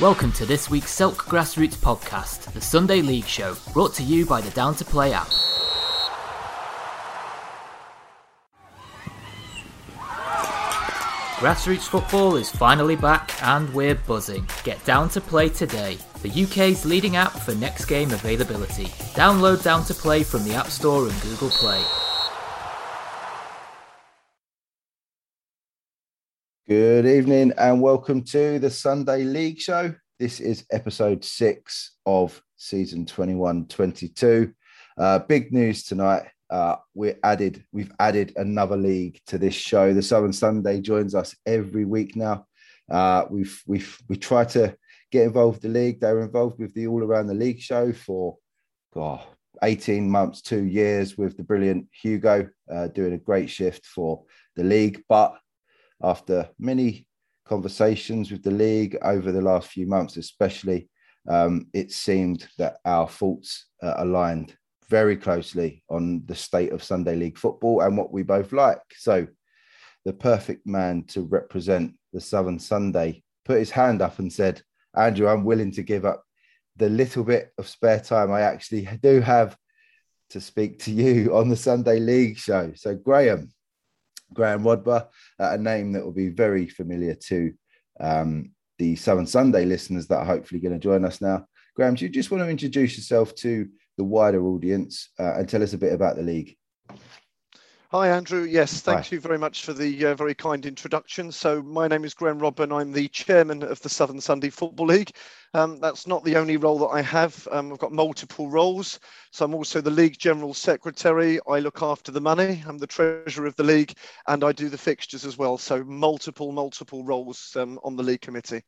Welcome to this week's Silk Grassroots podcast, the Sunday League Show, brought to you by the Down to Play app. Grassroots football is finally back and we're buzzing. Get Down to Play today, the UK's leading app for next game availability. Download Down to Play from the App Store and Google Play. Good evening and welcome to the Sunday League Show. This is episode six of season 21 22. Uh, big news tonight uh, we added we've added another league to this show. The Southern Sunday joins us every week now. Uh, we've we've we try to get involved with the league. They were involved with the All Around the League show for God, 18 months, two years with the brilliant Hugo, uh, doing a great shift for the league. But after many conversations with the league over the last few months, especially, um, it seemed that our thoughts uh, aligned very closely on the state of Sunday League football and what we both like. So, the perfect man to represent the Southern Sunday put his hand up and said, Andrew, I'm willing to give up the little bit of spare time I actually do have to speak to you on the Sunday League show. So, Graham, Graham Rodber, uh, a name that will be very familiar to um, the Southern Sunday listeners that are hopefully going to join us now. Graham, do you just want to introduce yourself to the wider audience uh, and tell us a bit about the league. Hi, Andrew. Yes, thank Hi. you very much for the uh, very kind introduction. So, my name is Graham Robin. I'm the chairman of the Southern Sunday Football League. Um, that's not the only role that I have. Um, I've got multiple roles. So, I'm also the league general secretary. I look after the money. I'm the treasurer of the league, and I do the fixtures as well. So, multiple, multiple roles um, on the league committee.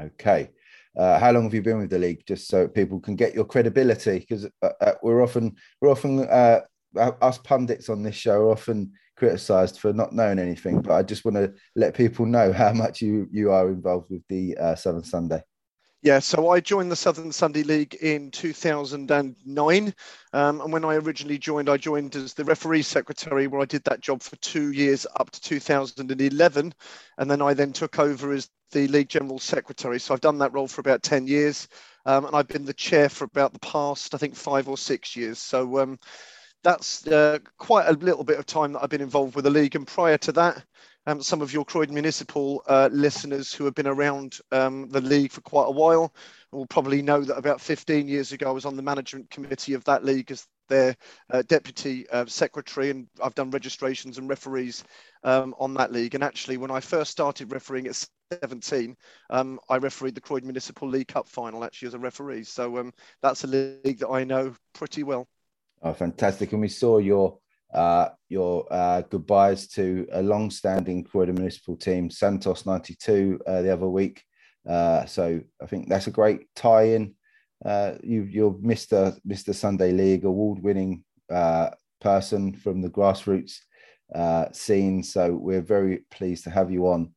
Okay. Uh, how long have you been with the league? Just so people can get your credibility, because uh, uh, we're often we're often uh, us pundits on this show are often criticised for not knowing anything. But I just want to let people know how much you you are involved with the uh, Southern Sunday. Yeah, so I joined the Southern Sunday League in 2009. Um, and when I originally joined, I joined as the referee secretary, where I did that job for two years up to 2011. And then I then took over as the league general secretary. So I've done that role for about 10 years. Um, and I've been the chair for about the past, I think, five or six years. So um, that's uh, quite a little bit of time that I've been involved with the league. And prior to that, um, some of your Croydon Municipal uh, listeners who have been around um, the league for quite a while will probably know that about 15 years ago I was on the management committee of that league as their uh, deputy uh, secretary, and I've done registrations and referees um, on that league. And actually, when I first started refereeing at 17, um, I refereed the Croydon Municipal League Cup final actually as a referee. So um, that's a league that I know pretty well. Oh, fantastic! And we saw your uh, your uh, goodbyes to a long-standing Croydon Municipal team, Santos '92, uh, the other week. Uh, so I think that's a great tie-in. Uh, you, you're Mr. Mr. Sunday League award-winning person from the grassroots scene. So we're very pleased to have you on.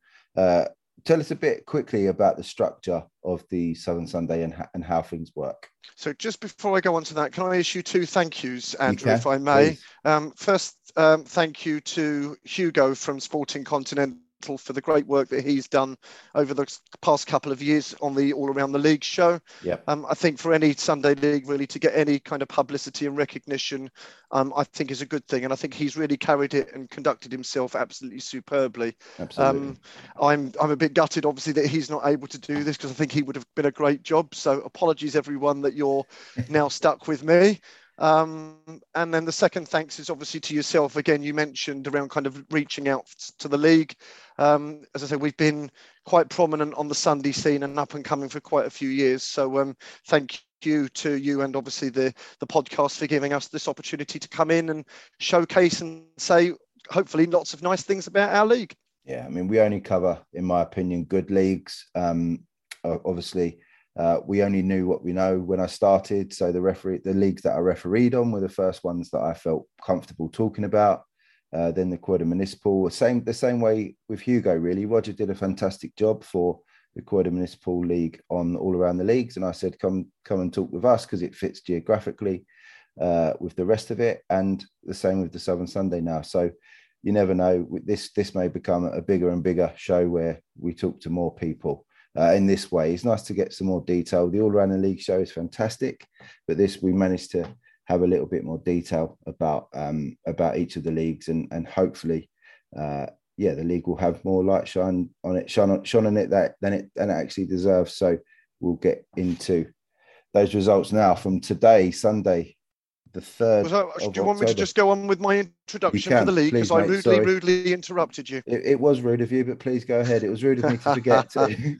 Tell us a bit quickly about the structure of the Southern Sunday and, and how things work. So just before I go on to that, can I issue two thank yous, Andrew, if I may? Um, first, um, thank you to Hugo from Sporting Continental for the great work that he's done over the past couple of years on the All Around the League show. Yeah. Um, I think for any Sunday league really to get any kind of publicity and recognition, um, I think is a good thing, and I think he's really carried it and conducted himself absolutely superbly. Absolutely. Um, I'm I'm a bit gutted, obviously, that he's not able to do this because I think he would have been a great job. So apologies, everyone, that you're now stuck with me. Um, and then the second thanks is obviously to yourself. Again, you mentioned around kind of reaching out to the league. Um, as I said, we've been quite prominent on the Sunday scene and up and coming for quite a few years. So um, thank you to you and obviously the the podcast for giving us this opportunity to come in and showcase and say hopefully lots of nice things about our league. Yeah, I mean we only cover, in my opinion, good leagues. Um, obviously uh, we only knew what we know when I started. So the referee, the leagues that I refereed on were the first ones that I felt comfortable talking about. Uh, then the Croydon Municipal, same the same way with Hugo. Really, Roger did a fantastic job for the Croydon Municipal League on all around the leagues, and I said, "Come, come and talk with us because it fits geographically uh, with the rest of it." And the same with the Southern Sunday now. So you never know. This this may become a bigger and bigger show where we talk to more people uh, in this way. It's nice to get some more detail. The All Around the League show is fantastic, but this we managed to have a little bit more detail about um, about each of the leagues, and and hopefully, uh, yeah, the league will have more light shine on it, shine on, shine on it that than it than it actually deserves. So we'll get into those results now from today, Sunday, the third. That, do you want me to just go on with my introduction for the league because I rudely, sorry. rudely interrupted you? It, it, was rude of you, but please go ahead. It was rude of me to forget. to.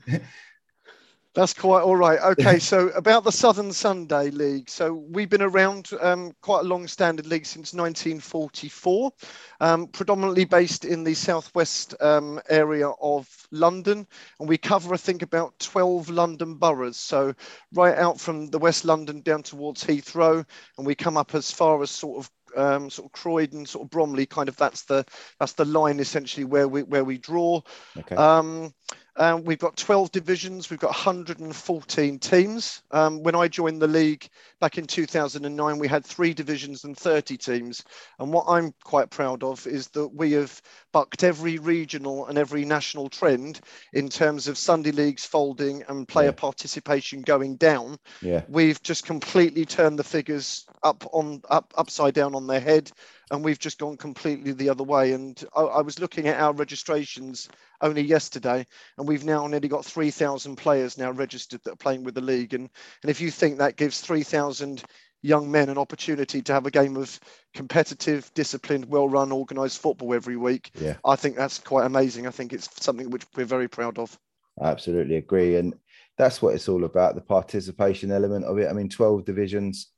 That's quite all right. Okay, so about the Southern Sunday League. So we've been around um, quite a long standing league since 1944, um, predominantly based in the southwest um, area of London. And we cover, I think, about 12 London boroughs. So right out from the West London down towards Heathrow. And we come up as far as sort of um, sort of Croydon, sort of Bromley, kind of that's the that's the line essentially where we where we draw. Okay. Um, um, we've got 12 divisions. We've got 114 teams. Um, when I joined the league back in 2009, we had three divisions and 30 teams. And what I'm quite proud of is that we have bucked every regional and every national trend in terms of Sunday leagues folding and player yeah. participation going down. Yeah. We've just completely turned the figures up on up upside down on their head and we've just gone completely the other way. And I, I, was looking at our registrations only yesterday, and we've now nearly got 3,000 players now registered that are playing with the league. And, and if you think that gives 3,000 young men an opportunity to have a game of competitive, disciplined, well-run, organised football every week, yeah. I think that's quite amazing. I think it's something which we're very proud of. I absolutely agree, and that's what it's all about—the participation element of it. I mean, twelve divisions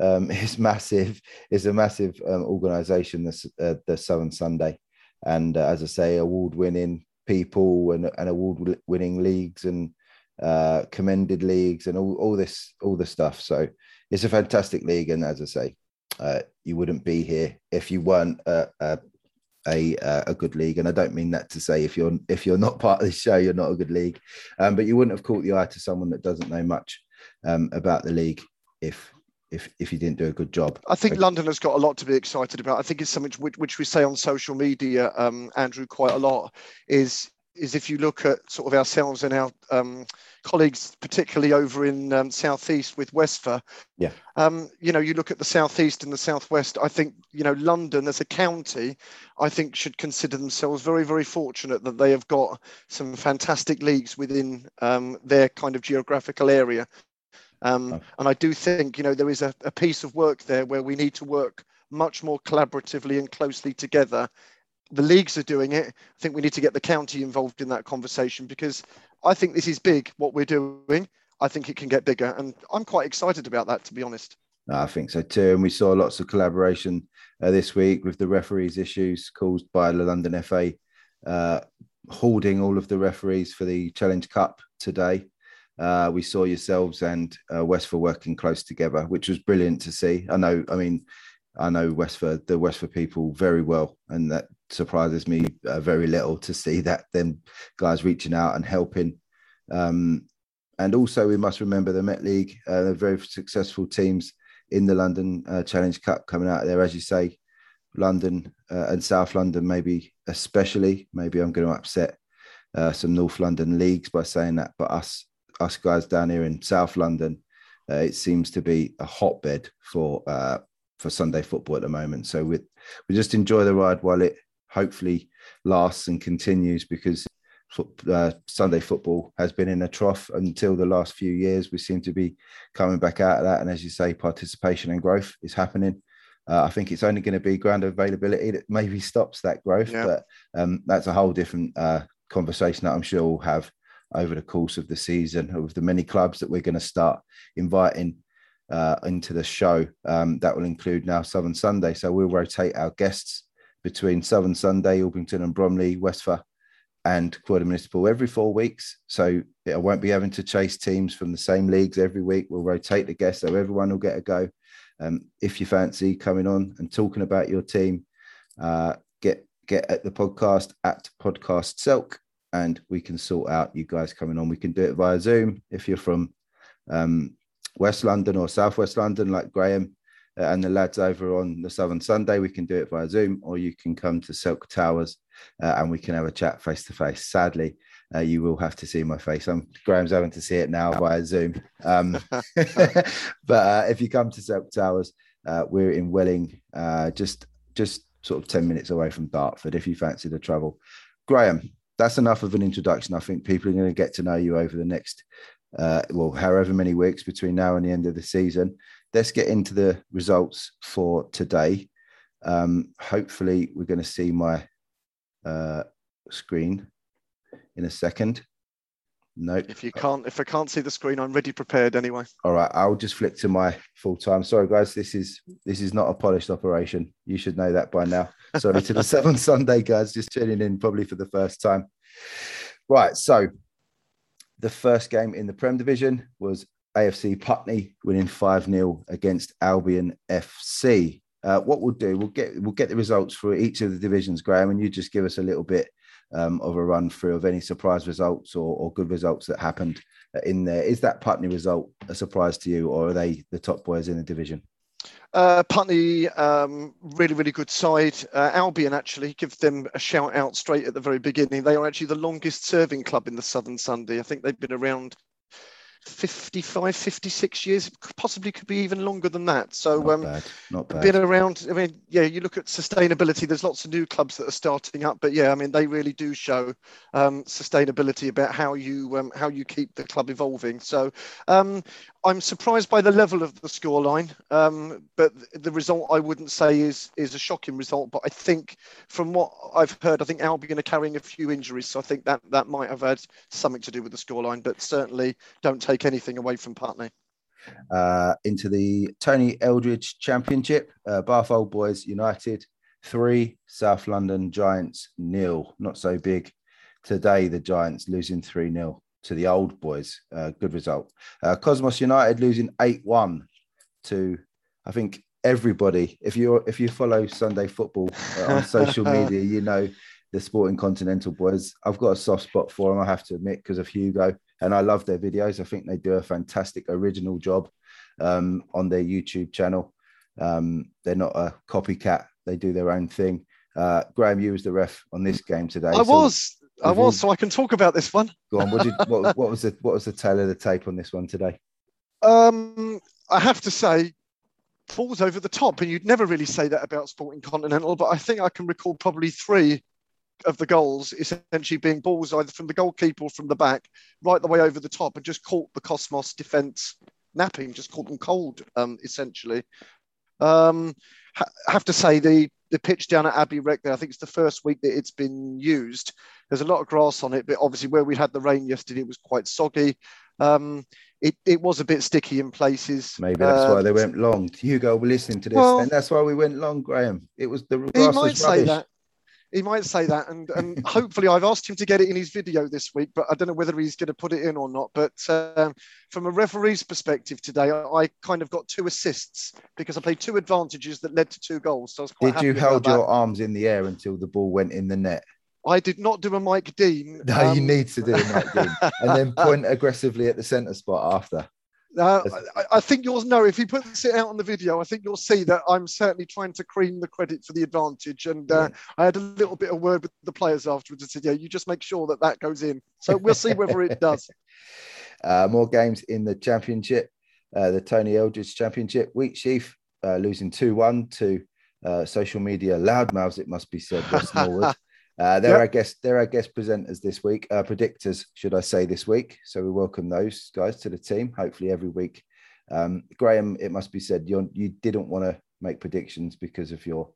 um, is massive. It's a massive um, organisation, the, uh, the Southern Sunday, and uh, as I say, award-winning people and, and award-winning leagues and uh, commended leagues and all, all this all the stuff. So it's a fantastic league, and as I say, uh, you wouldn't be here if you weren't a, a a, a good league. And I don't mean that to say if you're if you're not part of the show, you're not a good league. Um, but you wouldn't have caught the eye to someone that doesn't know much um, about the league if if if you didn't do a good job. I think London has got a lot to be excited about. I think it's something which, which we say on social media, um, Andrew, quite a lot. Is is if you look at sort of ourselves and our um, colleagues, particularly over in um, southeast with Westphal. Yeah. Um, you know, you look at the southeast and the southwest. I think you know London as a county, I think should consider themselves very very fortunate that they have got some fantastic leagues within um, their kind of geographical area. Um, and I do think, you know, there is a, a piece of work there where we need to work much more collaboratively and closely together. The leagues are doing it. I think we need to get the county involved in that conversation because I think this is big, what we're doing. I think it can get bigger. And I'm quite excited about that, to be honest. I think so too. And we saw lots of collaboration uh, this week with the referees' issues caused by the London FA uh, holding all of the referees for the Challenge Cup today. Uh, we saw yourselves and uh, Westphal working close together, which was brilliant to see. I know, I mean, I know Westford, the Westford people very well, and that surprises me uh, very little to see that them guys reaching out and helping. Um, and also, we must remember the Met League, uh, very successful teams in the London uh, Challenge Cup coming out there, as you say, London uh, and South London, maybe especially. Maybe I'm going to upset uh, some North London leagues by saying that, but us us guys down here in South London, uh, it seems to be a hotbed for uh, for Sunday football at the moment. So we we just enjoy the ride while it hopefully lasts and continues because uh, Sunday football has been in a trough until the last few years. We seem to be coming back out of that, and as you say, participation and growth is happening. Uh, I think it's only going to be ground availability that maybe stops that growth, yeah. but um, that's a whole different uh, conversation that I'm sure we'll have over the course of the season of the many clubs that we're going to start inviting uh, into the show. Um, that will include now Southern Sunday. So we'll rotate our guests between Southern Sunday, Orpington and Bromley, Westphal, and Croydon Municipal every four weeks. So I won't be having to chase teams from the same leagues every week. We'll rotate the guests so everyone will get a go. Um, if you fancy coming on and talking about your team, uh, get get at the podcast at podcast Selk and we can sort out you guys coming on. We can do it via Zoom if you're from um, West London or Southwest London, like Graham uh, and the lads over on the Southern Sunday. We can do it via Zoom, or you can come to Silk Towers uh, and we can have a chat face to face. Sadly, uh, you will have to see my face. I'm Graham's having to see it now via Zoom. Um, but uh, if you come to Silk Towers, uh, we're in Welling, just just sort of 10 minutes away from Dartford if you fancy the travel. Graham, that's enough of an introduction. I think people are going to get to know you over the next, uh, well, however many weeks between now and the end of the season. Let's get into the results for today. Um, hopefully, we're going to see my uh, screen in a second. No. Nope. If you can't, if I can't see the screen, I'm ready prepared anyway. All right, I'll just flick to my full time. Sorry, guys, this is this is not a polished operation. You should know that by now. Sorry to the Southern Sunday guys, just tuning in probably for the first time. Right, so the first game in the Prem division was AFC Putney winning five 0 against Albion FC. Uh, what we'll do, we'll get we'll get the results for each of the divisions, Graham, and you just give us a little bit um, of a run through of any surprise results or, or, good results that happened in there. Is that Putney result a surprise to you, or are they the top boys in the division? Uh, Putney, um, really, really good side. Uh, Albion, actually, give them a shout out straight at the very beginning. They are actually the longest serving club in the Southern Sunday. I think they've been around 55, 56 years, possibly could be even longer than that. So, not um, bad. Not bad. been around. I mean, yeah, you look at sustainability. There's lots of new clubs that are starting up, but yeah, I mean, they really do show um, sustainability about how you um, how you keep the club evolving. So, um, I'm surprised by the level of the scoreline, um, but the result I wouldn't say is is a shocking result. But I think, from what I've heard, I think Albion are carrying a few injuries, so I think that that might have had something to do with the scoreline. But certainly, don't take anything away from Putney. Uh, into the Tony Eldridge Championship, uh, Bath Old Boys United three, South London Giants nil. Not so big today. The Giants losing three 0 to the old boys. Uh, good result. Uh, Cosmos United losing eight one to, I think everybody. If you if you follow Sunday football uh, on social media, you know the Sporting Continental boys. I've got a soft spot for them. I have to admit because of Hugo, and I love their videos. I think they do a fantastic original job um, on their YouTube channel. Um, they're not a copycat. They do their own thing. Uh, Graham, you was the ref on this game today. I so was. I was, so I can talk about this one. Go on. What, did, what, what was the what was the tale of the tape on this one today? Um, I have to say, falls over the top, and you'd never really say that about Sporting Continental, but I think I can recall probably three of the goals essentially being balls either from the goalkeeper or from the back, right the way over the top, and just caught the Cosmos defence napping, just caught them cold, um, essentially. Um, ha- have to say the the pitch down at Abbey Rec there, I think it's the first week that it's been used. There's a lot of grass on it, but obviously where we had the rain yesterday, it was quite soggy. Um, it, it was a bit sticky in places. Maybe that's uh, why they went long. Hugo, we're listening to this, well, and that's why we went long, Graham. It was the grass he might was say that he might say that, and and hopefully I've asked him to get it in his video this week, but I don't know whether he's going to put it in or not. But um, from a referee's perspective today, I, I, kind of got two assists because I played two advantages that led to two goals. So did you hold your arms in the air until the ball went in the net? I did not do a Mike Dean. No, um, you need to do a Mike Dean, and then point aggressively at the centre spot after. Uh, I, I, think you'll know if he puts it out on the video. I think you'll see that I'm certainly trying to cream the credit for the advantage. And uh, yeah. I had a little bit of word with the players afterwards and said, "Yeah, you just make sure that that goes in." So we'll see whether it does. Uh, more games in the championship, uh, the Tony Eldridge Championship. Wheatsheaf uh, losing two one to uh, social media loudmouths. It must be said, West Norwood. Uh, they're yep. our guest. They're our guest presenters this week. Uh, predictors, should I say, this week. So we welcome those guys to the team. Hopefully every week. Um, Graham, it must be said, you you didn't want to make predictions because of your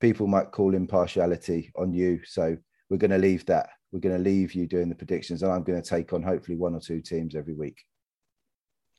people might call impartiality on you. So we're going to leave that. We're going to leave you doing the predictions, and I'm going to take on hopefully one or two teams every week.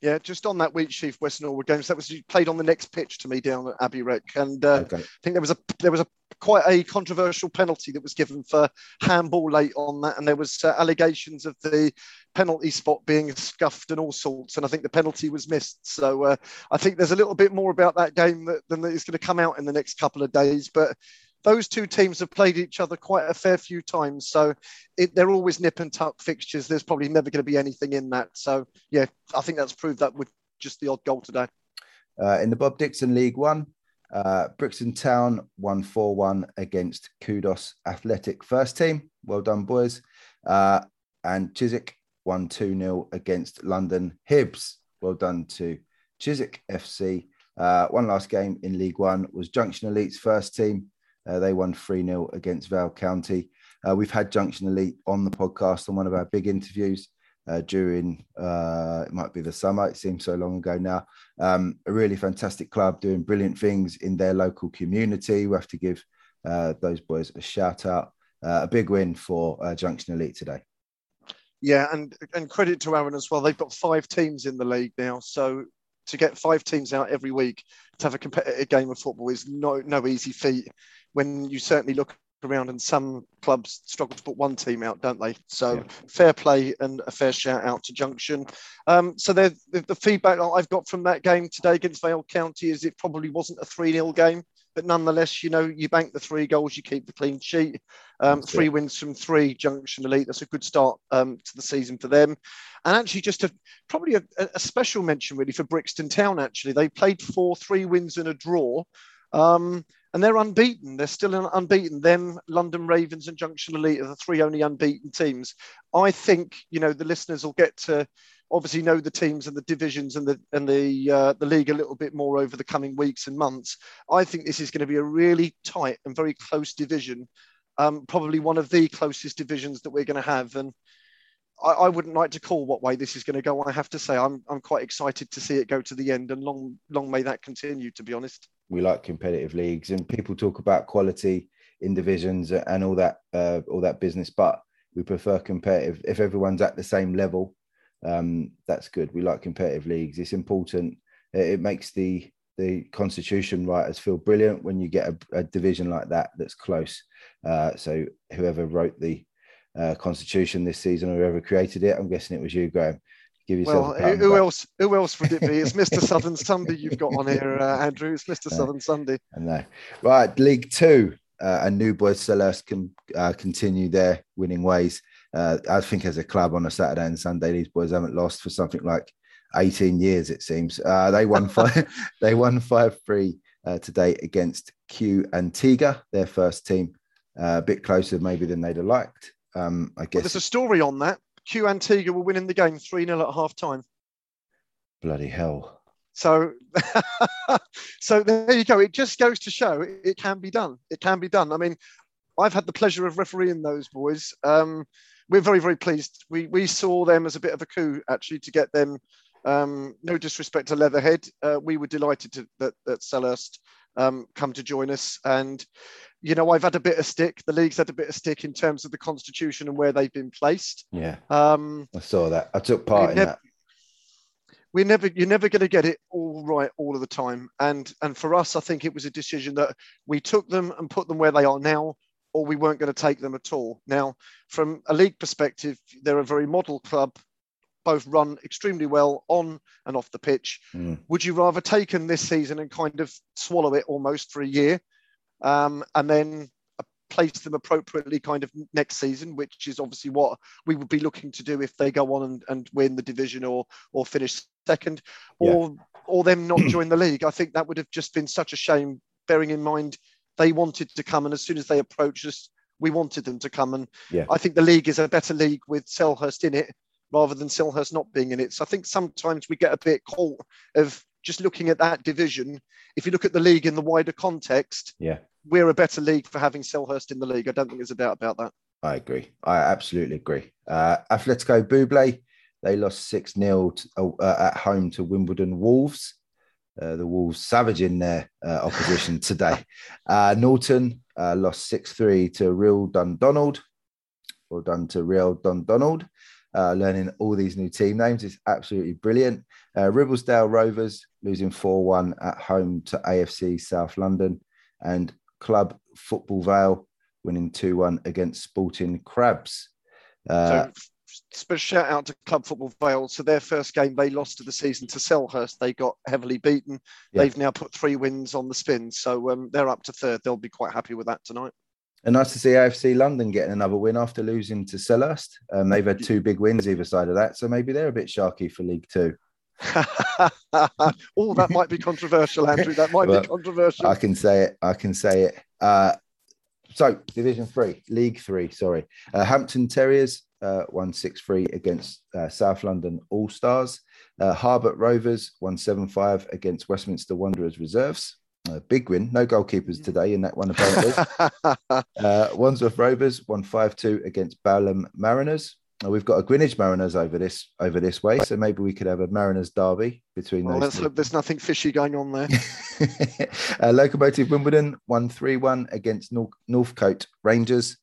Yeah, just on that Wheatsheaf West Norwood games, that was played on the next pitch to me down at Abbey Rec, and uh, okay. I think there was a there was a quite a controversial penalty that was given for handball late on that, and there was uh, allegations of the penalty spot being scuffed and all sorts, and I think the penalty was missed. So uh, I think there's a little bit more about that game that, than is going to come out in the next couple of days, but those two teams have played each other quite a fair few times. So it, they're always nip and tuck fixtures. There's probably never going to be anything in that. So yeah, I think that's proved that with just the odd goal today. Uh, in the Bob Dixon League One, uh, Brixton Town won 4 1 against Kudos Athletic First Team. Well done, boys. Uh, and Chiswick won 2 0 against London Hibs. Well done to Chiswick FC. Uh, one last game in League One was Junction Elite's first team. Uh, they won 3 0 against Vale County. Uh, we've had Junction Elite on the podcast on one of our big interviews uh, during, uh, it might be the summer, it seems so long ago now. Um, a really fantastic club doing brilliant things in their local community. We have to give uh, those boys a shout out. a big win for Junction Elite today. Yeah, and and credit to Aaron as well. They've got five teams in the league now, so to get five teams out every week to have a competitive game of football is no no easy feat. When you certainly look around and some clubs struggle to put one team out, don't they? So yeah. fair play and a fair shout out to Junction. Um, so the, the feedback I've got from that game today against Vale County is it probably wasn't a 3 0 game but nonetheless, you know, you bank the three goals, you keep the clean sheet. Um, three wins from three Junction Elite. That's a good start um, to the season for them. And actually, just a probably a, a, special mention really for Brixton Town. Actually, they played four, three wins and a draw. Um, and they're unbeaten. They're still unbeaten. Them, London Ravens, and Junction Elite are the three only unbeaten teams. I think you know the listeners will get to obviously know the teams and the divisions and the and the uh, the league a little bit more over the coming weeks and months. I think this is going to be a really tight and very close division, um, probably one of the closest divisions that we're going to have. And I, I, wouldn't like to call what way this is going to go. I have to say I'm I'm quite excited to see it go to the end, and long long may that continue. To be honest, we like competitive leagues, and people talk about quality in divisions and all that uh, all that business, but we prefer competitive. If everyone's at the same level, um, that's good. We like competitive leagues. It's important. It, it, makes the the constitution writers feel brilliant when you get a, a division like that that's close. Uh, so whoever wrote the uh, constitution this season or whoever created it, I'm guessing it was you, Graham. Give yourself well, who else? Who else would it be? It's Mr. Southern Sunday you've got on here, uh, Andrew. It's Mr. Southern Sunday. I know. Right, League Two, uh, and New Boys Selhurst can uh, continue their winning ways. Uh, I think as a club on a Saturday and Sunday, these boys haven't lost for something like 18 years, it seems. Uh, they won five. they won five three uh, today against Q Antigua, their first team. Uh, a bit closer maybe than they'd have liked. Um, I guess well, there's a story on that. Q Antigua were winning the game 3 0 at half time. Bloody hell. So, so there you go. It just goes to show it, it, can be done. It can be done. I mean, I've had the pleasure of refereeing those boys. Um, we're very, very pleased. We we saw them as a bit of a coup actually to get them. Um, no disrespect to Leatherhead, uh, we were delighted to, that that Selhurst um, come to join us. And you know, I've had a bit of stick. The league's had a bit of stick in terms of the constitution and where they've been placed. Yeah, um, I saw that. I took part in that. We're never, you're never going to get it all right all of the time. And and for us, I think it was a decision that we took them and put them where they are now or we weren't going to take them at all. Now, from a league perspective, they're a very model club, both run extremely well on and off the pitch. Mm. Would you rather take them this season and kind of swallow it almost for a year um, and then place them appropriately kind of next season, which is obviously what we would be looking to do if they go on and, and win the division or or finish second, or yeah. or them not join the league. I think that would have just been such a shame, bearing in mind they wanted to come, and as soon as they approached us, we wanted them to come. And yeah. I think the league is a better league with Selhurst in it rather than Selhurst not being in it. So I think sometimes we get a bit caught of just looking at that division. If you look at the league in the wider context, yeah, we're a better league for having Selhurst in the league. I don't think there's a doubt about that. I agree. I absolutely agree. Uh, Atletico Buble, they lost 6 0 uh, at home to Wimbledon Wolves. Uh, the Wolves savage in their uh, opposition today. Uh, Norton uh, lost 6 3 to Real Dundonald. Well done to Real Dundonald. Uh, learning all these new team names is absolutely brilliant. Ribblesdale Rovers losing 4 1 at home to AFC South London. And Club Football Vale winning 2 1 against Sporting Crabs. so special shout out to Club Football Vale. So their first game they lost to the season to Selhurst. They got heavily beaten. Yeah. They've now put three wins on the spin, so um, they're up to third. They'll be quite happy with that tonight. And nice to see AFC London getting another win after losing to Selhurst. Um, they've had two big wins either side of that, so maybe they're a bit sharky for League Two. oh, that might be controversial, Andrew. That might well, be controversial. I can say it. I can say it. Uh, so, Division Three, League Three. Sorry, uh, Hampton Terriers uh, won 6 3 against uh, South London All Stars. Uh, Harbert Rovers won 7 5 against Westminster Wanderers Reserves. A big win. No goalkeepers today in that one, apparently. uh, Wandsworth Rovers won 5 2 against Balham Mariners. We've got a Greenwich Mariners over this over this way, so maybe we could have a Mariners derby between well, those. Let's hope there's nothing fishy going on there. uh, Locomotive Wimbledon won 3 1 against North, Northcote Rangers,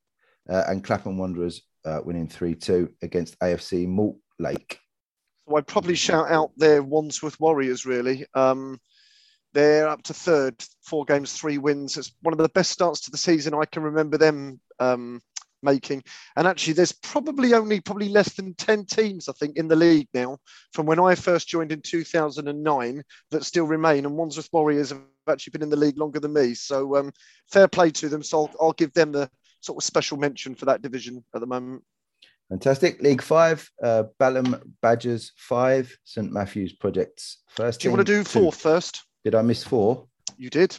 uh, and Clapham Wanderers uh, winning 3 2 against AFC Malt Lake. So I'd probably shout out their Wandsworth Warriors, really. Um, they're up to third, four games, three wins. It's one of the best starts to the season I can remember them um, making. And actually, there's probably only probably less than 10 teams, I think, in the league now from when I first joined in 2009 that still remain. And Wandsworth Warriors have actually been in the league longer than me. So um, fair play to them. So I'll, I'll give them the sort of special mention for that division at the moment. Fantastic. League five, uh, Balham Badgers five, St Matthews Projects first. Do you want to do fourth first? Did I miss four? You did.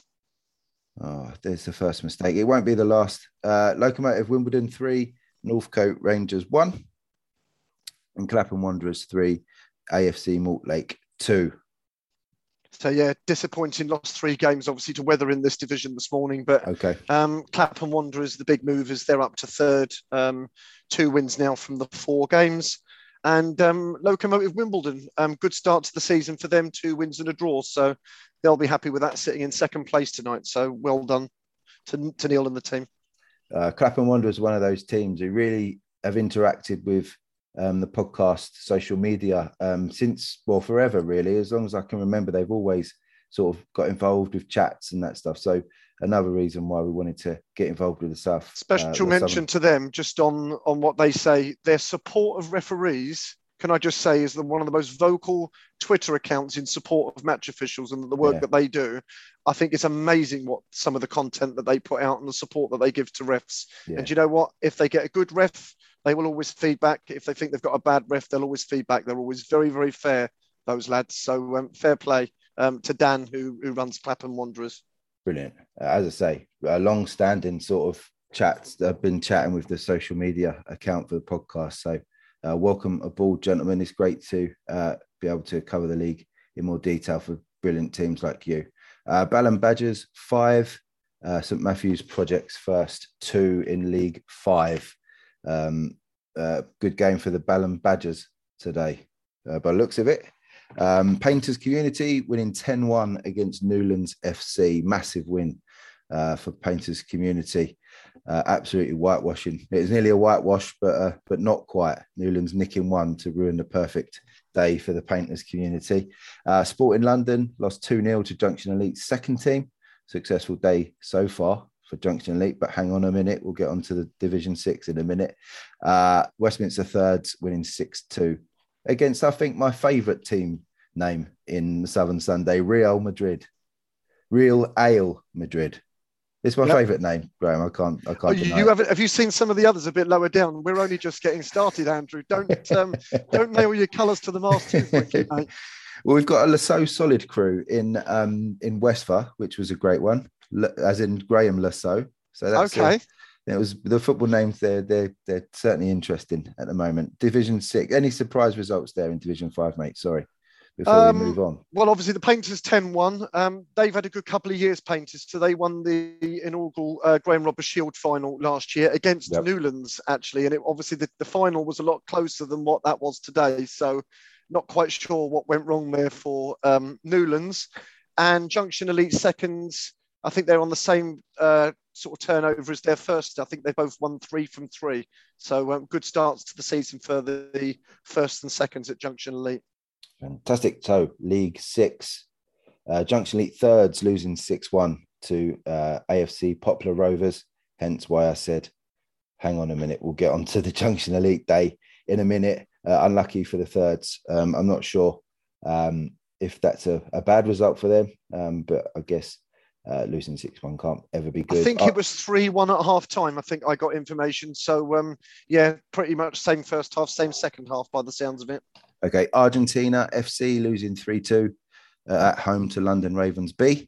Oh, there's the first mistake. It won't be the last. Uh, Locomotive Wimbledon three, Northcote Rangers one, and Clapham Wanderers three, AFC Mortlake two. So yeah, disappointing. Lost three games, obviously, to weather in this division this morning. But okay, um, Clapham Wanderers, the big movers, they're up to third. Um, two wins now from the four games. And um, Locomotive Wimbledon, um, good start to the season for them, two wins and a draw. So they'll be happy with that sitting in second place tonight. So well done to, to Neil and the team. Uh, Clapham Wanderers, one of those teams who really have interacted with um, the podcast, social media um, since, well, forever, really. As long as I can remember, they've always sort of got involved with chats and that stuff. So another reason why we wanted to get involved with the South. Special uh, mention Southern. to them just on on what they say. Their support of referees, can I just say, is the, one of the most vocal Twitter accounts in support of match officials and the work yeah. that they do. I think it's amazing what some of the content that they put out and the support that they give to refs. Yeah. And you know what? If they get a good ref, they will always feedback. If they think they've got a bad ref, they'll always feedback. They're always very, very fair, those lads. So um, fair play um, to Dan, who, who runs Clapham Wanderers. Brilliant. As I say, a long standing sort of chats. I've been chatting with the social media account for the podcast. So uh, welcome aboard, gentlemen. It's great to uh, be able to cover the league in more detail for brilliant teams like you. Uh, Balham Badgers, five. Uh, St Matthews Projects first, two in League Five. Um, uh, good game for the Balham Badgers today, uh, by looks of it. Um, Painters Community winning 10 1 against Newlands FC. Massive win for Painters Community. Uh, absolutely whitewashing. It was nearly a whitewash, but uh, but not quite. Newlands nicking one to ruin the perfect day for the Painters Community. Uh, Sporting London lost 2 0 to Junction Elite second team. Successful day so far for Junction Elite, but hang on a minute. We'll get on to the Division 6 in a minute. Uh, Westminster Thirds winning 6 2 against, I think, my favourite team name in the Southern Sunday, Real Madrid. Real Ale Madrid. It's my yep. favourite name, Graham. I can't. I can't. Oh, you have have you seen some of the others a bit lower down? We're only just getting started, Andrew. Don't um, don't nail your colours to the mast too quickly, mate. Well, we've got a Lasso Solid crew in um, in Westphal, which was a great one, as in Graham Lasso. So that's okay. A, it was the football names. They're they're they're certainly interesting at the moment. Division six. Any surprise results there in Division five, mate? Sorry. Before um, we move on. Well, obviously the Painters 10-1. Um, they've had a good couple of years, Painters. So they won the inaugural uh, Graham Roberts Shield final last year against yep. Newlands, actually. And it, obviously the, the final was a lot closer than what that was today. So not quite sure what went wrong there for um, Newlands. And Junction Elite seconds I think they're on the same uh, sort of turnover as their first. I think they both won three from three. So um, good starts to the season for the first and seconds at Junction Elite. Fantastic. So League Six, uh, Junction Elite thirds losing 6 1 to uh, AFC Poplar Rovers. Hence why I said, hang on a minute, we'll get on to the Junction Elite day in a minute. Uh, unlucky for the thirds. Um, I'm not sure um, if that's a, a, bad result for them, um, but I guess uh, losing 6 1 can't ever be good. I think it was 3 1 at half time. I think I got information. So, um, yeah, pretty much same first half, same second half by the sounds of it. Okay. Argentina FC losing 3 2 uh, at home to London Ravens B.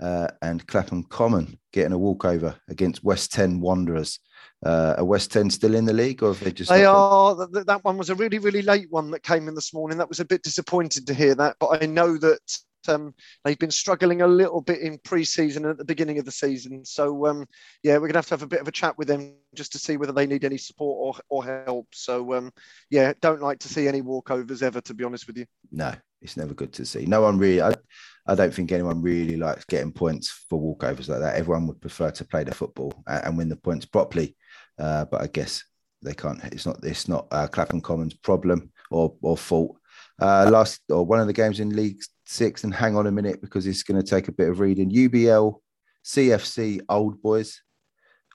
Uh, and Clapham Common getting a walkover against West 10 Wanderers. Uh, are West End still in the league, or have they just? They are. That one was a really, really late one that came in this morning. That was a bit disappointed to hear that, but I know that um, they've been struggling a little bit in pre-season and at the beginning of the season. So um, yeah, we're gonna have to have a bit of a chat with them just to see whether they need any support or, or help. So um, yeah, don't like to see any walkovers ever, to be honest with you. No, it's never good to see. No one really. I, I don't think anyone really likes getting points for walkovers like that. Everyone would prefer to play the football and, and win the points properly. Uh, but I guess they can't. It's not. It's not uh, Clapham Commons' problem or or fault. Uh, last or one of the games in League Six, and hang on a minute because it's going to take a bit of reading. UBL, CFC, Old Boys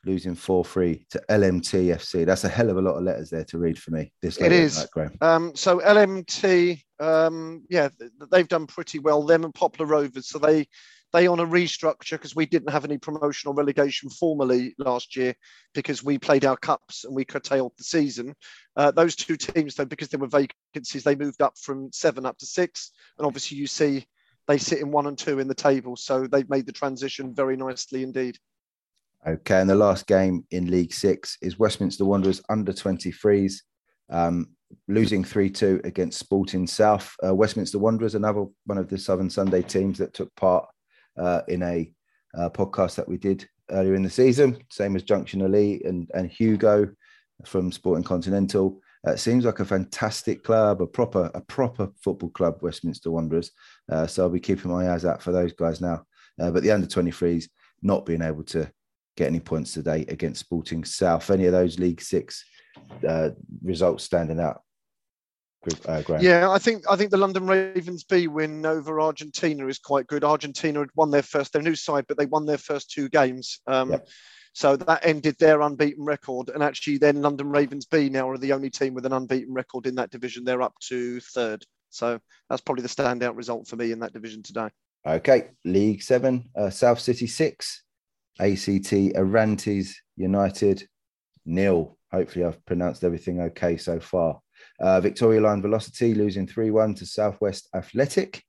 losing 4 3 to LMT FC. That's a hell of a lot of letters there to read for me. This it is. um, so LMT, um, yeah, they've done pretty well. Them and Poplar Rovers. So they they on a restructure because we didn't have any promotional relegation formally last year because we played our cups and we curtailed the season. Uh, those two teams, though, because there were vacancies, they moved up from seven up to six. And obviously, you see they sit in one and two in the table. So they've made the transition very nicely indeed. Okay, and the last game in League Six is Westminster Wanderers under 23s, um, losing 3 2 against Sporting South. Uh, Westminster Wanderers, another one of the Southern Sunday teams that took part uh, in a uh, podcast that we did earlier in the season, same as Junction Elite and, and Hugo from Sporting Continental. Uh, seems like a fantastic club, a proper a proper football club, Westminster Wanderers. Uh, so I'll be keeping my eyes out for those guys now. Uh, but the under 23s not being able to get any points today against Sporting South. Any of those League Six uh, results standing out? Uh, yeah, I think I think the London Ravens B win over Argentina is quite good. Argentina had won their first, their new side, but they won their first two games. Um, yep. So that ended their unbeaten record. And actually, then London Ravens B now are the only team with an unbeaten record in that division. They're up to third. So that's probably the standout result for me in that division today. Okay, League Seven, uh, South City six, ACT Arantes United nil. Hopefully, I've pronounced everything okay so far. Uh, Victoria Line Velocity losing 3 1 to Southwest Athletic.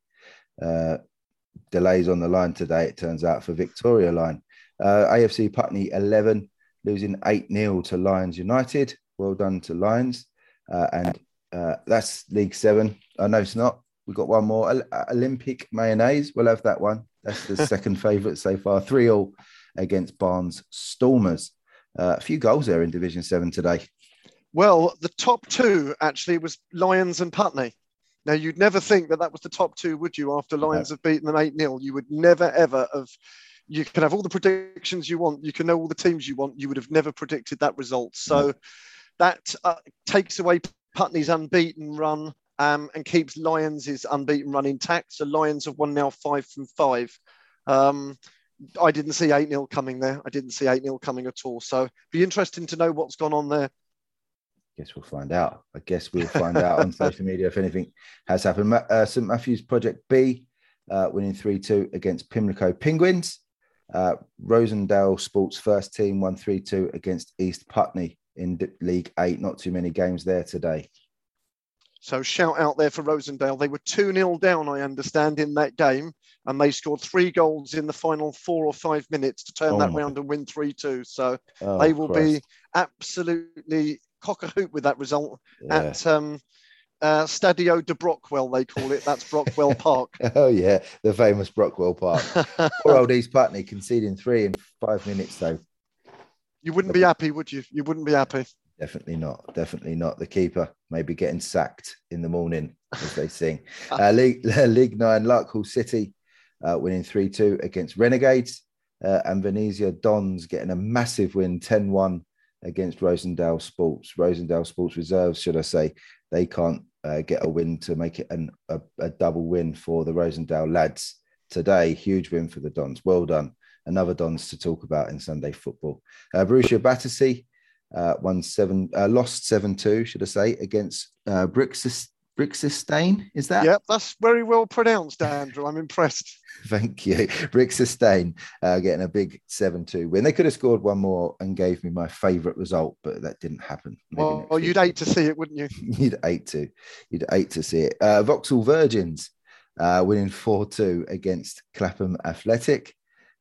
Uh, delays on the line today, it turns out, for Victoria Line. Uh, AFC Putney 11 losing 8 0 to Lions United. Well done to Lions. Uh, and uh, that's League Seven. I know it's not. We've got one more. Olympic Mayonnaise. We'll have that one. That's the second favourite so far. 3 all against Barnes Stormers. Uh, a few goals there in Division 7 today. Well, the top two actually was Lions and Putney. Now, you'd never think that that was the top two, would you, after Lions no. have beaten them 8 0? You would never, ever have. You can have all the predictions you want, you can know all the teams you want, you would have never predicted that result. So no. that uh, takes away Putney's unbeaten run um, and keeps Lions' unbeaten run intact. So Lions have won now five from five. Um, I didn't see 8 0 coming there. I didn't see 8 0 coming at all. So be interesting to know what's gone on there. Guess we'll find out. I guess we'll find out on social media if anything has happened. Uh, St Matthews Project B uh, winning 3 2 against Pimlico Penguins. Uh, Rosendale Sports first team won 3 2 against East Putney in League 8. Not too many games there today. So shout out there for Rosendale. They were 2 0 down, I understand, in that game, and they scored three goals in the final four or five minutes to turn oh that round and win 3 2. So oh, they will Christ. be absolutely cock a hoop with that result yeah. at um, uh, Stadio de Brockwell, they call it. That's Brockwell Park. oh, yeah, the famous Brockwell Park. Poor old East Putney conceding three in five minutes, though. You wouldn't be happy, would you? You wouldn't be happy. Definitely not. Definitely not. The keeper maybe getting sacked in the morning, as they sing. Uh, League, League Nine, Larkhall City uh, winning 3 2 against Renegades. Uh, and Venezia Dons getting a massive win 10 1 against Rosendale Sports. Rosendale Sports Reserves, should I say, they can't uh, get a win to make it an, a, a double win for the Rosendale lads today. Huge win for the Dons. Well done. Another Dons to talk about in Sunday football. Uh, Borussia Battersea uh, won seven, uh, lost seven two, should I say, against uh, Brixis, Brixistain. Is that? Yep, that's very well pronounced, Andrew. I'm impressed. Thank you, Brixistain, uh, getting a big seven two win. They could have scored one more and gave me my favourite result, but that didn't happen. Maybe well, well you'd hate to see it, wouldn't you? you'd hate to. You'd hate to see it. Uh, Vauxhall Virgins uh, winning four two against Clapham Athletic.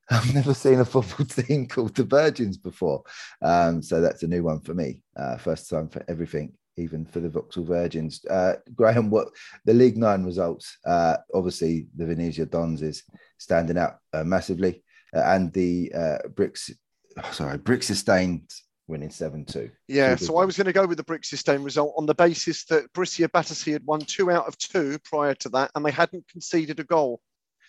I've never seen a football team called the Virgins before. Um, so that's a new one for me. Uh, first time for everything, even for the Vauxhall Virgins. Uh, Graham, what the League Nine results? Uh, obviously, the Venezia Dons is standing out uh, massively, uh, and the uh, Bricks, oh, sorry, Brixestein winning 7 2. Yeah, so I was going to go with the Brixestein result on the basis that Borussia Battersea had won two out of two prior to that, and they hadn't conceded a goal.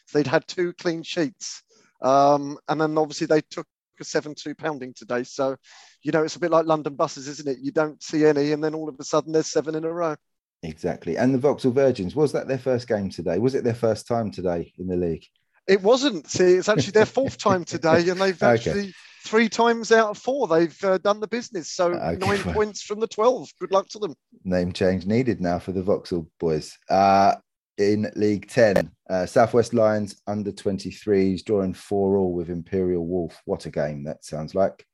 So they'd had two clean sheets. Um, and then obviously they took a 7 2 pounding today. So, you know, it's a bit like London buses, isn't it? You don't see any, and then all of a sudden there's seven in a row. Exactly. And the Vauxhall Virgins, was that their first game today? Was it their first time today in the league? It wasn't. See, it's actually their fourth time today, and they've actually okay. three times out of four they've uh, done the business. So okay. nine points from the twelve. Good luck to them. Name change needed now for the Vauxhall boys. Uh, in League 10. Uh, Southwest Lions under 23s drawing 4 all with Imperial Wolf. What a game that sounds like.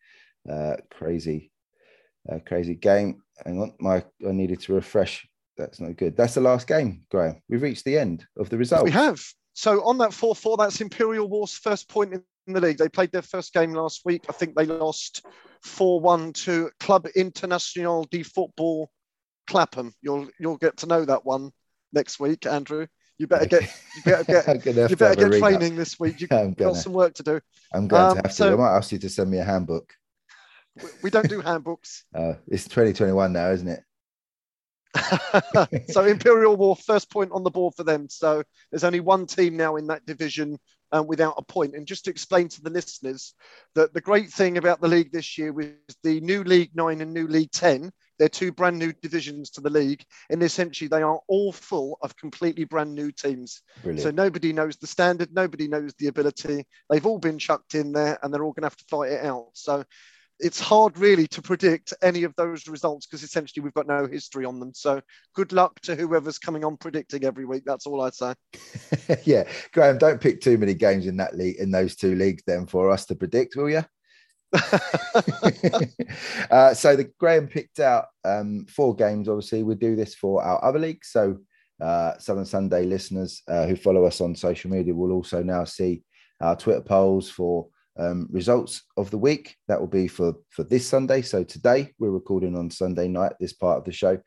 Uh, crazy, uh, crazy game. Hang on, my I needed to refresh. That's not good. That's the last game, Graham. We've reached the end of the result. We have. So on that 4 4, that's Imperial Wolf's first point in the league. They played their first game last week. I think they lost 4 1 to Club International de Football Clapham. You'll you'll get to know that one next week, Andrew. You better get you better get you better get training this week. You've got gonna, some work to do. I'm going um, to have to. So, I might ask you to send me a handbook. We don't do handbooks. uh, it's 2021 now, isn't it? so Imperial Wolf first point on the board for them. So there's only one team now in that division um, without a point. And just to explain to the listeners that the great thing about the league this year was the new League Nine and new League Ten they're two brand new divisions to the league, and essentially they are all full of completely brand new teams. Brilliant. So nobody knows the standard, nobody knows the ability. They've all been chucked in there, and they're all going to have to fight it out. So it's hard really to predict any of those results because essentially we've got no history on them. So good luck to whoever's coming on predicting every week. That's all I'd say. yeah, Graham, don't pick too many games in that league in those two leagues then for us to predict, will you? uh, so the Graham picked out um, four games. Obviously, we do this for our other leagues. So uh, Southern Sunday listeners uh, who follow us on social media will also now see our Twitter polls for um, results of the week. That will be for for this Sunday. So today we're recording on Sunday night. This part of the show,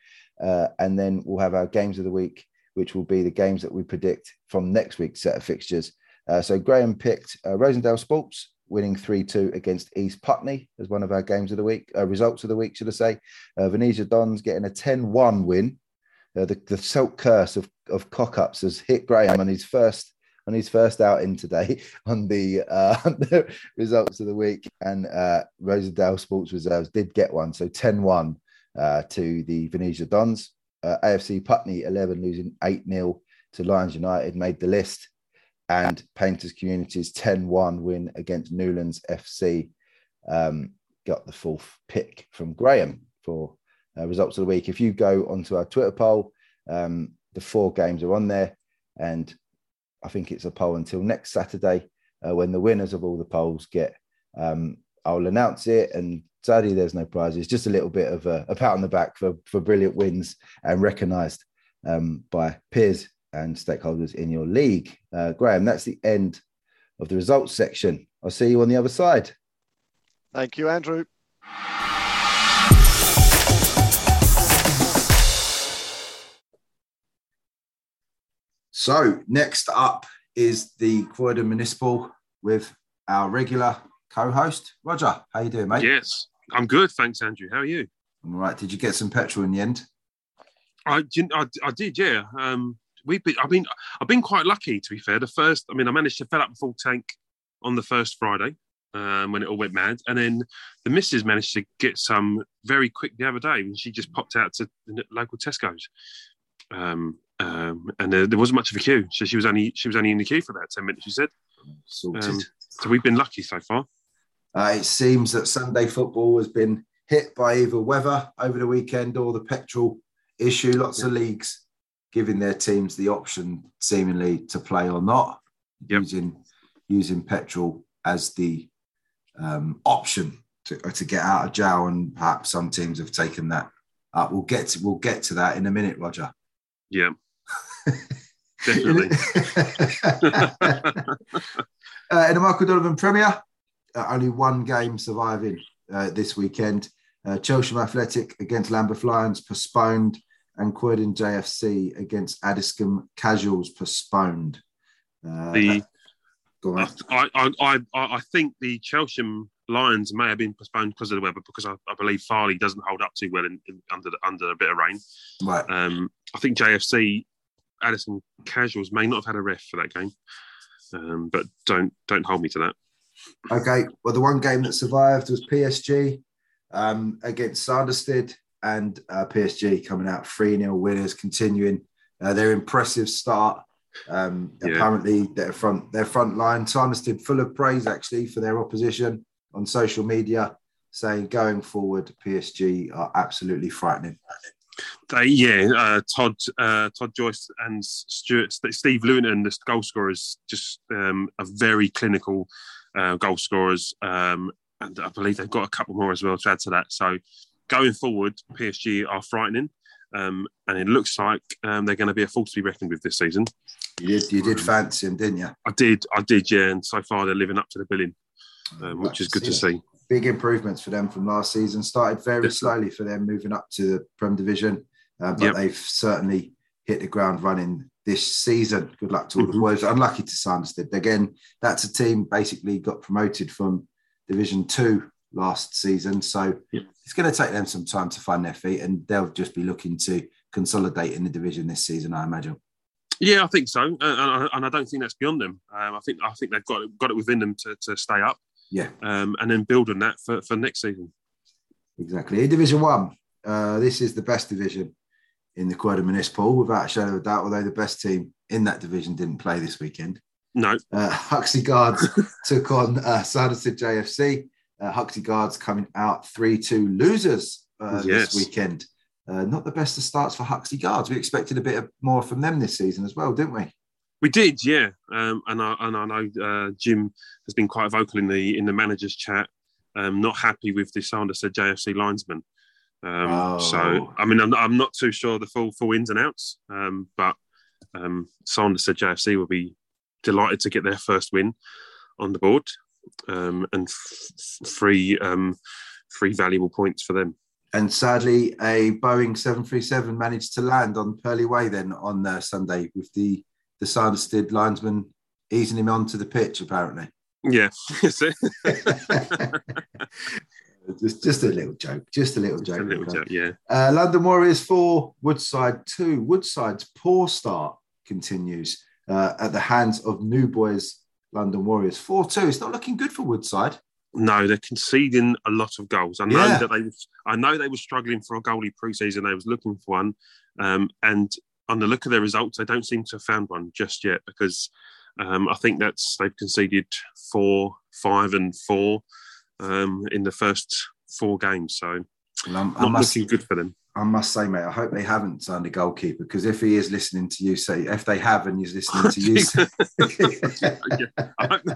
uh, and then we'll have our games of the week, which will be the games that we predict from next week's set of fixtures. Uh, so Graham picked uh, Rosendale Sports winning 3 2 against East Putney as one of our games of the week, uh, results of the week, should I say. Uh, Venezia Dons getting a 10 1 win. Uh, the, the silk curse of, of cock ups has hit Graham on his first on his first outing today on the, uh, the results of the week. And uh, Rosendale Sports Reserves did get one. So 10 1 uh, to the Venezia Dons. Uh, AFC Putney 11 losing 8 0 to Lions United made the list and Painters Community's 10 1 win against Newlands FC um, got the fourth pick from Graham for uh, results of the week. If you go onto our Twitter poll, um, the four games are on there, and I think it's a poll until next Saturday uh, when the winners of all the polls get. Um, I'll announce it, and sadly, there's no prizes. Just a little bit of a, a pat on the back for for brilliant wins and recognised um, by peers and stakeholders in your league. Uh, Graham, that's the end of the results section. I'll see you on the other side. Thank you, Andrew. So, next up is the Croydon Municipal with our regular co-host Roger. How you doing, mate? Yes, I'm good, thanks, Andrew. How are you? I'm all right. Did you get some petrol in the end? I, I, I did, yeah. Um, we've been, I mean, I've been quite lucky to be fair. The first, I mean, I managed to fill up the full tank on the first Friday um, when it all went mad, and then the missus managed to get some very quick the other day when she just popped out to the local Tesco's. Um, um, and there, there, wasn't much of a queue, so she was only she was only in the queue for about ten minutes. She said, Sorted. Um, so we've been lucky so far. Uh, it seems that Sunday football has been hit by either weather over the weekend or the petrol issue. Lots of leagues giving their teams the option, seemingly, to play or not, yep. using using petrol as the um, option to, to get out of jail, and perhaps some teams have taken that up. We'll get to we'll get to that in a minute, Roger. Yeah, definitely. Uh, in the Michael Donovan Premier, uh, only one game surviving uh, this weekend. Uh, Chelsham Athletic against Lambeth Lions postponed, and Croydon JFC against Addiscombe Casuals postponed. Uh, The go on. I, I, I, I I think the Chelsham Lions may have been postponed because of the weather, because I, I believe Farley doesn't hold up too well in, in, under the, under a bit of rain. Right. Um, I think JFC Addiscombe Casuals may not have had a ref for that game, um, but don't don't hold me to that. Okay. Well, the one game that survived was PSG um, against Sanderstead, and uh, PSG coming out 3 0 winners, continuing uh, their impressive start. Um, Yeah. Apparently, their front their front line, Sanderstead, full of praise actually for their opposition on social media, saying going forward, PSG are absolutely frightening. They, yeah, uh, Todd uh, Todd Joyce and Stuart Steve Lewington, the goal scorers, just um, are very clinical uh, goal scorers, um, and I believe they've got a couple more as well to add to that. So going forward, PSG are frightening, um, and it looks like um, they're going to be a force to be reckoned with this season. You did you did fancy them, didn't you? I did, I did, yeah, and so far they're living up to the billing, um, which is good to see. big improvements for them from last season. Started very slowly for them moving up to the Prem Division, uh, but Yep. they've certainly hit the ground running this season. Good luck to all the Mhm. boys. Unlucky to Sanderstead. Again, that's a team basically got promoted from Division Two last season, so Yep. it's going to take them some time to find their feet, and they'll just be looking to consolidate in the division this season, I imagine. Yeah, I think so, uh, and, I- and I don't think that's beyond them. Um, I think I think they've got it, got it within them to, to stay up, Yeah, um, and then build on that for, for next season. Exactly. In Division One, uh, this is the best division in the Quota Municipal, without a shadow of a doubt. Although the best team in that division didn't play this weekend. No, Uh, Huxley Guards took on uh, Sanderstead JFC. Uh, Huxley Guards coming out 3 2 losers uh, Yes. this weekend. Uh, not the best of starts for Huxley Guards. We expected a bit of more from them this season as well, didn't we? we did, yeah, um, and I and I know uh, Jim has been quite vocal in the in the managers chat, um, not happy with the Sanderstead JFC linesman. Um, Oh. So I mean, I'm, I'm not too sure the full full ins and outs, um, but um, Sanderstead JFC will be delighted to get their first win on the board um, and f- three um, three valuable points for them. And sadly, a Boeing 737 managed to land on Purley Way then on uh, Sunday with the, the Sanderstead linesman easing him onto the pitch, apparently. Yeah, just, just a little joke. Just a little Just joke. a little joke, yeah. Uh, London Warriors 4, Woodside 2. Woodside's poor start continues uh, at the hands of New Boys London Warriors 4 2. It's not looking good for Woodside. No, they're conceding a lot of goals. I know Yeah. that they, I know they were struggling for a goalie pre-season. They was looking for one, um, and on the look of their results, they don't seem to have found one just yet. Because um, I think that's they've conceded four, five, and four um, in the first four games. So Well, not must, looking good for them. I must say, mate, I hope they haven't signed a goalkeeper because if he is listening to you say, if they have and he's listening to you say, Yeah, I don't know.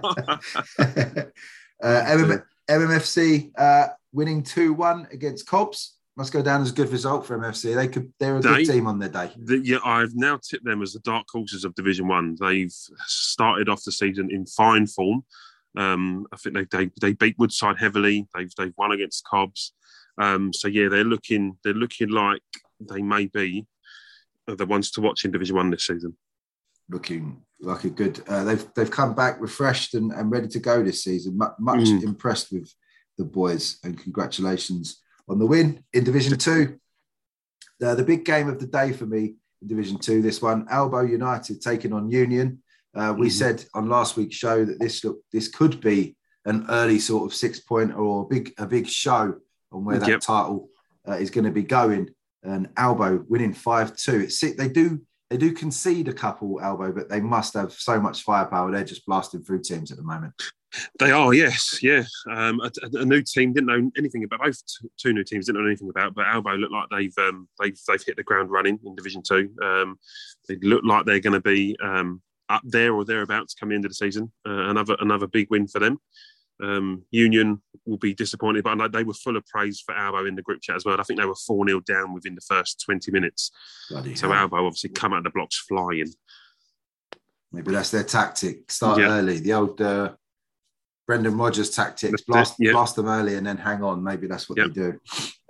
uh, MM, MMFC uh, winning 2 1 against Cobbs. Must go down as a good result for MFC. They could, they're a They- good team on their day. The, yeah, I've now tipped them as the dark horses of Division One. They've started off the season in fine form. Um, I think they, they they beat Woodside heavily. They've they've won against Cobbs. Um, so yeah, they're looking they're looking like they may be the ones to watch in Division One this season. looking like a good. Uh, they've they've come back refreshed and, and ready to go this season. Mu- much Mm. impressed with the boys, and congratulations on the win in Division Two. Uh, the big game of the day for me in Division Two. This one, Albo United taking on Union. Uh, we Mhm. said on last week's show that this look this could be an early sort of six point or a big a big show on where that Yep. title uh, is going to be going. And Albo winning five two. It's they do they do concede a couple Albo, but they must have so much firepower. They're just blasting through teams at the moment. They are, yes, yeah. Um, a, a new team didn't know anything about both two new teams didn't know anything about, but Albo look like they've um, they've they've hit the ground running in Division Two. Um, they look like they're going to be um, up there or thereabouts come the end of the season. Uh, another another big win for them. Um, Union will be disappointed, but they were full of praise for Albo in the group chat as well. I think they were four 0 down within the first twenty minutes. Bloody So hell. Albo obviously come out of the blocks flying. Maybe that's their tactic. Start Yeah. early. The old uh, Brendan Rodgers tactics: blast, yeah. blast them early and then hang on. Maybe that's what Yep. they do.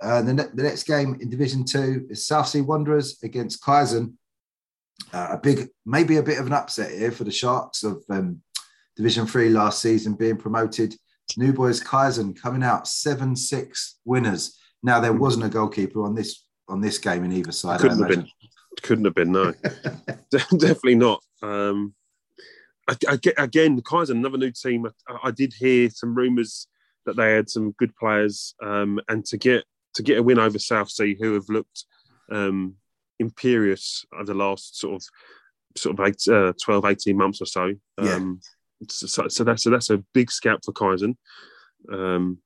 Uh, the, ne- the next game in Division Two is South Sea Wanderers against Kaizen. Uh, a big, maybe a bit of an upset here for the Sharks of um, Division Three last season being promoted. New Boys Kaizen coming out seven six winners. Now there wasn't a goalkeeper on this on this game in either side. Couldn't have been. Couldn't have been. No, definitely not. Um, I, I again, Kaizen, another new team. I, I did hear some rumours that they had some good players, um, and to get to get a win over South Sea, who have looked um, imperious over the last sort of sort of eight, uh, 12, 18 months or so. Yeah. So, so that's so that's a big scout for Kaizen. Um,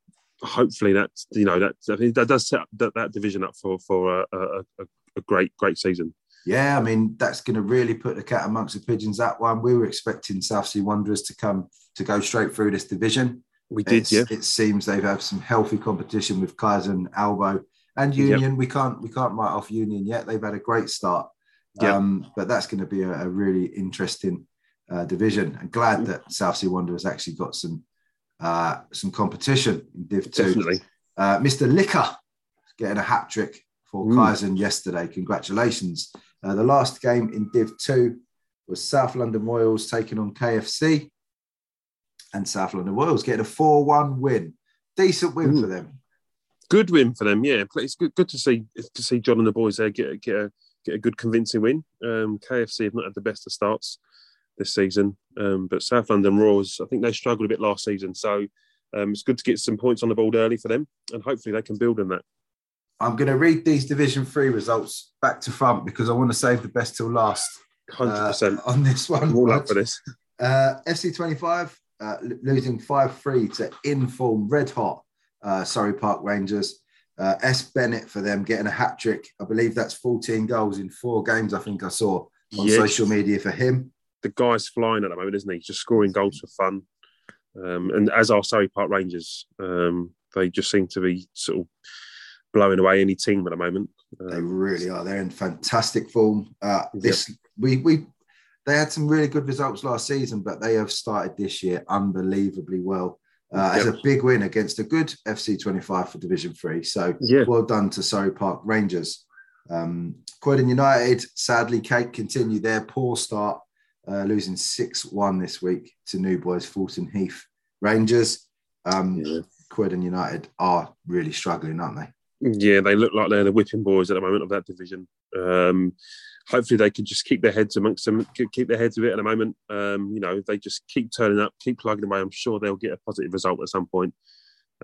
hopefully, that you know that that does set that, that division up for for a, a, a, great great season. Yeah, I mean that's going to really put the cat amongst the pigeons. That one we were expecting South Sea Wanderers to come to go straight through this division. We did, It's- yeah. It seems they've had some healthy competition with Kaizen and Albo and Yep. Union. We can't we can't write off Union yet. They've had a great start, Yep. um, but that's going to be a, a really interesting uh, division. I'm glad that South Sea Wanderers actually got some uh, some competition in Div Two. Definitely. Uh, Mr. Licker getting a hat trick for Mm. Kaizen yesterday. Congratulations. Uh, the last game in Div 2 was South London Royals taking on KFC. And South London Royals getting a 4 1 win. Decent win Mm. for them. Good win for them, yeah. It's good, good to see to see John and the boys there get a- get a get a good convincing win. Um, KFC have not had the best of starts this season, um, but South London Royals, I think they struggled a bit last season. So um, it's good to get some points on the board early for them, and hopefully they can build on that. I'm going to read these Division 3 results back to front because I want to save the best till last Hundred uh, percent. on this one. All up for this. Uh, FC25 uh, l- losing 5 3 to inform red hot uh, Surrey Park Rangers. Uh, S. Bennett for them getting a hat trick. I believe that's 14 goals in four games, I think I saw on Yes. social media for him. The guy's flying at the moment, isn't he? Just scoring goals for fun. Um, and as are Surrey Park Rangers, um, they just seem to be sort of blowing away any team at the moment. They Um, really are. They're in fantastic form. Uh, this we we they had some really good results last season, but they have started this year unbelievably well. Uh, As Yep. a big win against a good FC 25 for Division Three. So Yeah. well done to Surrey Park Rangers. Um, Croydon United, sadly, Kate continue their poor start, uh, losing 6 1 this week to New Boys Thornton Heath Rangers. Um, Yeah. Croydon United are really struggling, aren't they? Yeah, they look like they're the whipping boys at the moment of that division. Um, hopefully, they can just keep their heads amongst them, keep their heads with it at the moment. Um, you know, if they just keep turning up, keep plugging away. I'm sure they'll get a positive result at some point.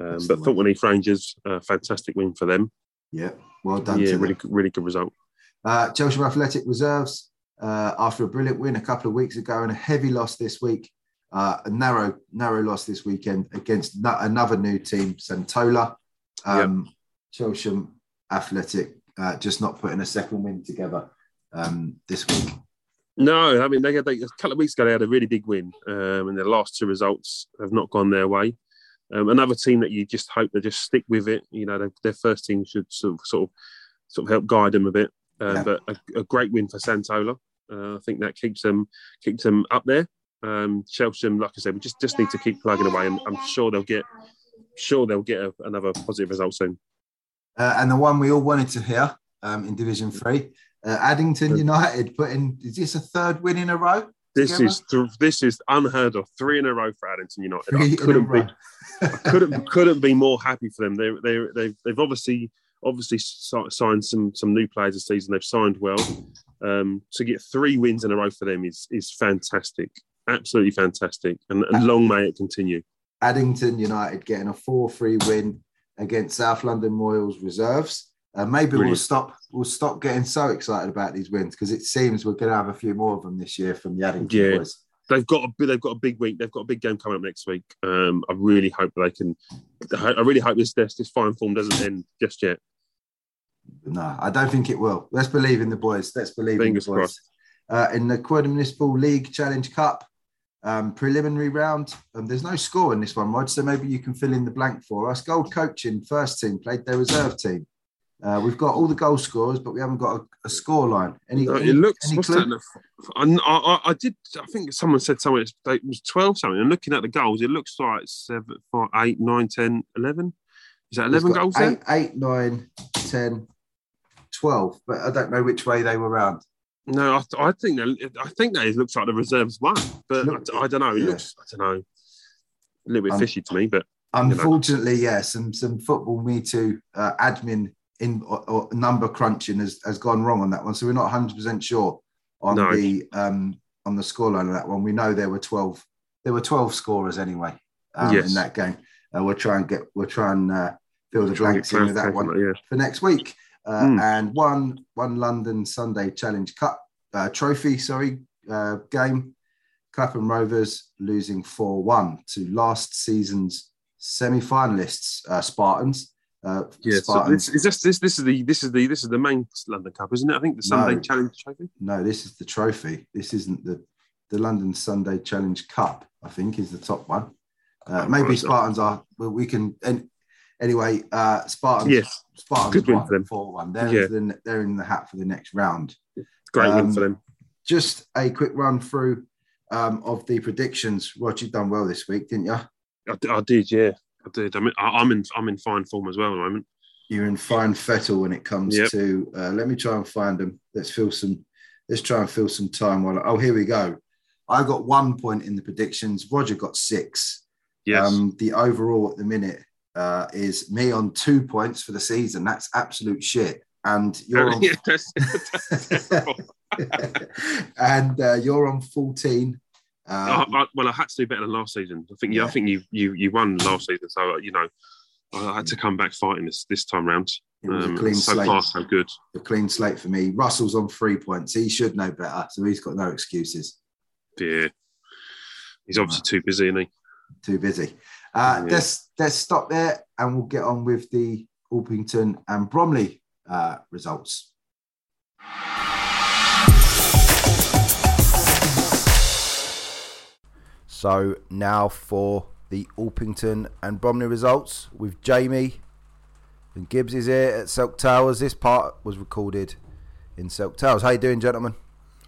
Um, but. Thornton Heath Rangers, uh, fantastic win for them. Yeah, well done yeah, them. really, good- really good result. Uh, Chelsham Athletic reserves uh, after a brilliant win a couple of weeks ago and a heavy loss this week. Uh, a narrow, narrow loss this weekend against no- another new team, Santola. Um, Chelsham Athletic uh, just not putting a second win together um, this week. No, I mean, they, they, a couple of weeks ago they had a really big win, um, and their last two results have not gone their way. Um, another team that you just hope they just stick with it. You know, their, their first team should sort of, sort of, sort of help guide them a bit. Um, Yeah. But a, a great win for Santola. Uh, I think that keeps them keeps them up there. Um, Chelsham, like I said, we just just need to keep plugging away, and I'm sure they'll get sure they'll get a, another positive result soon. Uh, and the one we all wanted to hear um, in Division Three, uh, Addington United putting is this a third win in a row? This Together? is th- this is unheard of. Three in a row for Addington United. Three I couldn't be row. couldn't couldn't be more happy for them. They they they've, they've obviously obviously signed some some new players this season. They've signed well. Um, to get three wins in a row for them is is fantastic, absolutely fantastic, and, and long may it continue. Addington United getting a 4 3 win against South London Royals reserves. Uh, maybe we'll stop. We'll stop getting so excited about these wins because it seems we're going to have a few more of them this year from the Addington Yeah. boys. They've got a they've got a big week. They've got a big game coming up next week. Um, I really hope they can. I really hope this this, this fine form doesn't end just yet. No, I don't think it will. Let's believe in the boys. Let's believe Fingers in the boys. Uh, in the Croydon Municipal League Challenge Cup um, preliminary round, um, there's no score in this one, Rod. So maybe you can fill in the blank for us. Gold Coaching first team played their reserve team. Uh, we've got all the goal scorers, but we haven't got a, a score line. Any, No, any- it looks. What's clue? that? I, I, I did. I think someone said somewhere it was twelve something. And looking at the goals, it looks like seven, five, eight, nine, ten, eleven. Is that eleven goals eight, there? eight, nine, 10, 12, but I don't know which way they were round. No, I, I think that I think that it looks like the reserves won, but Look- I, I don't know. It yeah. looks. I don't know. A little bit Um, fishy to me, but Unfortunately, yeah, some some football me too uh, admin in or, or number crunching has, has gone wrong on that one. So we're not 100 percent sure on No. the um on the scoreline of that one. We know there were 12 there were 12 scorers anyway um, Yes. in that game. Uh, we'll try and get we'll try and uh, fill the trying to get blanks in with that one on for next week. Uh, Hmm. And one one London Sunday Challenge Cup uh, trophy, sorry, uh, game. Clapham Rovers losing 4 1 to last season's semi finalists, uh, Spartans. Uh, Yeah, so this is this, this this is the this is the this is the main London Cup, isn't it? I think the Sunday No. Challenge Trophy. no, this is the trophy. This isn't the, the London Sunday Challenge Cup, I think, is the top one. Uh, maybe. Spartans are, well, we can. And anyway, uh, Spartans. Yes, Spartans Good win for them. 4 1. They're, Yeah. the, they're in the hat for the next round. great Um, win for them. just a quick run through um, of the predictions. Rod, you've done well this week, didn't you? I did, yeah, I did. I mean, I, I'm in I'm in fine form as well at the moment. You're in fine fettle when it comes Yep. to. Uh, let me try and find them. Let's fill some. Let's try and fill some time. While oh, here we go. I got one point in the predictions. Roger got six. Yes, Um, the overall at the minute uh, is me on two points for the season. That's absolute shit. And you're on, Yeah, that's- that's terrible. and uh, you're on 14. I, Um, I, well, I had to do better than last season. I think, yeah, I think you you you won last season, so uh, you know, I had to come back fighting this this time round. it was Um, a clean so slate. far, so good. a clean slate for me. Russell's on three points. He should know better, so he's got no excuses. Yeah, he's obviously too busy, isn't he? Too busy. Uh, Yeah. Let's let's stop there, and we'll get on with the Orpington and Bromley uh, results. So now for the Orpington and Bromley results with Jamie and Gibbs is here at Silk Towers. This part was recorded in Silk Towers. How you doing, gentlemen?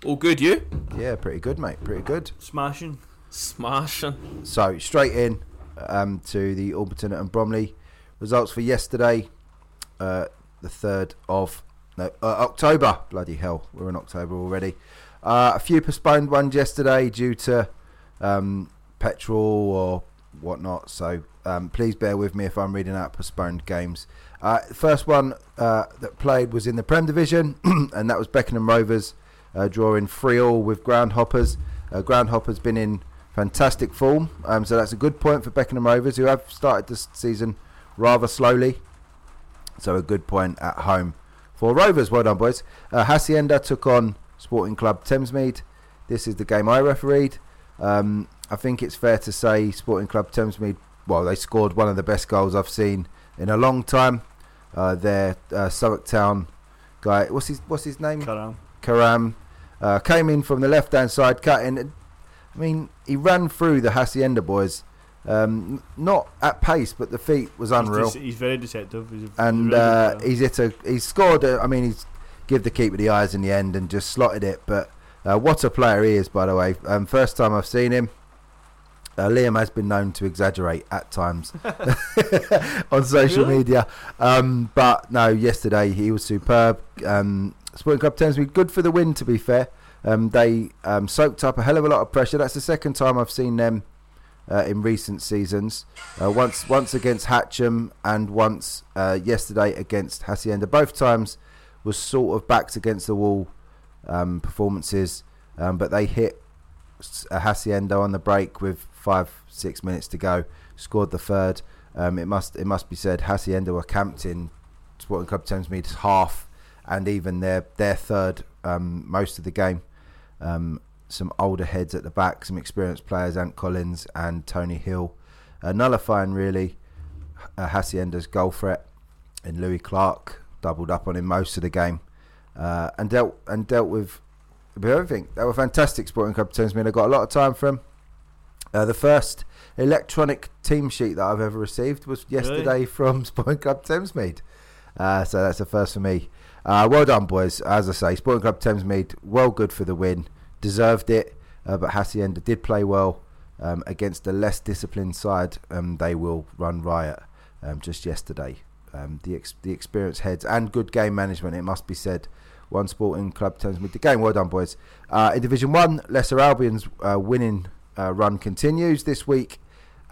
All good, you? Yeah, pretty good, mate. Pretty good. Smashing. Smashing. So straight in um, to the Orpington and Bromley results for yesterday, uh, the third of no, uh, October. Bloody hell, we're in October already. Uh, a few postponed ones yesterday due to um, petrol or whatnot. So um, please bear with me if I'm reading out postponed games. Uh, first one uh, that played was in the Prem Division, and that was Beckenham Rovers uh, drawing 3 all with Groundhoppers. Uh, Groundhoppers been in fantastic form, um, so that's a good point for Beckenham Rovers, who have started this season rather slowly. So a good point at home for Rovers. Well done, boys. Uh, Hacienda took on Sporting Club Thamesmead. This is the game I refereed. Um, I think it's fair to say Sporting Club Thamesmead. Well, they scored one of the best goals I've seen in a long time. Uh, their uh, Southwark Town guy, what's his what's his name? Karam. Karam uh, came in from the left hand side, cutting. I mean, he ran through the Hacienda boys, um, not at pace, but the feet was unreal. He's, he's very deceptive. He's and very uh, he's hit a he's scored. A, I mean, he's give the keeper the eyes in the end and just slotted it. But uh, what a player he is, by the way. Um, first time I've seen him. Uh, Liam has been known to exaggerate at times on social Really? media, um, but no, yesterday he was superb. Um, Sporting Club Thames good for the win. To be fair, um, they um, soaked up a hell of a lot of pressure. That's the second time I've seen them uh, in recent seasons. Uh, once once against Hatcham and once uh, yesterday against Hacienda. Both times was sort of backed against the wall um, performances, um, but they hit uh, Hacienda on the break with five six minutes to go. Scored the third. Um, it must it must be said Hacienda were camped in Sporting Club Thamesmead's half and even their their third um, most of the game. Um, some older heads at the back, some experienced players, Ant Collins and Tony Hill, uh, nullifying really uh, Hacienda's goal threat. And Louis Clark doubled up on him most of the game, uh, and dealt and dealt with, with everything. They were fantastic Sporting Club Thamesmead. I got a lot of time them. Uh, the first electronic team sheet that I've ever received was yesterday from Sporting Club Thamesmead. Uh, so that's the first for me. Uh, well done, boys. As I say, Sporting Club Thamesmead, well good for the win. Deserved it, uh, but Hacienda did play well um, against a less disciplined side. Um, they will run riot um, just yesterday. Um, the ex- the experienced heads and good game management, it must be said. One Sporting Club Thamesmead. The game, well done, boys. Uh, in Division 1, Lesser Albion's uh, winning uh, run continues this week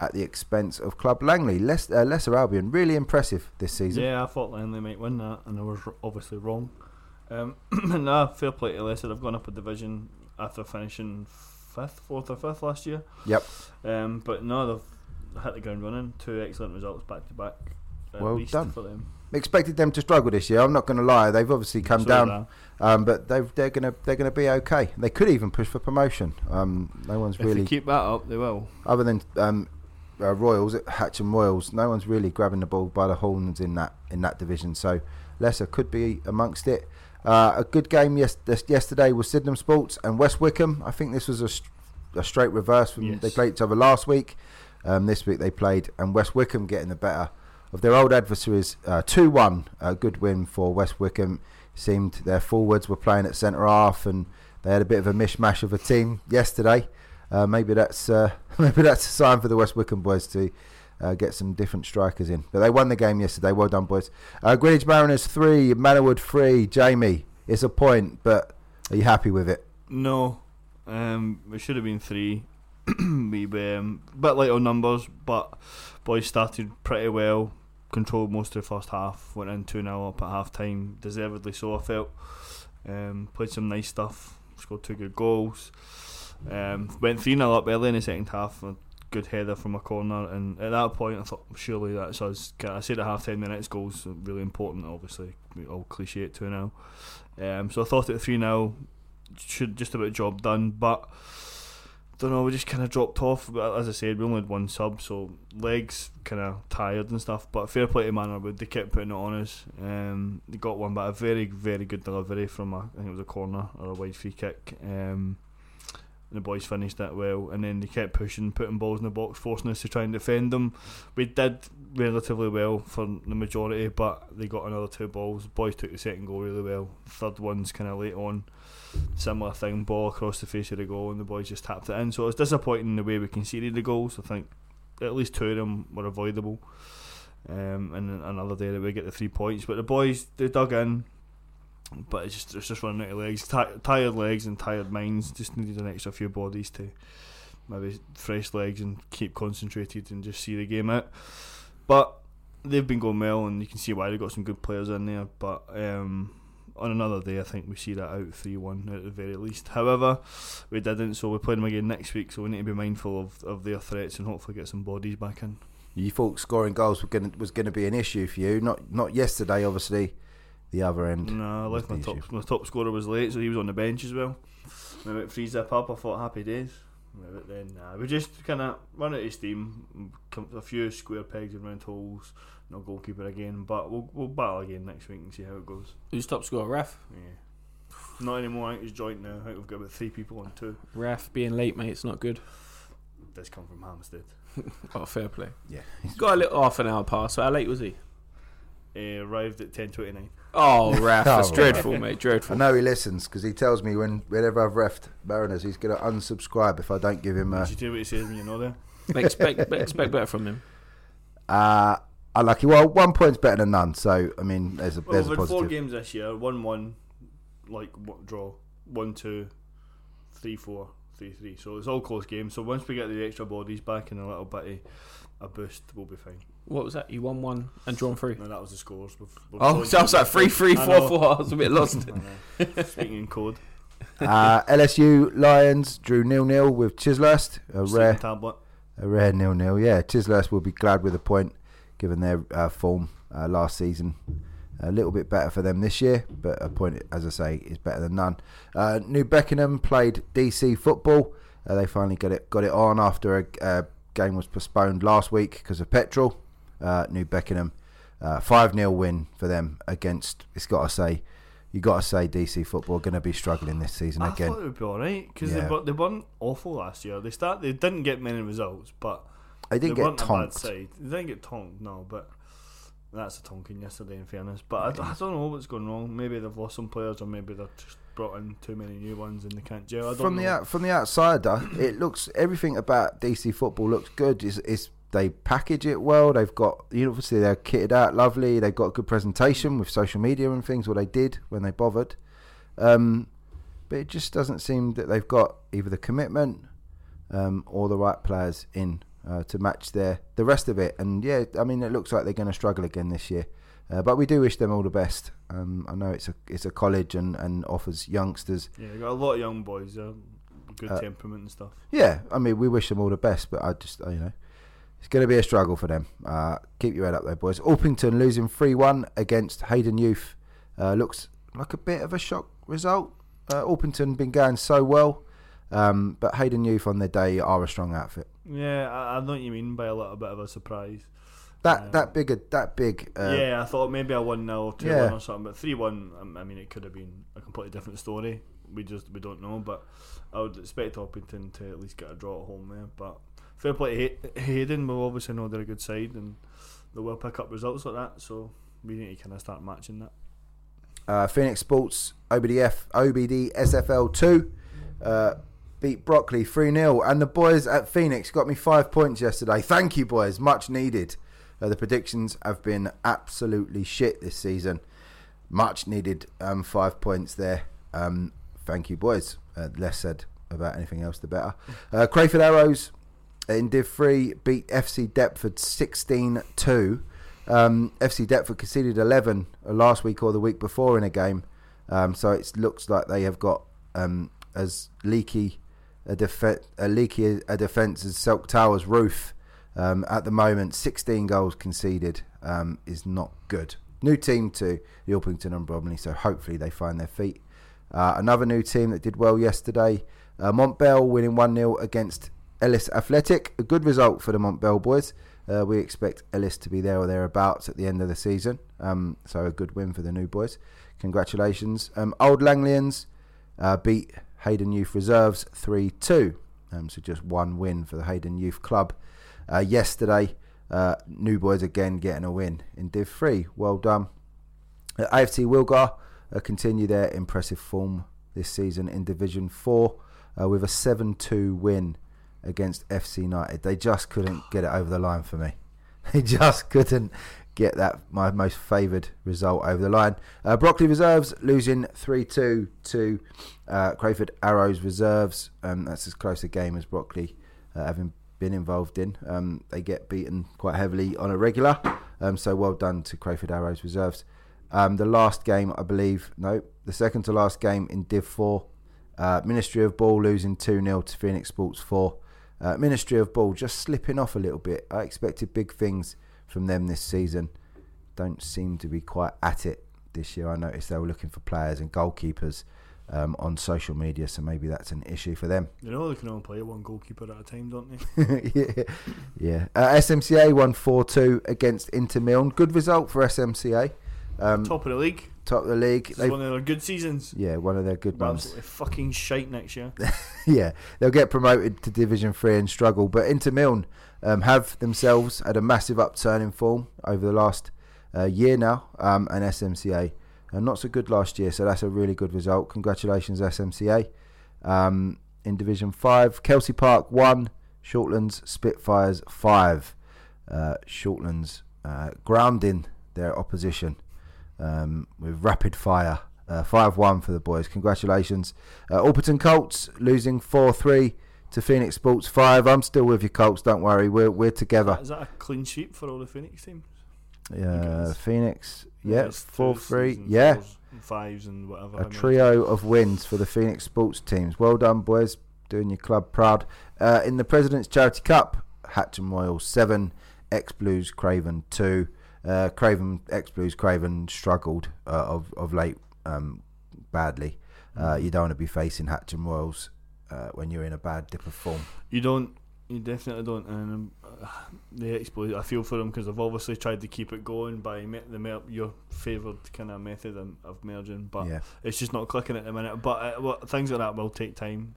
at the expense of Club Langley. Les- uh, Lesser Albion, really impressive this season. Yeah, I thought Langley might win that, and I was obviously wrong. Um, nah, fair play to Leicester. They've gone up a division after finishing fifth, fourth or fifth last year. Yep. Um, but no, they've hit the ground running. Two excellent results back to back. Well done. them. Expected them to struggle this year. I'm not going to lie. They've obviously come So down, um, but they've, they're going to they're going to be okay. They could even push for promotion. Um, no one's If really they keep that up, they will. other than um, uh, Royals, Hatcham Royals, no one's really grabbing the ball by the horns in that in that division. So Leicester could be amongst it. Uh, a good game yes, yesterday was Sydenham Sports and West Wickham. I think this was a, st- a straight reverse from Yes. they played each other last week. Um, this week they played and West Wickham getting the better of their old adversaries. Uh, Two one, a good win for West Wickham. Seemed their forwards were playing at centre half and they had a bit of a mishmash of a team yesterday. Uh, maybe that's uh, maybe that's a sign for the West Wickham boys to uh, get some different strikers in. But they won the game yesterday. Well done, boys. Uh, Greenwich Mariners three, Manorwood three. Jamie, it's a point, but are you happy with it? No, um, it should have been three. we um, bit light on numbers, but boys started pretty well. Controlled most of the first half. Went in two 0 up at half time. Deservedly so, I felt. Um, played some nice stuff. Scored two good goals. Um, went three 0 up early in the second half. A good header from a corner, and at that point, I thought surely that's us. I said at half time the next goal's really important. Obviously, all cliche it two 0 um, So I thought at three 0 should just about job done, but don't know. We just kind of dropped off. But as I said, we only had one sub, so legs kind of tired and stuff. But fair play to Manor, they kept putting it on us. Um, they got one, but a very very good delivery from a, I think it was a corner or a wide free kick. Um, and the boys finished that well, and then they kept pushing, putting balls in the box, forcing us to try and defend them. We did relatively well for the majority, but they got another two balls. boys took the second goal really well. Third one's kind of late on similar thing, ball across the face of the goal, and the boys just tapped it in. So it's disappointing the way we conceded the goals. I think at least two of them were avoidable. Um, and another day that we get the three points, but the boys they dug in, but it's just it's just running out of legs, Ti tired legs and tired minds. Just needed an extra few bodies to maybe fresh legs and keep concentrated and just see the game out. But they've been going well, and you can see why they've got some good players in there. But um, on another day, I think we see that out 3 1 at the very least. However, we didn't, so we're playing them again next week, so we need to be mindful of, of their threats and hopefully get some bodies back in. You thought scoring goals gonna, was going to be an issue for you, not not yesterday, obviously. The other end. No, I left my top, my top scorer was late, so he was on the bench as well. Maybe it frees up up, I thought happy days. But then nah, we just kind of run out of steam, a few square pegs and round holes, no goalkeeper again, but we'll, we'll battle again next week and see how it goes. Who's top scorer? Ref. Yeah. Not anymore. I think it's joint now. I think we've got about three people on two. Ref being late, mate. It's not good. It does come from Hampstead. Oh, fair play. Yeah. He's Got a little half an hour pass. So how late was he? He arrived at ten twenty nine. Oh, Raf, that's Oh, dreadful, mate. Dreadful. I know he listens because he tells me when whenever I've refed Mariners, he's going to unsubscribe if I don't give him a. Did you do what he says when you're not there? expect expect better from him. Uh, unlucky. Well, one point's better than none. So I mean, there's a Well, there's we've a had four positive. games this year. One one, like what, draw. One two, three four, three three. So it's all close games. So once we get the extra bodies back and a little bit of a boost, we'll be fine. What was that? You won one and drawn three. No, that was the scores. We've, we've Oh, gone- sounds like three, three, I four, know. four. I was a bit lost. Speaking in code. uh, LSU Lions drew nil nil with Chislehurst. A Sleeping rare tablet. a rare nil nil. Yeah, Chislehurst will be glad with a point given their uh, form uh, last season. A little bit better for them this year, but a point, as I say, is better than none. Uh, New Beckenham played DC football. Uh, they finally got it got it on after a uh, game was postponed last week because of petrol. Uh, New Beckenham, five 0 win for them against. It's got to say, you got to say DC football going to be struggling this season I again. I thought it would be alright because Yeah. they, they weren't awful last year. They start they didn't get many results, but They they didn't get weren't tonked. They didn't get tonked, no, but That's a Tonkin yesterday, in fairness. But I don't know what's going wrong. Maybe they've lost some players, or maybe they've just brought in too many new ones and they can't gel. I from know. the out, from the outsider, it looks everything about DC football looks good. It's, it's they package it well. They've got you know, obviously they're kitted out lovely. They've got a good presentation with social media and things. What they did when they bothered, um, but it just doesn't seem that they've got either the commitment um, or the right players in uh, to match their the rest of it. And yeah, I mean it looks like they're going to struggle again this year. Uh, but we do wish them all the best. Um, I know it's a it's a college and, and offers youngsters Yeah, got a lot of young boys. Uh, good Uh, temperament and stuff. Yeah, I mean, we wish them all the best, but I just, you know, it's going to be a struggle for them. Uh, keep your head up there, boys. Orpington losing 3 1 against Hayden Youth uh, looks like a bit of a shock result. Uh, Orpington been going so well, um, but Hayden Youth on their day are a strong outfit. Yeah, I, I know what you mean by a little bit of a surprise. That Yeah. that big, a- that big. Uh, yeah, I thought maybe a one 0 two Yeah. one or something, but three one. um, I mean, it could have been a completely different story. We just we don't know, but I would expect Orpington to at least get a draw at home there. But fair play to Hay- Hayden. We obviously know they're a good side and they will pick up results like that. So we need to kind of start matching that. Uh, Phoenix Sports OBDF OBD SFL two uh, beat Broccoli three 0 and the boys at Phoenix got me five points yesterday. Thank you, boys, much needed. Uh, the predictions have been absolutely shit this season. Much needed um, five points there. Um, thank you, boys. Uh, less said about anything else, the better. Uh, Crayford Arrows in Div 3 beat FC Deptford 16 2. Um, FC Deptford conceded 11 uh, last week or the week before in a game. Um, so it looks like they have got um, as leaky a, def- a leaky a defence as Selk Tower's roof um, at the moment. 16 goals conceded um, is not good. New team to the Orpington and Bromley, so hopefully they find their feet. Uh, another new team that did well yesterday, uh, Montbell winning 1 0 against Ellis Athletic. A good result for the Montbell boys. Uh, we expect Ellis to be there or thereabouts at the end of the season. Um, so a good win for the new boys. Congratulations. Um, Old Langlians uh, beat Hayden Youth Reserves 3 2. Um, so just one win for the Hayden Youth Club. Uh, yesterday, uh, new boys again getting a win in Div 3. Well done. Uh, AFC Wilgar uh, continue their impressive form this season in Division 4 uh, with a 7 2 win against FC United. They just couldn't get it over the line for me. They just couldn't get that my most favoured result over the line. Uh, Broccoli Reserves losing 3 2 to uh, Crayford Arrows Reserves. Um, that's as close a game as Broccoli uh, having been involved in. Um, they get beaten quite heavily on a regular. Um, so well done to Crayford Arrows Reserves. Um, the last game, I believe, no, the second to last game in Div 4. Uh, Ministry of Ball losing 2 0 to Phoenix Sports 4. Uh, Ministry of Ball just slipping off a little bit. I expected big things from them this season. Don't seem to be quite at it this year. I noticed they were looking for players and goalkeepers um, on social media, so maybe that's an issue for them. You know they can only play one goalkeeper at a time, don't they? yeah, yeah. Uh, SMCA won 4 2 against Inter Milan. Good result for SMCA. Um, top, Top of the league. Of the league. They've- one of their good seasons. yeah, one of their good ones. absolutely fucking shite next year. yeah, they'll get promoted to Division Three and struggle. But Inter Milne um, have themselves had a massive upturn in form over the last uh, year now, um, and SMCA uh, not so good last year. So that's a really good result. Congratulations, SMCA. Um, in Division Five, Kelsey Park one, Shortlands Spitfires five. Uh, Shortlands uh, grounding their opposition um, with rapid fire. Uh, 5 1 for the boys. Congratulations. Uh, Alperton Colts losing 4 3 to Phoenix Sports 5. I'm still with you, Colts. Don't worry. We're, we're together. Is that a clean sheet for all the Phoenix teams? Uh. Phoenix, yeah, It's 4 twos, 3. and Yeah, fours and fives and whatever. a trio of wins for the Phoenix Sports teams. Well done, boys. Doing your club proud. Uh, in the President's Charity Cup, Hatcham Royal 7, Ex Blues Craven 2. Uh, Craven, Ex Blues Craven struggled uh, of, of late um, badly. Uh, Mm-hmm. you don't want to be facing Hatcham Royals uh, when you're in a bad dip of form. You don't. You definitely don't. And um, the exploit. I feel for them because they've obviously tried to keep it going by me- the mer- your favoured kind of method of, of merging, but yeah. it's just not clicking at the minute. But uh, well, things like that will take time.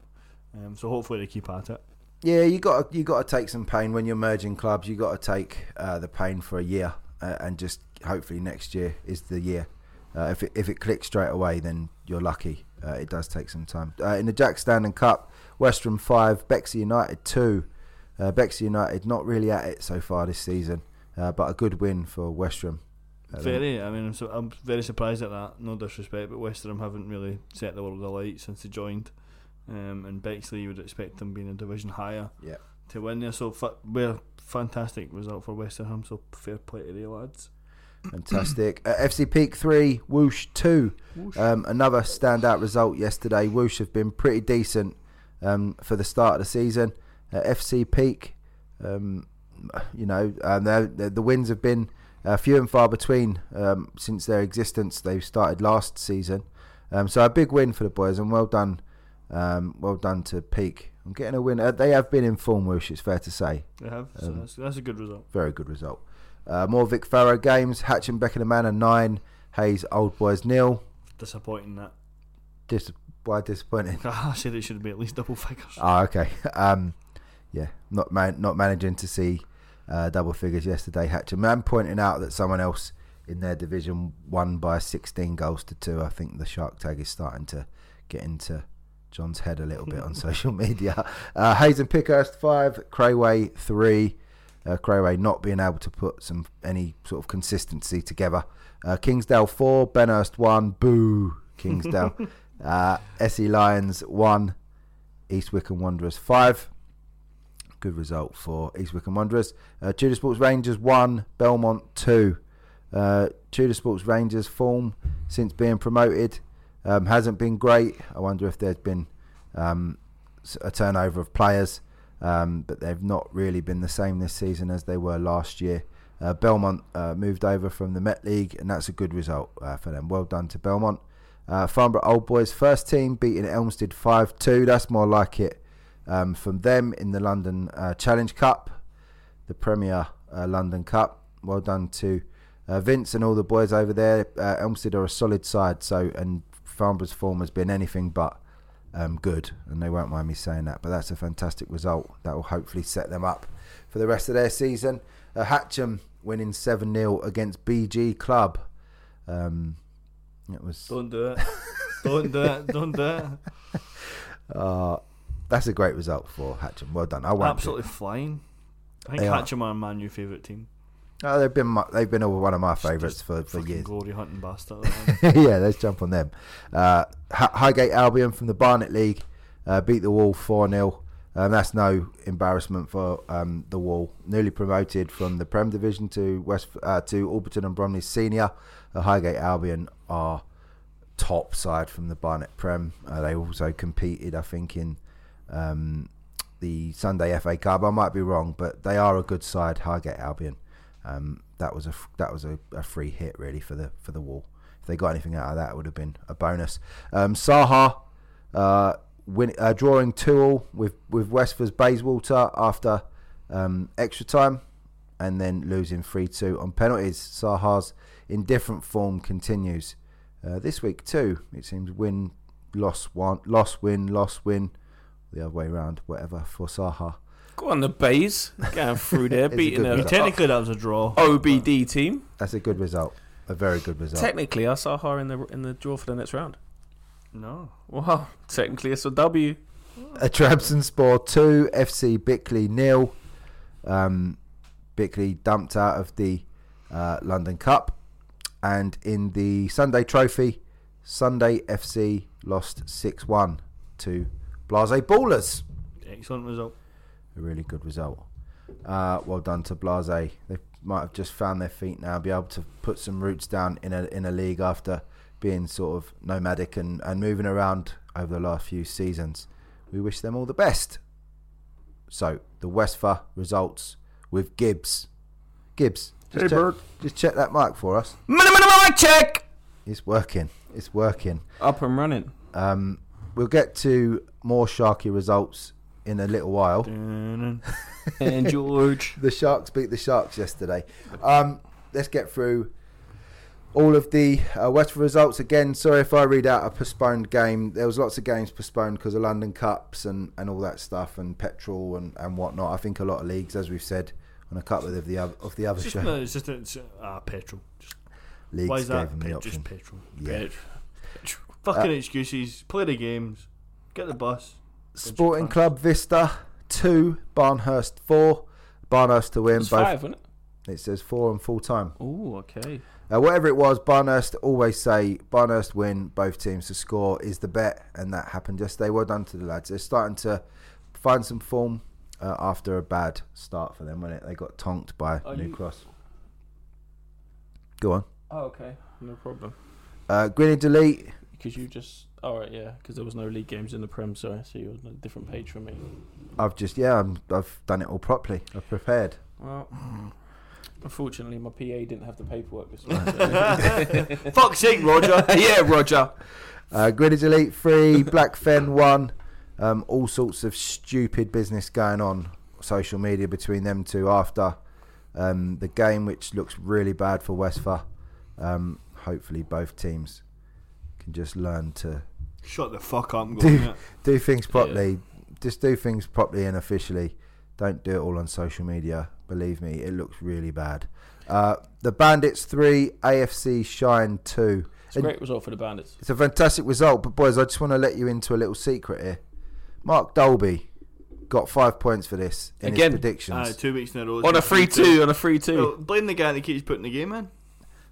Um, so hopefully they keep at it. Yeah, you got you got to take some pain when you're merging clubs. You got to take uh, the pain for a year uh, and just hopefully next year is the year. Uh, if it if it clicks straight away, then you're lucky. Uh, it does take some time. Uh, in the Jack Standing Cup, West Ham five, Bexley United two. Uh, Bexley United not really at it so far this season, uh, but a good win for West Ham. Very. I mean, I'm, so, I'm very surprised at that. No disrespect, but West Ham haven't really set the world alight since they joined. Um, and Bexley, you would expect them being a division higher Yeah. to win there. So, fa- we're fantastic result for West Ham. So, fair play to the lads. Fantastic. Uh, FC Peak 3, Whoosh 2. Um, another standout result yesterday. Whoosh have been pretty decent um, for the start of the season. Uh, FC Peak, um, you know, um, they're- they're- the wins have been uh, few and far between um, since their existence. They started last season. Um, so a big win for the boys and well done. Um, well done to Peak. I'm getting a win. Uh, they have been in form, Whoosh, it's fair to say They have. So, Um, that's, that's a good result. very good result. Uh, more Vic Farrow games. Hatch and Beckenham Manor nine. Hayes Old Boys nil. Disappointing that. Dis- why disappointing? I said it should be at least double figures. Oh, okay. Um, yeah, not man- not managing to see uh, double figures yesterday. Hatch and Man pointing out that someone else in their division won by 16 goals to two. I think the shark tag is starting to get into John's head a little bit on social media. Uh, Hayes and Pickhurst five. Crayway three. Uh, Crayway not being able to put some any sort of consistency together. Uh, Kingsdale four. Benhurst one. Boo. Kingsdale. uh, SE Lions one. East Wickham Wanderers 5. Good result for East Wickham Wanderers. Uh, Tudor Sports Rangers 1, Belmont 2. Uh, Tudor Sports Rangers form since being promoted um, hasn't been great. I wonder if there's been um, a turnover of players, um, but they've not really been the same this season as they were last year. Uh, Belmont uh, moved over from the Met League, and that's a good result uh, for them. Well done to Belmont. Uh, Farnborough Old Boys first team beating Elmstead 5 2. That's more like it um, from them in the London uh, Challenge Cup, the Premier uh, London Cup. Well done to uh, Vince and all the boys over there. Uh, Elmstead are a solid side, so and Farnborough's form has been anything but um, good, and they won't mind me saying that. But that's a fantastic result that will hopefully set them up for the rest of their season. Uh, Hatcham winning 7 0 against BG Club. Um, it was Don't do it. Don't do it. Don't do it. Uh, that's a great result for Hatcham. Well done. I won't. Absolutely flying. I think They are. Hatcham are my new favourite team. Oh, they've been my, they've been one of my favourites for, for years. Glory hunting bastard. yeah, let's jump on them. Uh, Highgate Albion from the Barnet League uh, beat the Wall four 0 um, That's no embarrassment for um, the Wall. Newly promoted from the Prem Division to West uh, to Orpington and Bromley Senior. Uh, Highgate Albion are top side from the Barnet Prem. Uh, they also competed, I think, in um, the Sunday FA Cup. I might be wrong, but they are a good side. Highgate Albion. Um, that was a that was a, a free hit really for the for the Wall. If they got anything out of that, it would have been a bonus. Um, Saha uh, win, uh, drawing two all with with Westford's Bayswater after um, extra time, and then losing three two on penalties. Saha's indifferent form continues uh, this week too. It seems win, loss, one, loss, win, loss, win, the other way around, whatever for Saha. Go on, the Bays. Going through there, It's a beating good a result. Technically, that was a draw. OBD team. That's a good result, a very good result. Technically, I saw her in the in the draw for the next round. No. Well, technically, it's a W. A Trabzonspor 2, FC Bickley nil. Um, Bickley dumped out of the uh, London Cup. And in the Sunday Trophy, Sunday FC lost 6 1 to Blase Ballers. Excellent result. A really good result. Uh, well done to Blase. They might have just found their feet now, be able to put some roots down in a in a league after being sort of nomadic and, and moving around over the last few seasons. We wish them all the best. So the Westphal results with Gibbs. Gibbs, just, Hey, check, Bert. just check that mic for us. Minimum mic check. It's working. It's working. Up and running. Um, we'll get to more Sharky results in a little while. And George. the Sharks beat the Sharks yesterday. Um, let's get through all of the uh, Westford results again. Sorry if I read out a postponed game. There was lots of games postponed because of London Cups and, and all that stuff and petrol and, and whatnot. I think a lot of leagues, as we've said on a couple of the other of the other It's just, shows. no, it's just it's, uh, petrol. Just, why is gave that? them the option. just petrol. Yeah. Petrol. Fucking excuses. Play the games. Get the bus. Sporting Club Vista two, Barnhurst four. Barnhurst to win. It's Both five, wasn't it? it says four and full time. Oh, okay. Uh, whatever it was, Barnhurst always say Barnhurst win, both teams to score is the bet, and that happened yesterday. Well done to the lads. They're starting to find some form uh, after a bad start for them when it they got tonked by Are New you- Cross. Go on. Oh, okay. No problem. Uh, Elite. Because you just. All right, yeah. Because there was no league games in the Prem, sorry. So you're on a different page from me. I've just yeah, I'm, I've done it all properly. I've prepared. Well, unfortunately, my PA didn't have the paperwork this week. so- Fuck's sake, Roger. yeah, Roger. Uh, Greenwich Elite three, Blackfen one. Um, all sorts of stupid business going on social media between them two after um, the game, which looks really bad for Westphal. Um, hopefully, both teams can just learn to Shut the fuck up and go. Dude. innit? do things properly. Just do things properly and officially. Don't do it all on social media. Believe me, it looks really bad. Uh, the Bandits three, AFC Shine two. It's a great result for the Bandits. It's a fantastic result, but boys, I just want to let you into a little secret here. Mark Dolby got five points for this in Again? his predictions, Aye, two weeks in a row. On a 3 2, on a 3 Well, 2. blame the guy that keeps putting the game in.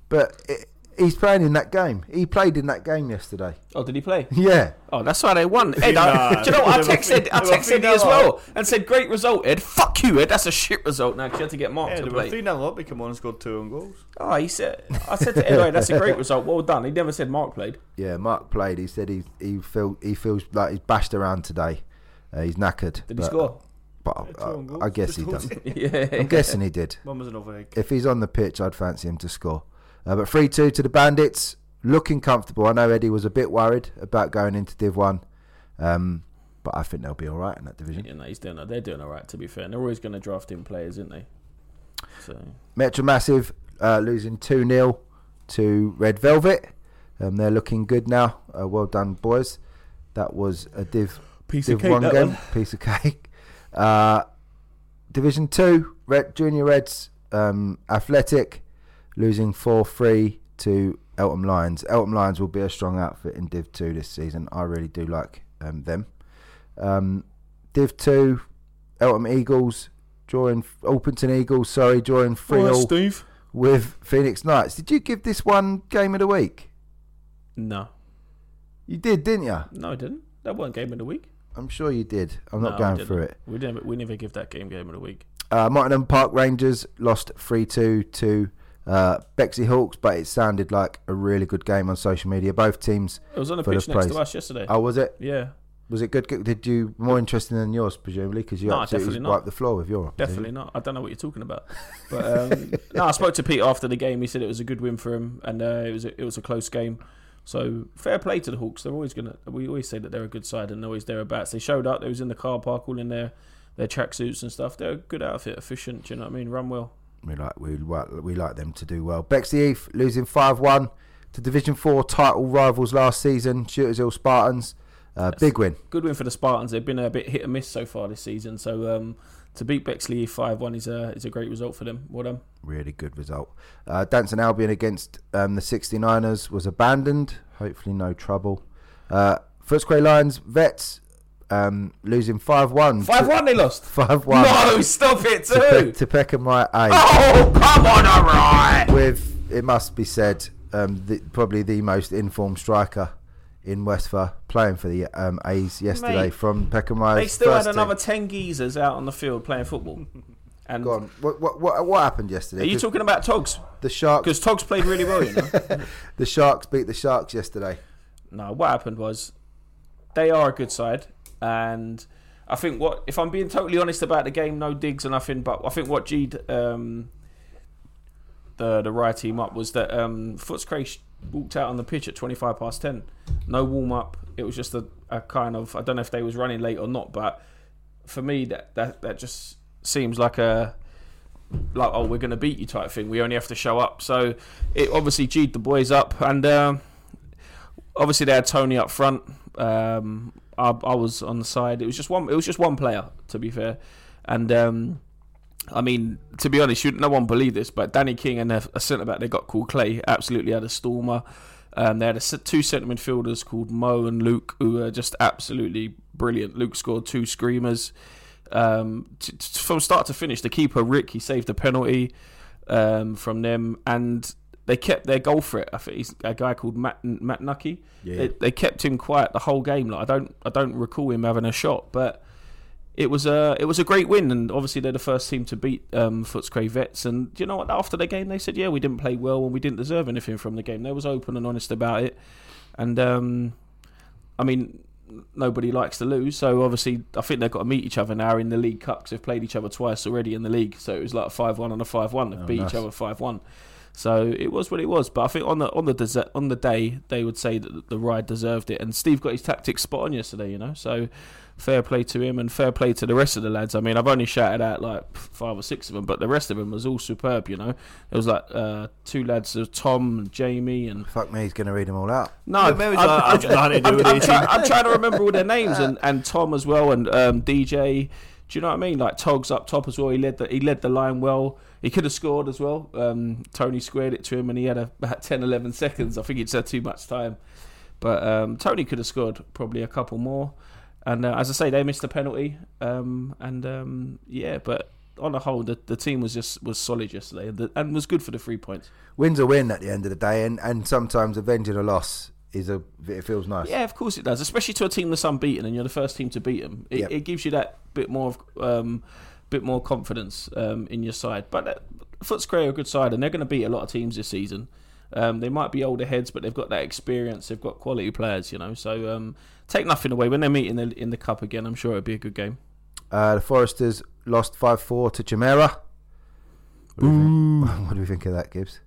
but it, he's playing in that game. He played in that game yesterday. Oh, did he play? Yeah, Oh, that's why they won. Ed, I, do you know what? I texted, I texted three you as well and said, great result, Ed. Fuck you, Ed. That's a shit result now 'cause you had to get Mark Yeah, to play. 3 0 up. He came on and scored two own goals. Oh, he said, I said to Ed, "Right, that's a great result. Well done. He never said Mark played. yeah. Mark played. He said he he feel he feels like he's bashed around today. Uh, he's knackered. Did he score? But Yeah, I. I guess he Just does. yeah. I'm guessing he did. One was an overhead. If he's on the pitch, I'd fancy him to score. Uh, but 3 2 to the Bandits, looking comfortable. I know Eddie was a bit worried about going into Div 1, um, but I think they'll be all right in that division. You know, he's doing. They're doing all right. To be fair, and they're always going to draft in players, aren't they? So Metro Massive uh, losing 2 0 to Red Velvet. Um, they're looking good now. Uh, well done, boys. That was a Div, piece Div 1 game. Piece of cake. Uh, Division 2, Red, Junior Reds um, Athletic losing 4 3 to Eltham Lions. Eltham Lions will be a strong outfit in Div 2 this season. I really do like um, them. Um, Div 2, Eltham Eagles drawing, Orpington Eagles, sorry, drawing 3 all with Phoenix Knights. Did you give this one game of the week? No, You did, didn't you? no, I didn't. That wasn't game of the week. I'm sure you did. I'm No, not going through it. We never, we never give that game game of the week. Uh, Nottingham Park Rangers lost 3 2 to uh, Bexley Hawks, but it sounded like a really good game on social media. Both teams. It was on the pitch next to us yesterday. Oh, was it? Yeah, Was it good? Did you more interesting than yours, presumably? Because you No, absolutely wiped the floor with your. definitely not. I don't know what you're talking about. But um, no, I spoke to Pete after the game. He said it was a good win for him, and uh, it was a, it was a close game. So fair play to the Hawks. They're always gonna. We always say that they're a good side and they're always thereabouts. They showed up. They was in the car park all in their their tracksuits and stuff. They're a good outfit, efficient. Do you know what I mean? Run well. We like we we like them to do well. Bexley Heath losing five one to Division Four title rivals last season, Shooters Hill Spartans. Uh, big win. Good win for the Spartans. They've been a bit hit and miss so far this season. So um, to beat Bexley five one is a is a great result for them. Well done. Really good result. Uh, Danson Albion against um, the 69ers was abandoned. Hopefully, no trouble. Uh, Footscray Lions Vets um, losing 5 1. Five one they lost. 5 1. No, stop it too. to Peckham Rye A. Oh come on, all right. With, it must be said, um, the, probably the most informed striker in Westphal playing for the um, A's yesterday Mate, from Peckham Rise. They still had another team. ten geezers out on the field playing football. And Go on. What, what, what, what happened yesterday? are you talking about Togs? the Sharks. Because Togs played really well, you know. The Sharks beat the Sharks yesterday. no, what happened was they are a good side, and I think what if I'm being totally honest about the game, no digs or nothing, but I think what G um, the the right team up was that um, Footscray walked out on the pitch at 25 past 10. No warm up. It was just a, a kind of I don't know if they was running late or not, but for me that that, that just seems like a like oh we're gonna beat you type thing. We only have to show up. So it obviously G'd the boys up, and um, obviously they had Tony up front. Um, I, I was on the side. It was just one. It was just one player to be fair, and um, I mean, to be honest, you, no one believe this, but Danny King and a, centre back they got called Clay absolutely had a stormer. Um, they had a, two centre midfielders called Mo and Luke who are just absolutely brilliant. Luke scored two screamers um, t- t- from start to finish. The keeper Rick he saved a penalty um, from them, and they kept their goal threat. I think he's a guy called Matt Matt Nucky. Yeah. They, they kept him quiet the whole game. Like I don't I don't recall him having a shot, but it was a it was a great win, and obviously they're the first team to beat um, Footscray Vets. And you know what? After the game, they said, "Yeah, we didn't play well, and we didn't deserve anything from the game." They was open and honest about it, and um, I mean, nobody likes to lose, so obviously I think they've got to meet each other now in the League Cup 'cause they've played each other twice already in the league. So it was like a five-one and a five-one. They've Oh, beat nice. each other five-one. So it was what it was, but I think on the on the dese- on the day they would say that the ride deserved it, and Steve got his tactics spot on yesterday, you know. So fair play to him and fair play to the rest of the lads. I mean, I've only shouted out like five or six of them, but the rest of them was all superb, you know. There was like uh, two lads, uh, Tom and Jamie, and Fuck me, he's going to read them all out. no, Yeah, maybe it's like, I've got nothing to do with I'm, try- I'm trying to remember all their names and, and Tom as well and um, DJ. Do you know what I mean? Like Togs up top as well. He led the he led the line well. He could have scored as well. Um, Tony squared it to him and he had a, about 10, 11 seconds. I think he'd had too much time, but um, Tony could have scored probably a couple more. And uh, as I say, they missed a penalty. Um, and um, yeah, but on the whole, the, the team was just was solid yesterday and, the, and was good for the three points. Win's a win at the end of the day, and, and sometimes avenging a loss is a it feels nice. Yeah, of course it does. Especially to a team that's unbeaten and you're the first team to beat them. It, Yep. it gives you that bit more, of, um, bit more confidence um, in your side. But uh, Footscray are a good side, and they're going to beat a lot of teams this season. Um, they might be older heads, but they've got that experience. They've got quality players, you know. So um, take nothing away when they meet in the in the cup again. I'm sure it'll be a good game. Uh, the Foresters lost five four to Chimera. What do, we think? what do we think of that, Gibbs?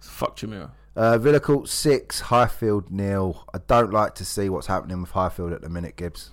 Fuck Chimera. Uh, Villa Court six, Highfield nil. I don't like to see what's happening with Highfield at the minute, Gibbs.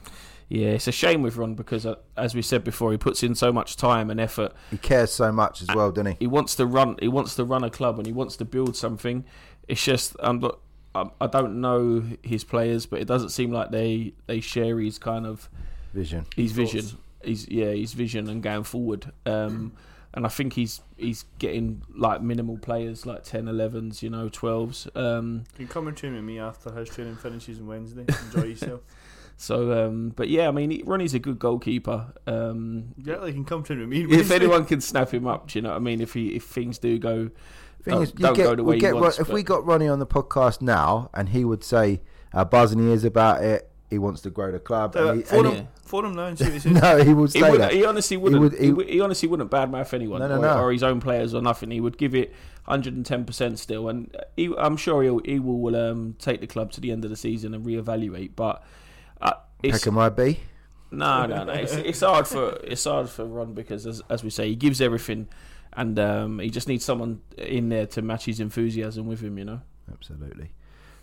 Yeah, it's a shame with Ron because, uh, as we said before, he puts in so much time and effort. He cares so much as well, doesn't he? he wants to run he wants to run a club and he wants to build something it's just I'm not, I'm- don't know his players but it doesn't seem like they they share his kind of Vision. his vision his yeah his vision and going forward um and I think he's he's getting like minimal players like 10 11s you know 12s um You can come and train with me after his training finishes on Wednesday. Enjoy yourself. so um but yeah I mean Ronnie's a good goalkeeper um Yeah, they can come train with me. if anyone can snap him up do you know what I mean if he if things do go Thing don't- is, you don't get, go the we way he get wants, if but- we got Ronnie on the podcast now, and he would say how buzzing he is about it. He wants to grow the club. Uh, and he, phone, and him, phone him now and see what he he, says. no, he would He, would, that. he honestly wouldn't. He, would- he- would- he honestly wouldn't badmouth anyone No, no, or, no. or his own players or nothing. He would give it 110 percent still, and he, I'm sure he'll, he will um, take the club to the end of the season and reevaluate. But uh, it's, Peckham be? no, no, no. It's, it's hard for it's hard for Ron because, as, as we say, he gives everything, and um, he just needs someone in there to match his enthusiasm with him. You know. Absolutely.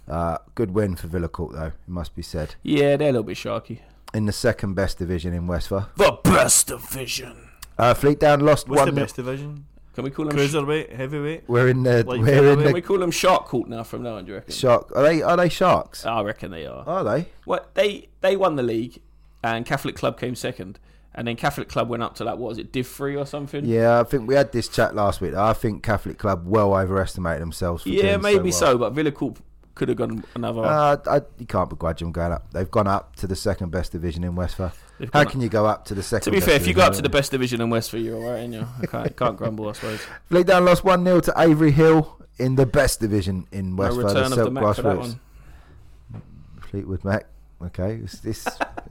Uh, good win for Villa Court, though, it must be said. Yeah, they're a little bit sharky. In the second best division in Westphal. The best division. Uh, Fleet Down lost What's one. the best division? Can we call him? Cruiserweight, heavyweight. We're in the. Like we're in featherweight? Can we call him Shark Court now from now on? Do you reckon? shark. Are they? Are they sharks? I reckon they are. Are they? Well, they they won the league, and Catholic Club came second, and then Catholic Club went up to like what was it, Div three or something? Yeah, I think we had this chat last week. I think Catholic Club well overestimated themselves. For yeah, doing maybe so. so, but Villa Court could have gone another. Uh, I, you can't begrudge them going up. They've gone up to the second best division in Westphal. How can you go up to the second? to be best fair, if you go up to the best division in Westfield, you're all right, and you I can't, can't grumble, I suppose. Fleet Down lost 1 0 to Avery Hill in the best division in No Westphal. return of the Mac for that one. Fleetwood Mac. Okay, it's this.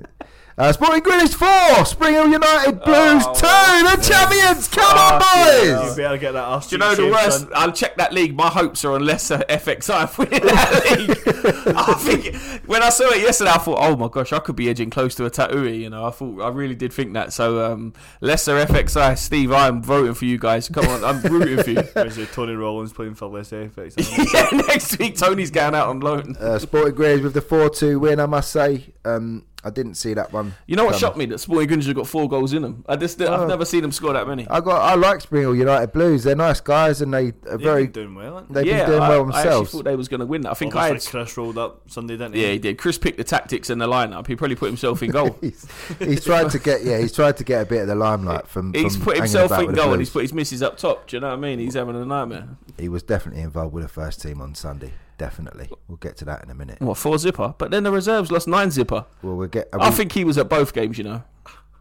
uh, Sporting Greenwich 4, Spring Hill United Blues Oh, 2, the champions! Come on, boys! You'll be able to get that arse Do you know the cheek worst? son. I'll check that league. My hopes are on lesser FXI winning that league. I think when I saw it yesterday, I thought, oh my gosh, I could be edging close to a tattoo. You know, I thought I really did think that. So um, lesser FXI, Steve, I'm voting for you guys. Come on, I'm rooting for you. There's a Tony Rollins playing for less FX. yeah, next week Tony's going out on loan. Uh, Sporting Greenwich with the 4 2 win, I must say. Um, I didn't see that one. You know what coming. shocked me? That Sporting Greenwich have got four goals in them. I just, Oh. I've never seen them score that many. I got. I like Spring Hill United Blues. They're nice guys, and they are very. been doing well. They've yeah, been doing I, well I actually thought they was going to win. I think I Obviously, had. Chris rolled up Sunday, didn't he? Yeah, he did. Chris picked the tactics and the lineup. He probably put himself in goal. he's, he's tried to get. Yeah, he's tried to get a bit of the limelight from. he's from put himself about in with the goal and he's put his misses up top. Do you know what I mean? He's having a nightmare. He was definitely involved with the first team on Sunday. Definitely. We'll get to that in a minute. What four zipper? But then the reserves lost nine zipper. Well, we'll get. I think he was at both games. You know,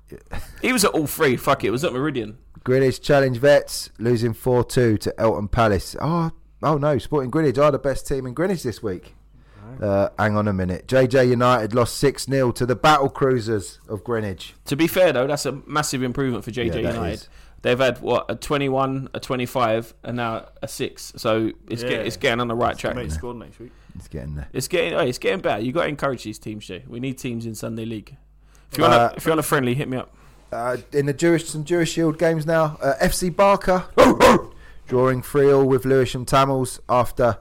he was at all three. Fuck it, it was at Meridian. Greenwich Challenge Vets losing 4 2 to Eltham Palace. Oh, oh no, Sporting Greenwich are the best team in Greenwich this week. Uh, hang on a minute. JJ United lost 6 0 to the Battle Cruisers of Greenwich. To be fair though, that's a massive improvement for JJ Yeah, United. is. They've had what a 21, a 25, and now a six. So it's Yeah. get, it's getting on the right They track. might score next week. It's getting there. It's getting oh, it's getting better. You got to encourage these teams, Jay. We need teams in Sunday League. If you want Uh, if you want a friendly, hit me up. Uh, in the Jewish some Jewish Shield games now. Uh, FC Barker drawing 3 all with Lewisham Tamils after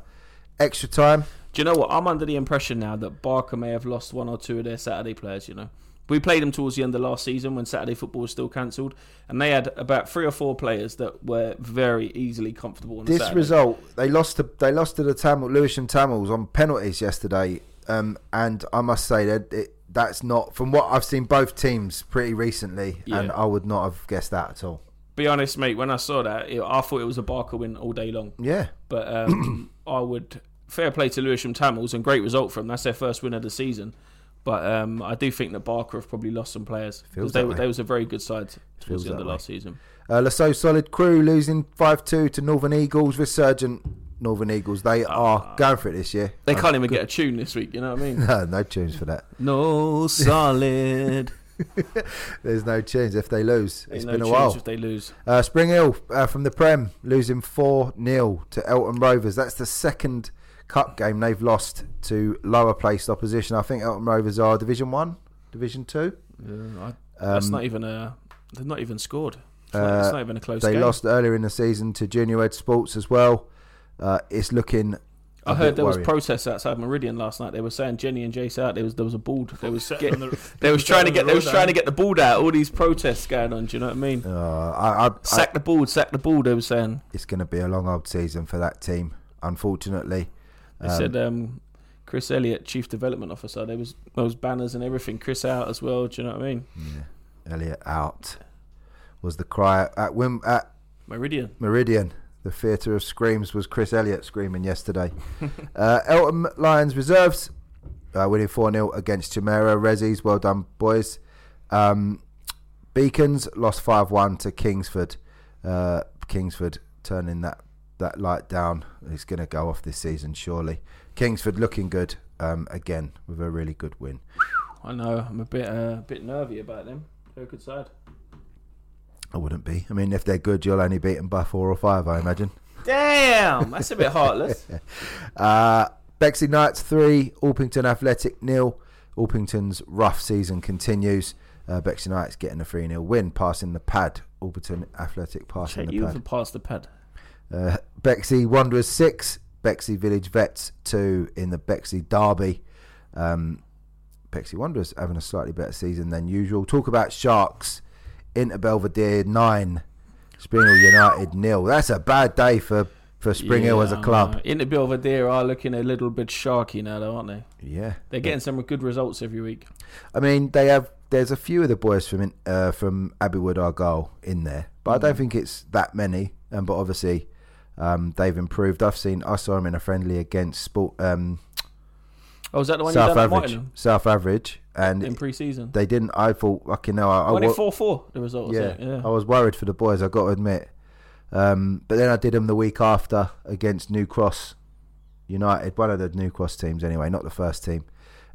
extra time. Do you know what? I'm under the impression now that Barker may have lost one or two of their Saturday players. You know, we played them towards the end of last season when Saturday football was still cancelled, and they had about three or four players that were very easily comfortable. This Saturday. result, they lost to they lost to the Tamil Lewisham Tamils on penalties yesterday, um, and I must say that it, that's not from what I've seen both teams pretty recently, and I would not have guessed that at all. Be honest, mate. When I saw that, it, I thought it was a Barker win all day long. Yeah, But um, I would fair play to Lewisham Tamils and great result from them. That's their first win of the season. But um, I do think that Barker have probably lost some players because they, were- they was a very good side towards the end of way. last season. uh, Lasso Solid Crew losing five two to Northern Eagles. Resurgent Northern Eagles. They are going for it this year. They Uh, can't even get a tune this week. You know what I mean? no, no tunes for that. no solid. There's no tunes if they lose. Ain't It's no been a while. if they lose. Uh, Spring Hill uh, from the Prem losing 4 0 to Eltham Rovers. That's the second cup game they've lost to lower placed opposition. I think Eltham Rovers are Division 1, Division 2. Yeah, I, that's Um, not even a. They've not even scored. It's, Uh, not, it's not even a close game. They game. lost earlier in the season to Junior Ed Sports as well. Uh, it's looking. I heard bit there was protests outside Meridian last night. They were saying Jenny and Jace out. There was there was a board. They was getting, the- they was trying to get on they the was road trying to get the board out. All these protests going on. Do you know what I mean? Uh, I, I, I, Sack the board, sack the ball. They were saying. it's going to be a long old season for that team, unfortunately. They Um, said um, Chris Elliott, chief development officer. There was those banners and everything. Chris out as well. Do you know what I mean? yeah, Elliot out was the cry at Wim at Meridian. Meridian. The theatre of screams was Chris Elliott screaming yesterday. uh, Eltham Lions reserves uh, winning 4 0 against Chimera. Rezzies, well done, boys. Um, Beacons lost 5 1 to Kingsford. Uh, Kingsford turning that, that light down. It's going to go off this season, surely. Kingsford looking good um, again with a really good win. I know. I'm a bit uh, a bit nervy about them. They're a good side. I wouldn't be. I mean, if they're good, you'll only beat them by four or five, I imagine. Damn, that's a bit heartless. Uh, Bexley Knights 3, Orpington Athletic nil. Orpington's rough season continues. Uh, Bexley Knights getting a 3 0 win, passing the pad. Orpington Athletic passing Check the you pad. for past the pad. Uh, Bexley Wanderers 6, Bexley Village Vets 2 in the Bexley Derby. Um, Bexley Wanderers having a slightly better season than usual. Talk about Sharks. Inter Belvedere 9, Spring United nil. That's a bad day for, for Spring Hill as a club. Know. Inter Belvedere are looking a little bit sharky now, though, aren't they? Yeah. They're getting some good results every week. I mean, they have. There's a few of the boys from uh, from Abbeywood Argyle in there, but I don't think it's that many. Um, but obviously, um, they've improved. I've seen. I saw them in a friendly against Sport um, Oh, is that the one South at Average. South Average, and in pre-season? they didn't. I thought, fucking no. I, I When it wa- four four, the result was yeah, it? Yeah. I was worried for the boys. I got to admit. Um, but then I did them the week after against New Cross United, one of the New Cross teams anyway, not the first team,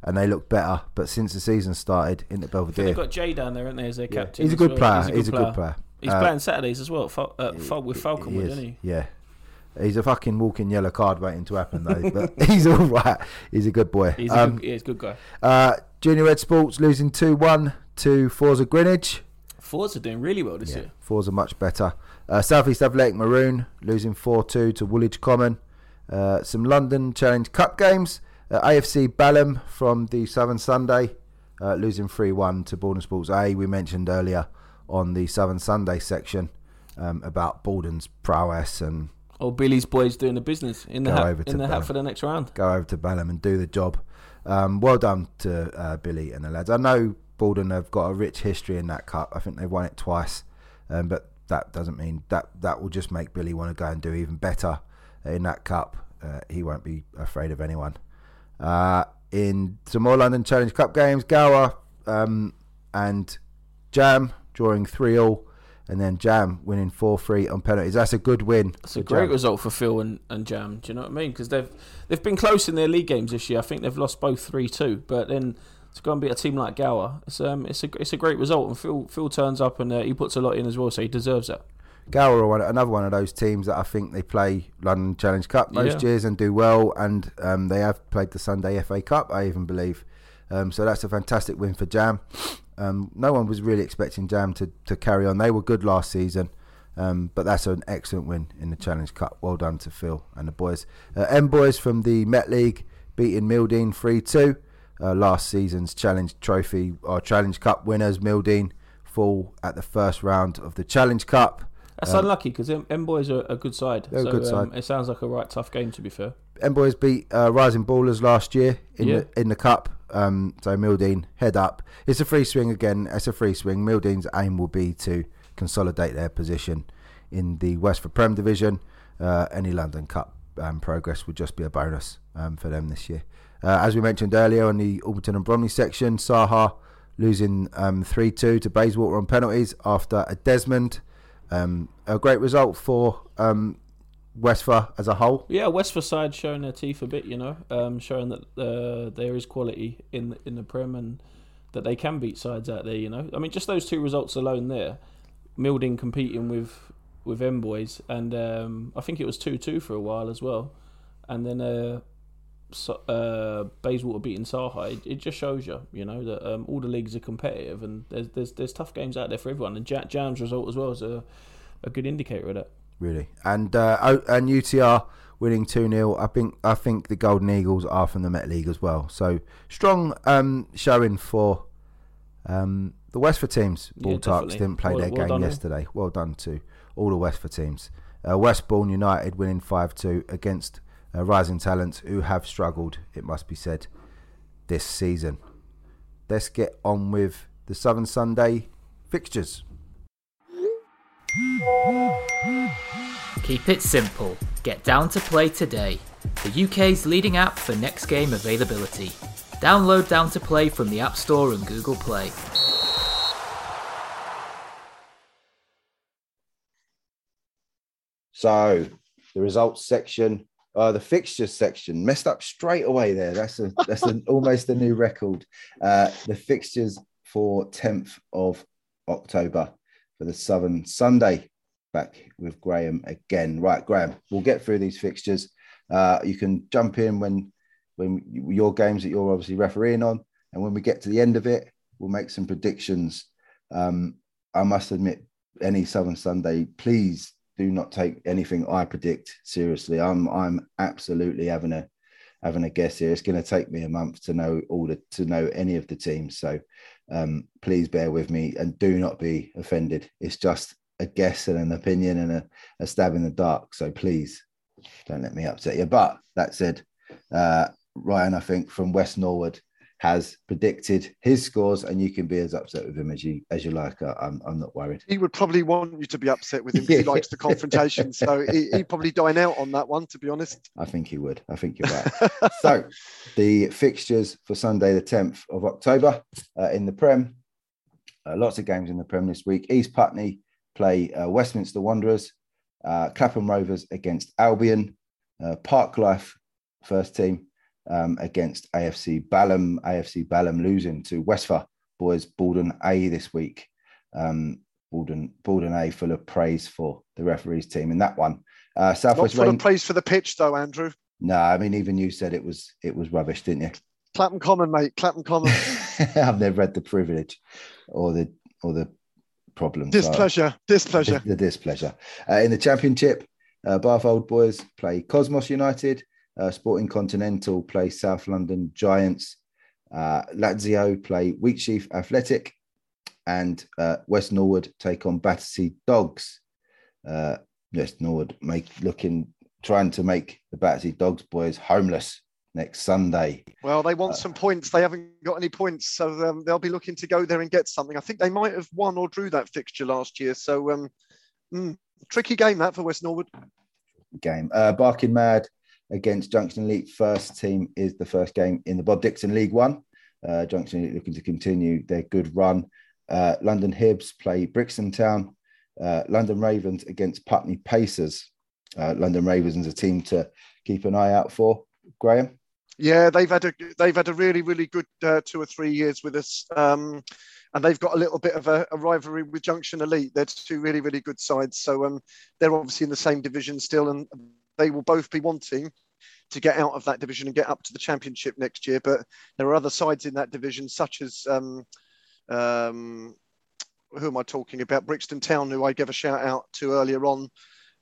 and they looked better. But since the season started, Inter I think Belvedere, they've got Jay down there, haven't they, as their Yeah. captain? he's a good well. player. He's a good player. He's Uh, playing Saturdays as well. Fal- uh, Fal- with Falconwood, is, isn't he? Yeah. He's a fucking walking yellow card waiting to happen though, but he's all right. He's a good boy. He's a Um, good, yeah, he's a good guy. uh, Junior Red Sports losing two one to Forza Greenwich. Fords are doing really well this Yeah, year. Forza much better. Uh, Southeast Athletic Maroon losing four two to Woolwich Common. Uh, some London Challenge Cup games. Uh, AFC Balham from the Southern Sunday uh, losing 3 1 to Borden Sports A. We mentioned earlier on the Southern Sunday section um, about Borden's prowess and Oh, Billy's boys doing the business in the Go hat, in the hat for the next round. go over to Balham and do the job. Um, well done to uh, Billy and the lads. I know Borden have got a rich history in that cup. I think they've won it twice, um, but that doesn't mean that that will just make Billy want to go and do even better in that cup. Uh, he won't be afraid of anyone. Uh, in some more London Challenge Cup games, Gower um, and Jam drawing three all, and then Jam winning four three on penalties. That's a good win. It's a great Jam. result for Phil and, and Jam. Do you know what I mean? Because they've they've been close in their league games this year. I think they've lost both three two, but then to go and beat a team like Gower, it's um it's a it's a great result. And Phil Phil turns up and uh, he puts a lot in as well, so he deserves it. Gower are one, another one of those teams that I think they play London Challenge Cup most Yeah. years and do well, and um, they have played the Sunday FA Cup, I even believe. Um, so that's a fantastic win for Jam. Um, no one was really expecting Jam to, to carry on. They were good last season, um, but that's an excellent win in the Challenge Cup. Well done to Phil and the boys. Uh, M Boys from the Met League beating Mildine 3 2. Uh, last season's Challenge Trophy or Challenge Cup winners, Mildine, fall at the first round of the Challenge Cup. That's Um, unlucky because M, boys are a good side. They're a so, good um, side. it sounds like a right tough game to be fair. M Boys beat uh, Rising Ballers last year in Yeah. the in the cup. Um, so Mildine head up. It's a free swing again. It's a free swing. Mildine's aim will be to consolidate their position in the Westford Prem division. Uh, any London Cup um, progress would just be a bonus um, for them this year. Uh, as we mentioned earlier on the Orpington and Bromley section, Saha losing um, 3 2 to Bayswater on penalties after a Desmond. Um, a great result for um, Westford as a whole. Yeah, Westford side showing their teeth a bit, you know, um, showing that uh, there is quality in in the Prem and that they can beat sides out there. You know, I mean, just those two results alone there, Milding competing with with M boys, and um, I think it was two two for a while as well, and then uh, so, uh, Bayswater beating Saha. It, it just shows you, you know, that um, all the leagues are competitive and there's there's there's tough games out there for everyone. And Jack Jam's result as well is a a good indicator of that. Really. And uh, and UTR winning two 0 I think I think the Golden Eagles are from the Met League as well. So strong um, showing for um, the Westford teams. Yeah, Ball Tarks didn't play Well- their well game done all. yesterday. Well done to all the Westford teams. Uh, Westbourne United winning five two against uh, Rising Talents, who have struggled. It must be said this season. Let's get on with the Southern Sunday fixtures. Keep it simple. Get down to play today. The UK's leading app for next game availability. Download Down to Play from the App Store and Google Play. So the results section, uh, the fixtures section, messed up straight away there. That's a that's an, almost a new record. Uh, the fixtures for 10th of October for the Southern Sunday. Back with Graham again. Right, Graham. We'll get through these fixtures. Uh, you can jump in when when your games that you're obviously refereeing on, and when we get to the end of it, we'll make some predictions. Um, I must admit, any Southern Sunday, please do not take anything I predict seriously. I'm I'm absolutely having a having a guess here. It's going to take me a month to know all the to know any of the teams. So um, please bear with me and do not be offended. It's just a guess and an opinion and a, a stab in the dark. So please don't let me upset you. But that said, uh, Ryan, I think from West Norwood has predicted his scores, and you can be as upset with him as you as you like. I- I'm I'm not worried. He would probably want you to be upset with him 'cause he likes the confrontation. So he, he'd probably dine out on that one, to be honest. I think he would. I think you're right. so the fixtures for Sunday, the 10th of October uh, in the Prem. Uh, lots of games in the Prem this week. East Putney play uh, Westminster Wanderers, uh, Clapham Rovers against Albion, uh, Park Life first team um, against AFC Balham. AFC Balham losing to Westphal boys Borden A this week. Um, Borden, Borden A full of praise for the referees team in that one. Uh, Not Southwest full of praise for the pitch, though, Andrew. No, I mean even you said it was it was rubbish, didn't you? Clapham Common, mate. Clapham Common. I've never read the privilege or the or the problem. so- displeasure. Displeasure. The, the displeasure. Uh, in the championship, uh, Bath Old Boys play Cosmos United. Uh, Sporting Continental play South London Giants. Uh, Lazio play Wheatsheaf Athletic, and uh, West Norwood take on Battersea Dogs. Uh, West Norwood make looking trying to make the Battersea Dogs boys homeless next Sunday. Well, they want Uh, some points. They haven't got any points, so um, they'll be looking to go there and get something. I think they might have won or drew that fixture last year. So, um, mm, tricky game that for West Norwood. game. Uh, Barking Mad against Junction Elite. First team is the first game in the Bob Dixon League One. Uh, Junction Elite looking to continue their good run. Uh, London Hibs play Brixton Town. Uh, London Ravens against Putney Pacers. Uh, London Ravens is a team to keep an eye out for. Graham. Yeah, they've had a they've had a really really good uh, two or three years with us, um, and they've got a little bit of a, a rivalry with Junction Elite. They're two really really good sides, so um, they're obviously in the same division still, and they will both be wanting to get out of that division and get up to the championship next year. But there are other sides in that division, such as um, um, who am I talking about? Brixton Town, who I gave a shout out to earlier on.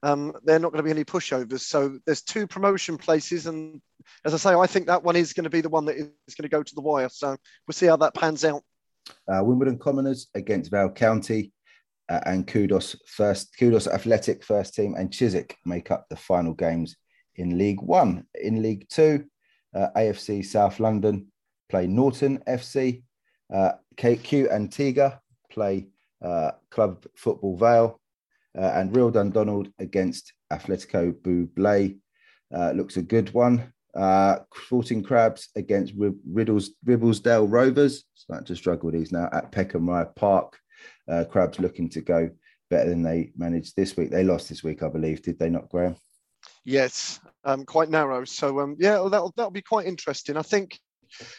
Um, they're not going to be any pushovers. So there's two promotion places, and as I say, I think that one is going to be the one that is going to go to the wire. So we'll see how that pans out. Uh, Wimbledon Commoners against Vale County. Uh, and Kudos first, Kudos Athletic first team, and Chiswick make up the final games in League One. In League Two, uh, AFC South London play Norton FC. Uh, KQ Antigua play uh, Club Football Vale. Uh, and Real Dundonald against Atletico Buble. Uh, looks a good one. Uh, Sporting Crabs against Riddles, Ribblesdale Rovers. Starting to struggle these now at Peckham Rye Park. Uh, Crabs looking to go better than they managed this week. They lost this week, I believe. Did they not, Graham? Yes, um, quite narrow. So um, yeah, well, that'll that'll be quite interesting. I think.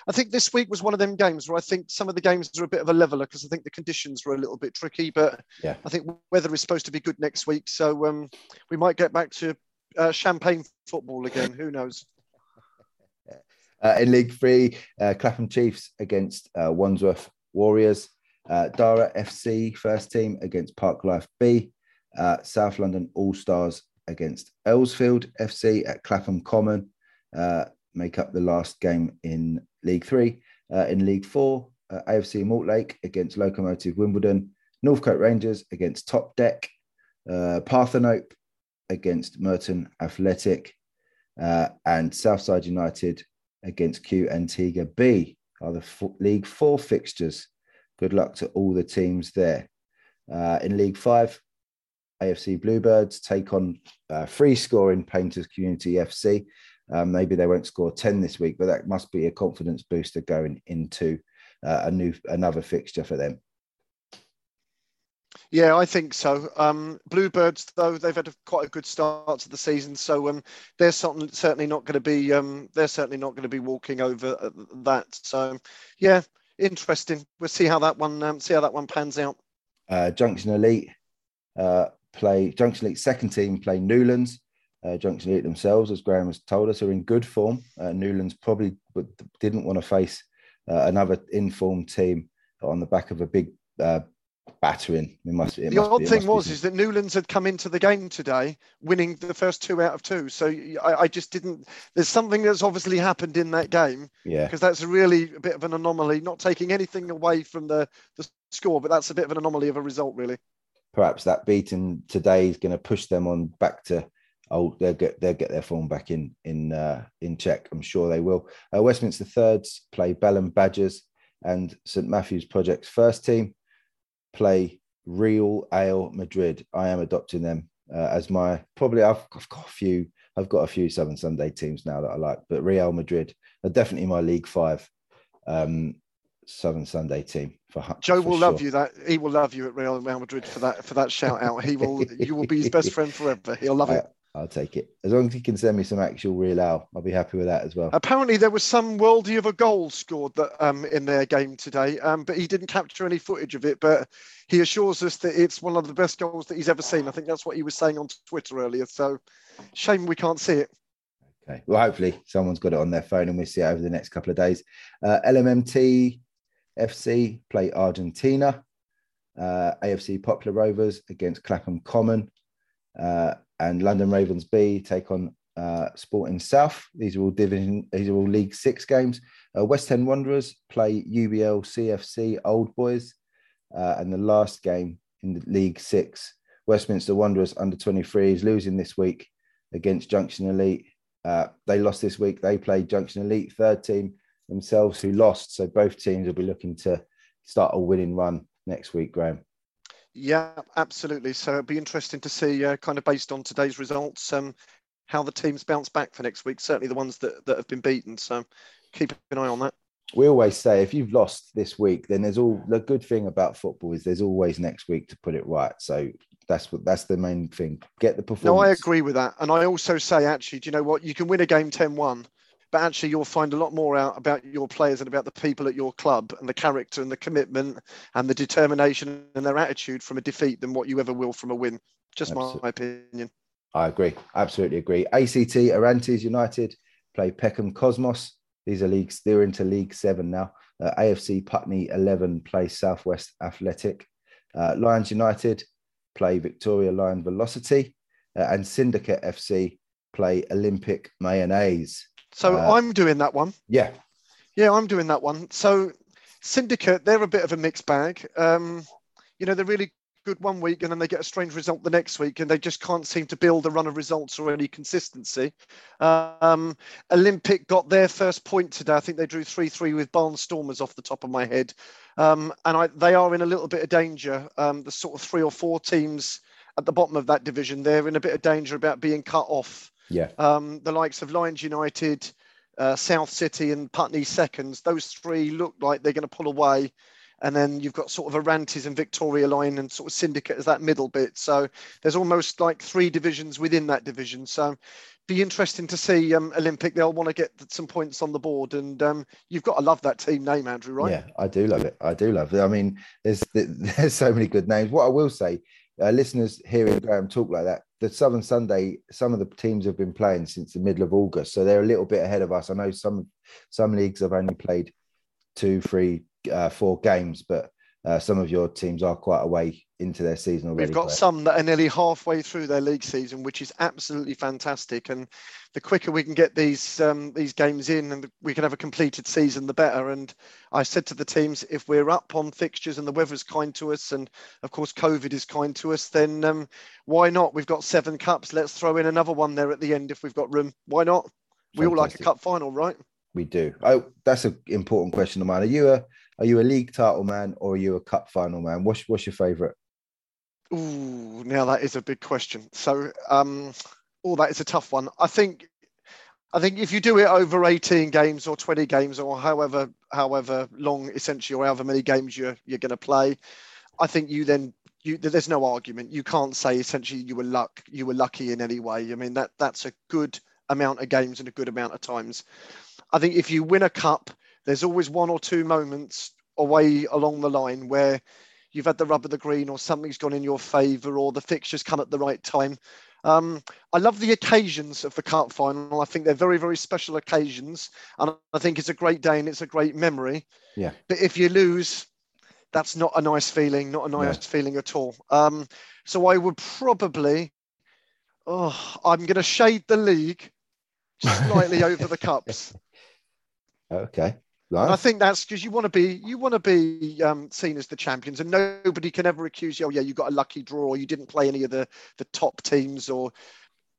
I think this week was one of them games where I think some of the games are a bit of a leveler because I think the conditions were a little bit tricky. But Yeah. I think weather is supposed to be good next week, so um, we might get back to uh, champagne football again. Who knows? Uh, in League Three, uh, Clapham Chiefs against uh, Wandsworth Warriors. Uh, Dara FC first team against Park Life B. Uh, South London All Stars against Earlsfield FC at Clapham Common. Uh, make up the last game in League Three. Uh, in League Four, uh, AFC Mortlake against Locomotive Wimbledon. Northcote Rangers against Top Deck. Uh, Parthenope against Merton Athletic. And Southside United against Q Antigua B are the fo- League Four fixtures. Good luck to all the teams there. Uh, in League Five, AFC Bluebirds take on uh, free scoring Painters Community FC. Um, maybe they won't score 10 this week, but that must be a confidence booster going into uh, a new another fixture for them. Yeah, I think so. Um, Bluebirds, though, they've had a, quite a good start to the season, so um, they're certainly, not going to be um, they're certainly not going to be walking over uh, that. So, yeah, interesting. We'll see how that one um, see how that one pans out. Uh, Junction Elite uh, play Junction Elite second team play Newlands. Uh, Junction Elite themselves, as Graham has told us, are in good form. Uh, Newlands probably didn't want to face uh, another informed team on the back of a big uh, battering. Must. The odd be, thing was is that Newlands had come into the game today, winning the first two out of two. So I, I just didn't. There's something that's obviously happened in that game yeah, because that's really a bit of an anomaly. Not taking anything away from the the score, but that's a bit of an anomaly of a result, really. perhaps that beating today is going to push them on back to. Oh, they'll get they'll get their form back in in uh, in check. I'm sure they will. Uh, Westminster Thirds play Balham Badgers, and St Matthews Project's first team play Real Ale Madrid. I am adopting them uh, as my probably. I've, I've got a few. I've got a few Southern Sunday teams now that I like, but Real Madrid are definitely my League Five um, Southern Sunday team. For Joe for will love you. That he will love you at Real Real Madrid for that for that shout out. He will. you will be his best friend forever. He'll love it. I'll take it as long as he can send me some actual Real Ale. I'll be happy with that as well. Apparently, there was some worldie of a goal scored that um, in their game today, um, but he didn't capture any footage of it. But he assures us that it's one of the best goals that he's ever seen. I think that's what he was saying on Twitter earlier. So, shame we can't see it. Okay. Well, hopefully someone's got it on their phone and we'll see it over the next couple of days. Uh, LMMT FC play Argentina. Uh, AFC Poplar Rovers against Clapham Common. Uh, and London Ravens B take on uh, Sporting South. These are all division. These are all League Six games. Uh, West End Wanderers play UBL CFC Old Boys, uh, and the last game in the League Six, Westminster Wanderers under 23s losing this week against Junction Elite. Uh, they lost this week. They played Junction Elite, third team themselves, who lost. So both teams will be looking to start a winning run next week, Graham. Yeah, absolutely. So it'll be interesting to see, uh, kind of based on today's results, um, how the teams bounce back for next week. Certainly the ones that, that have been beaten. So keep an eye on that. We always say if you've lost this week, then there's all the good thing about football is there's always next week to put it right. So that's what that's the main thing. Get the performance. No, I agree with that. And I also say actually, do you know what? You can win a game 10-1, but actually you'll find a lot more out about your players and about the people at your club and the character and the commitment and the determination and their attitude from a defeat than what you ever will from a win. Just Absolutely. my opinion. I agree. Absolutely agree. ACT Arantes United play Peckham Cosmos. These are leagues. They're into League Seven now. Uh, AFC Putney Eleven play Southwest Athletic. Uh, Lions United play Victoria Lion Velocity, uh, and Syndicate FC play Olympic Mayonnaise. So Uh, I'm doing that one. Yeah, Yeah, I'm doing that one. So Syndicate, they're a bit of a mixed bag. Um, you know, they're really good one week and then they get a strange result the next week and they just can't seem to build a run of results or any consistency. Um, Olympic got their first point today. I think they drew 3 3 with Barnstormers off the top of my head. Um, and I, they are in a little bit of danger. Um, the sort of three or four teams at the bottom of that division, they're in a bit of danger about being cut off. Yeah, Um, the likes of Lions United, uh, South City, and Putney seconds. Those three look like they're going to pull away. And then you've got sort of Arantes and Victoria Line and sort of Syndicate as that middle bit. So there's almost like three divisions within that division. So be interesting to see um, Olympic. They'll want to get some points on the board. And um, you've got to love that team name, Andrew, right? yeah. I do love it. I do love it. I mean, there's there's so many good names. What I will say, uh, listeners hearing Graham talk like that, the Southern Sunday, some of the teams have been playing since the middle of August, so they're a little bit ahead of us. I know some some leagues have only played two, three, uh, four games, but uh, some of your teams are quite a way into their season already. We've got correct? some that are nearly halfway through their league season, which is absolutely fantastic. And the quicker we can get these um, these games in, and we can have a completed season, the better. And I said to the teams, if we're up on fixtures and the weather's kind to us, and of course COVID is kind to us, then um, why not? We've got seven cups. Let's throw in another one there at the end if we've got room. Why not? We all like a cup final, right? We do. Oh, that's an important question of mine. Are you a are you a league title man or are you a cup final man? What's what's your favourite? Ooh, now that is a big question. So, um, oh, that is a tough one. I think, I think if you do it over 18 games or 20 games or however, however long, essentially, or however many games you're you're going to play, I think you then you there's no argument. You can't say essentially you were luck you were lucky in any way. I mean that that's a good amount of games and a good amount of times. I think if you win a cup, there's always one or two moments away along the line where you've had the rub of the green or something's gone in your favour or the fixtures come at the right time. Um, I love the occasions of the cup final. I think they're very, very special occasions. And I think it's a great day and it's a great memory. Yeah. But if you lose, that's not a nice feeling, not a nice feeling at all. Um, so I would probably, oh, I'm going to shade the league slightly over the cups. Okay. And I think that's because you want to be you want to be um, seen as the champions, and nobody can ever accuse you. Oh, yeah, you got a lucky draw, or you didn't play any of the the top teams, or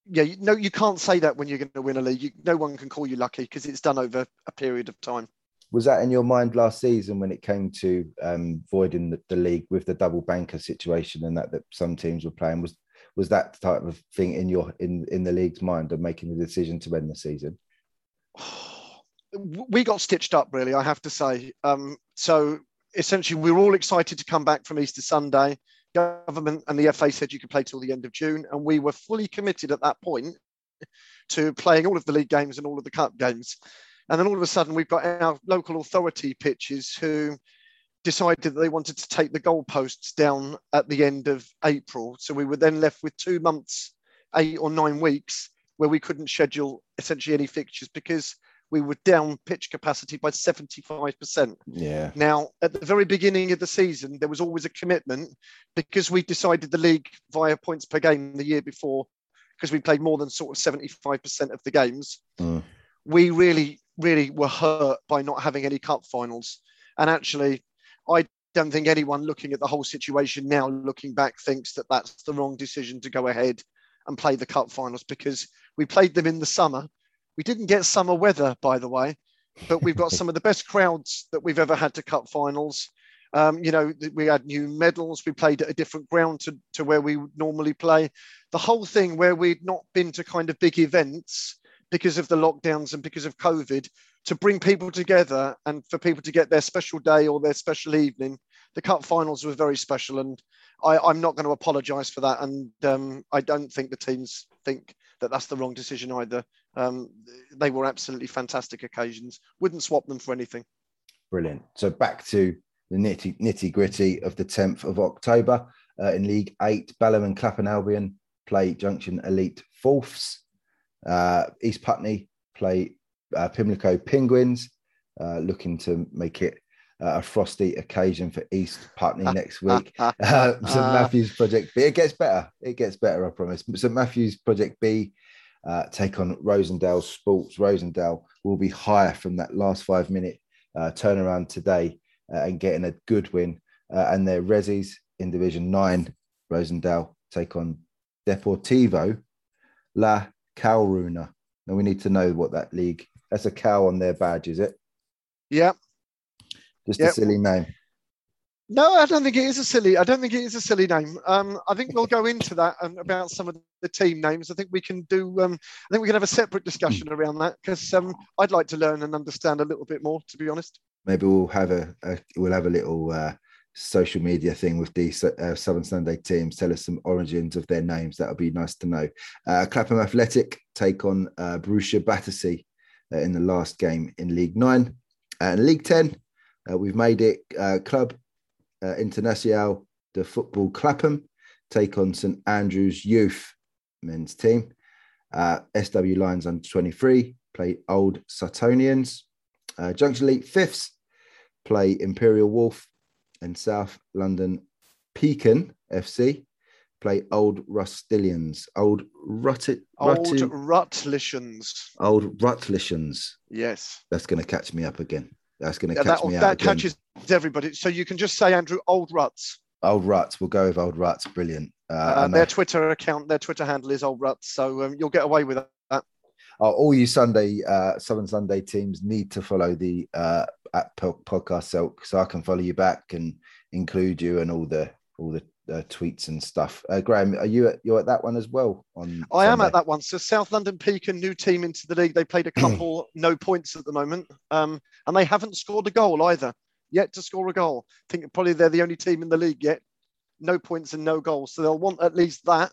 yeah, you, no, you can't say that when you're going to win a league. You, no one can call you lucky because it's done over a period of time. Was that in your mind last season when it came to um, voiding the, the league with the double banker situation and that that some teams were playing? Was was that type of thing in your in in the league's mind of making the decision to end the season? we got stitched up really i have to say. Um, so essentially we were all excited to come back from easter sunday. Government and the fa said you could play till the end of june and we were fully committed at that point to playing all of the league games and all of the cup games. And then all of a sudden we've got our local authority pitches who decided that they wanted to take the goalposts down at the end of april. So we were then left with two months eight or nine weeks where we couldn't schedule essentially any fixtures because we were down pitch capacity by 75%. Yeah. Now, at the very beginning of the season, there was always a commitment because we decided the league via points per game the year before because we played more than sort of 75% of the games. Mm. We really, really were hurt by not having any cup finals. And actually, I don't think anyone looking at the whole situation now, looking back, thinks that that's the wrong decision to go ahead and play the cup finals because we played them in the summer. We didn't get summer weather, by the way, but we've got some of the best crowds that we've ever had to cup finals. Um, you know, we had new medals. We played at a different ground to, to where we would normally play. The whole thing where we'd not been to kind of big events because of the lockdowns and because of COVID to bring people together and for people to get their special day or their special evening. The cup finals were very special, and I, am not going to apologise for that. And um, I don't think the teams think that that's the wrong decision either. Um, they were absolutely fantastic occasions. Wouldn't swap them for anything. Brilliant. So back to the nitty nitty gritty of the 10th of October uh, in League Eight. Balham and Clapham Albion play Junction Elite Fourths. Uh, East Putney play uh, Pimlico Penguins, uh, looking to make it uh, a frosty occasion for East Putney next week. Uh, St Matthews Project B. It gets better. It gets better, I promise. St Matthews Project B uh, take on Rosendale Sports. Rosendale will be higher from that last five minute uh, turnaround today uh, and getting a good win. Uh, and their Resis in Division 9, Rosendale take on Deportivo La Calruna. Now we need to know what that league. That's a cow on their badge, is it? Yeah. Just yep. a silly name. No, I don't think it is a silly. I don't think it is a silly name. Um, I think we'll go into that and about some of the team names. I think we can do. Um, I think we can have a separate discussion around that because um, I'd like to learn and understand a little bit more. To be honest. Maybe we'll have a, a we'll have a little uh, social media thing with the uh, Southern Sunday teams. Tell us some origins of their names. That would be nice to know. Uh, Clapham Athletic take on uh, Borussia Battersea uh, in the last game in League Nine and League Ten. Uh, we've made it uh, Club uh, International de Football Clapham take on St Andrews Youth men's team. Uh, SW Lions under 23 play Old Suttonians. Uh, Junction Elite Fifths play Imperial Wolf and South London Pekin FC play Old Rustillians. Old Rutted. Old Rutlishians. Old Rutlishians. Yes. That's going to catch me up again. That's going to catch that, me out. That catches everybody. So you can just say, Andrew, old ruts. Old ruts. We'll go with old ruts. Brilliant. Uh, uh, their Twitter account, their Twitter handle is old ruts. So um, you'll get away with that. Oh, all you Sunday, uh, Southern Sunday teams need to follow the uh, at podcast so I can follow you back and include you and all the all the uh, tweets and stuff. Uh, Graham, are you at you're at that one as well? On I Sunday? am at that one. So South London Peak, a new team into the league. They played a couple no points at the moment, um, and they haven't scored a goal either. Yet to score a goal. I think probably they're the only team in the league yet. No points and no goals, so they'll want at least that.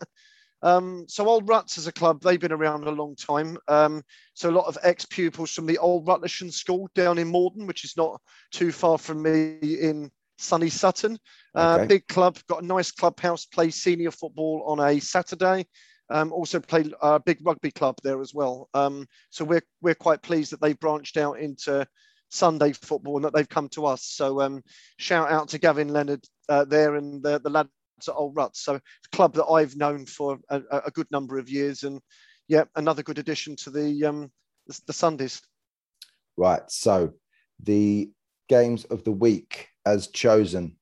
Um, so Old Ruts as a club, they've been around a long time. Um, so a lot of ex-pupils from the Old Rutlishian School down in Morden, which is not too far from me in sunny Sutton. Uh, okay. Big club, got a nice clubhouse, play senior football on a Saturday. Um, also play a uh, big rugby club there as well. Um, so we're we're quite pleased that they've branched out into Sunday football and that they've come to us. So um, shout out to Gavin Leonard uh, there and the, the lads at Old Ruts. So a club that I've known for a, a, good number of years, and yeah, another good addition to the um, the, the Sundays. Right. So the games of the week as chosen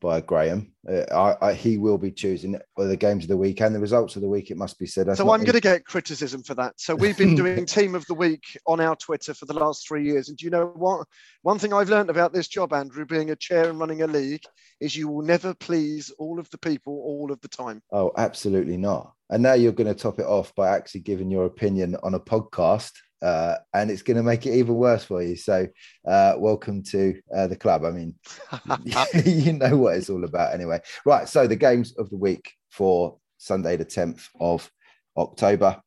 by Graham. Uh, I, I, he will be choosing the games of the week and the results of the week. It must be said. That's so I'm going to get criticism for that. So we've been doing team of the week on our Twitter for the last three years, and do you know what? One thing I've learned about this job, Andrew, being a chair and running a league, is you will never please all of the people all of the time. Oh, absolutely not. And now you're going to top it off by actually giving your opinion on a podcast uh, and it's going to make it even worse for you. So, uh, welcome to uh, the club. I mean, you know what it's all about anyway. Right. So, the games of the week for Sunday, the 10th of October.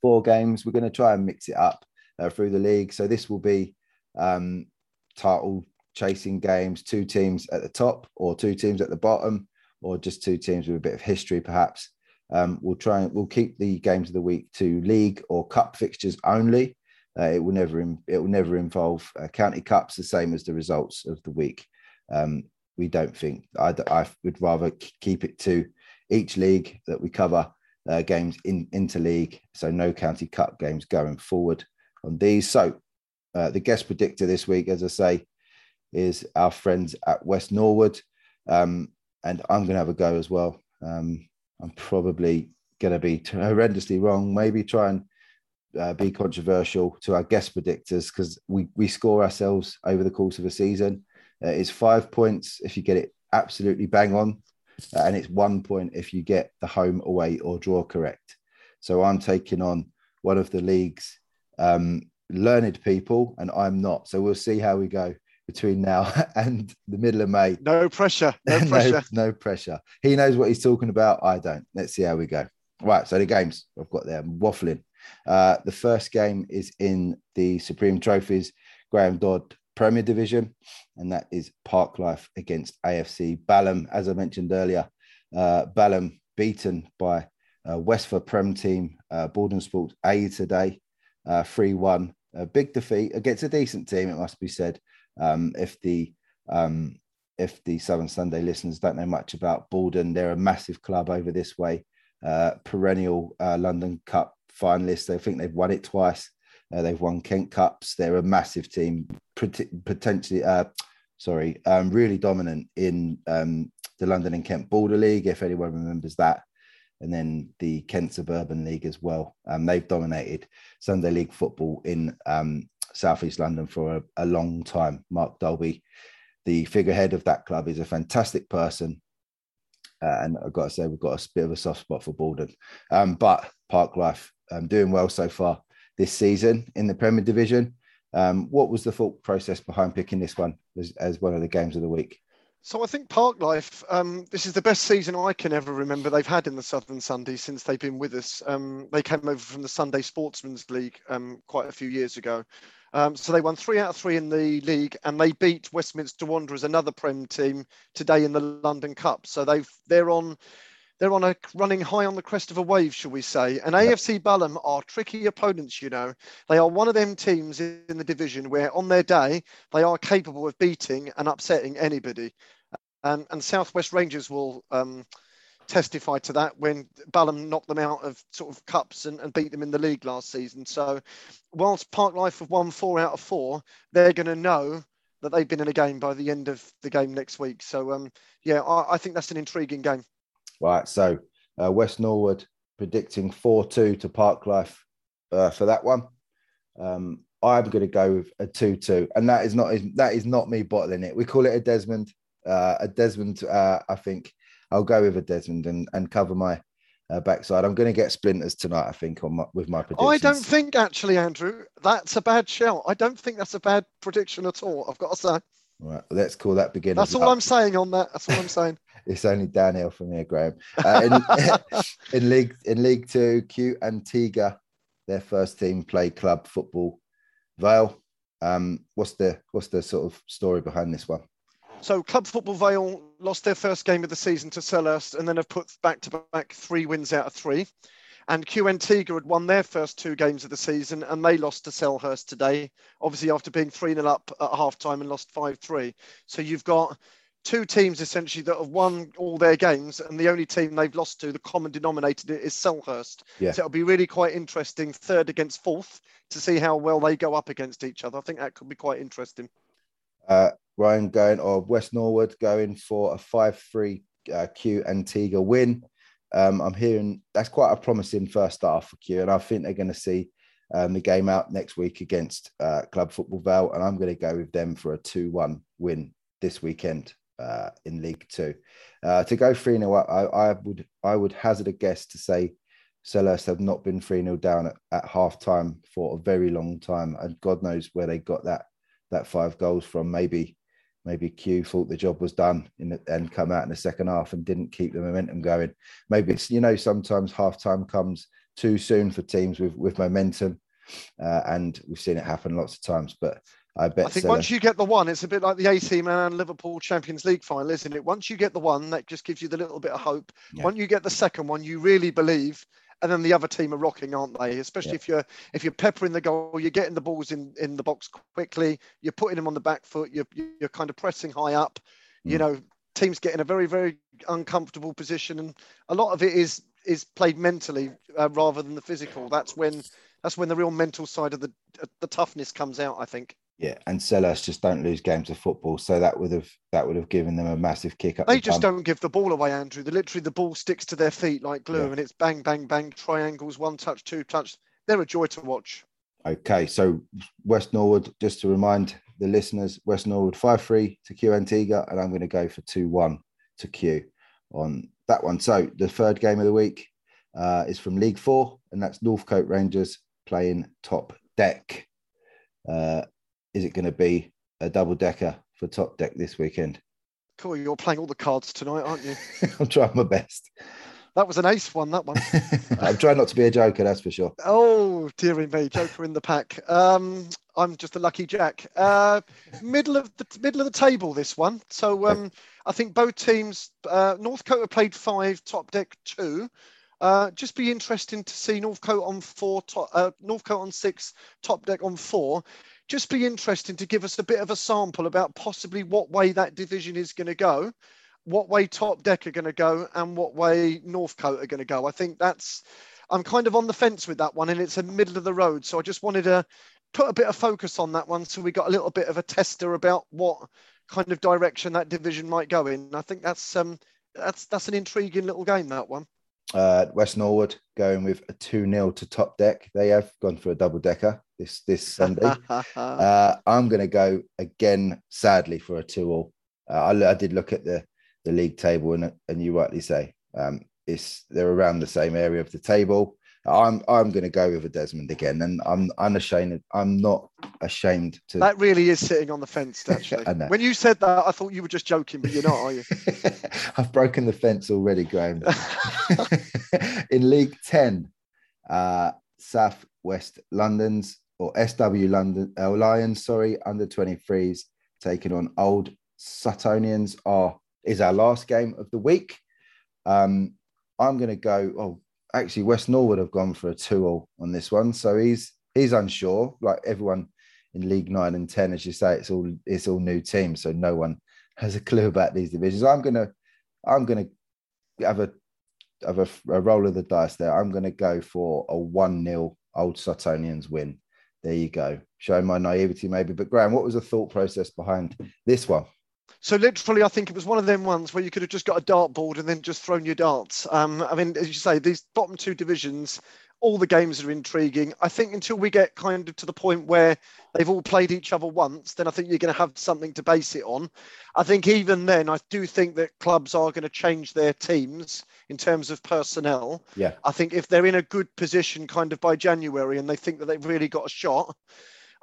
Four games. We're going to try and mix it up uh, through the league. So, this will be um, title chasing games, two teams at the top or two teams at the bottom, or just two teams with a bit of history, perhaps. Um, we'll try and we'll keep the games of the week to league or cup fixtures only. Uh, it will never it will never involve uh, county cups, the same as the results of the week. Um, we don't think I, I would rather keep it to each league that we cover uh, games in interleague, so no county cup games going forward on these. So uh, the guest predictor this week, as I say, is our friends at West Norwood, um, and I'm going to have a go as well. Um, I'm probably going to be horrendously wrong. Maybe try and uh, be controversial to our guest predictors because we we score ourselves over the course of a season. Uh, it's five points if you get it absolutely bang on, uh, and it's one point if you get the home, away, or draw correct. So I'm taking on one of the league's um, learned people, and I'm not. So we'll see how we go between now and the middle of May. No pressure. No pressure. no, pressure. He knows what he's talking about. I don't. Let's see how we go. Right. So the games I've got there. I'm waffling. Uh, the first game is in the Supreme Trophies Graham Dodd Premier Division, and that is Park Life against AFC Balham. As I mentioned earlier, uh, Balham beaten by uh, Westford Prem team, uh, Borden Sports A today, uh, 3 1. A big defeat against a decent team, it must be said. Um, if the um, if the Southern Sunday listeners don't know much about Borden, they're a massive club over this way, uh, perennial uh, London Cup finalists. I think they've won it twice. Uh, they've won Kent Cups. They're a massive team, potentially, uh, sorry, um, really dominant in um, the London and Kent Border League, if anyone remembers that. And then the Kent Suburban League as well. Um, they've dominated Sunday League football in um, Southeast London for a, a long time. Mark Dolby, the figurehead of that club, is a fantastic person. Uh, and I've got to say, we've got a bit of a soft spot for Borden. Um, but Park Life um, doing well so far this season in the Premier Division. Um, what was the thought process behind picking this one as, as one of the games of the week? So I think Park Life, um, this is the best season I can ever remember they've had in the Southern Sunday since they've been with us. Um, they came over from the Sunday Sportsman's League um, quite a few years ago. Um, so they won three out of three in the league, and they beat Westminster Wanderers, another Prem team, today in the London Cup. So they've they're on they're on a running high on the crest of a wave, shall we say? And AFC Balham are tricky opponents. You know, they are one of them teams in the division where, on their day, they are capable of beating and upsetting anybody. And and Southwest Rangers will. Um, testify to that when Balham knocked them out of sort of cups and, and beat them in the league last season. So, whilst Park Life have won four out of four, they're going to know that they've been in a game by the end of the game next week. So, um, yeah, I, I think that's an intriguing game. Right. So, uh, West Norwood predicting 4 2 to Park Life uh, for that one. Um, I'm going to go with a 2 2. And that is not that is not me bottling it. We call it a Desmond. Uh, a Desmond, uh, I think I'll go with a Desmond and, and cover my uh, backside. I'm going to get splinters tonight, I think, on my, with my predictions. I don't think actually, Andrew, that's a bad shout. I don't think that's a bad prediction at all. I've got to say. Right, let's call that beginning. That's all up. I'm saying on that. That's all I'm saying. it's only downhill from here, Graham. Uh, in, in, League in League Two, Q Antigua, their first team play club football. Vale, um, what's the what's the sort of story behind this one? So Club Football Vale lost their first game of the season to Selhurst and then have put back to back three wins out of three. And Q Antigua had won their first two games of the season and they lost to Selhurst today, obviously after being 3 0 up at half time and lost 5 3. So you've got two teams essentially that have won all their games, and the only team they've lost to, the common denominator, is Selhurst. Yeah. So it'll be really quite interesting, third against fourth, to see how well they go up against each other. I think that could be quite interesting. Uh, Ryan going or West Norwood going for a 5 3 uh, Q Antigua win. Um, I'm hearing that's quite a promising first start for Q, and I think they're going to see um, the game out next week against uh, Club Football Vale, and I'm going to go with them for a 2 1 win this weekend uh, in League Two. Uh, to go 3 0 I, I, would I would hazard a guess to say Selhurst have not been 3 0 down at, at half time for a very long time, and God knows where they got that that five goals from. Maybe maybe Q thought the job was done in the, and come out in the second half and didn't keep the momentum going. Maybe it's you know sometimes half time comes too soon for teams with with momentum, uh, and we've seen it happen lots of times. But I bet. I think once you get the one, it's a bit like the AC Milan Liverpool Champions League final, isn't it? Once you get the one, that just gives you the little bit of hope. Yeah. When you get the second one, you really believe and then the other team are rocking, aren't they? Especially yeah. if you're if you're peppering the goal, you're getting the balls in in the box quickly, you're putting them on the back foot, you're you're kind of pressing high up. Mm. You know, teams get in a very very uncomfortable position, and a lot of it is is played mentally uh, rather than the physical. That's when that's when the real mental side of the uh, the toughness comes out. I think. Yeah, and Sellers just don't lose games of football, so that would have that would have given them a massive kick up. They the just don't give the ball away, Andrew. The literally the ball sticks to their feet like glue, Yeah. and it's bang, bang, bang, triangles, one touch, two touch. They're a joy to watch. Okay, so West Norwood, just to remind the listeners, West Norwood 5 3 to Q Antigua, and I'm going to go for 2 1 to Q on that one. So the third game of the week uh, is from League Four, and that's Northcote Rangers playing top deck. Uh, is it going to be a double decker for top deck this weekend? Cool, you're playing all the cards tonight, aren't you? I'm trying my best. That was an ace one, that one. I'm trying not to be a joker, that's for sure. Oh, dearie me, Joker in the pack. Um, I'm just a lucky Jack. Uh, middle of the middle of the table, this one. So um, I think both teams. Uh, Northcote have played five, Top Deck two. Uh, just be interesting to see Northcote on four, top, uh, Northcote on six, Top Deck on four. Just be interesting to give us a bit of a sample about possibly what way that division is going to go what way Top Deck are going to go and what way Northcote are going to go. I think that's, I'm kind of on the fence with that one and it's a middle of the road. So I just wanted to put a bit of focus on that one so we got a little bit of a tester about what kind of direction that division might go in. I think that's um that's that's an intriguing little game that one. Uh, West Norwood going with a 2 0 to top deck. They have gone for a double decker this, this Sunday. Uh, I'm going to go again, sadly, for a two all. Uh, I, I did look at the the league table, and and you rightly say um, it's they're around the same area of the table. I'm I'm going to go with a Desmond again, and I'm unashamed. I'm not ashamed to. that really is sitting on the fence actually. When you said that, I thought you were just joking, but you're not, are you? I've broken the fence already, Graham. In League Ten, uh, South West London's or SW London uh, Lions, sorry, under 23s taking on Old Suttonians are is our last game of the week. Um, I'm going to go. Oh, actually, West Norwood have gone for a two-all on this one, so he's he's unsure. Like everyone in League Nine and Ten, as you say, it's all it's all new teams, so no one has a clue about these divisions. I'm gonna I'm gonna have a have a, a roll of the dice there. I'm gonna go for a one 0 Old Suttonians win. There you go. Showing my naivety maybe, but Graham, what was the thought process behind this one? So literally, I think it was one of them ones where you could have just got a dartboard and then just thrown your darts. Um, I mean, as you say, these bottom two divisions, all the games are intriguing. I think until we get kind of to the point where they've all played each other once, then I think you're going to have something to base it on. I think even then, I do think that clubs are going to change their teams in terms of personnel. Yeah. I think if they're in a good position kind of by January and they think that they've really got a shot,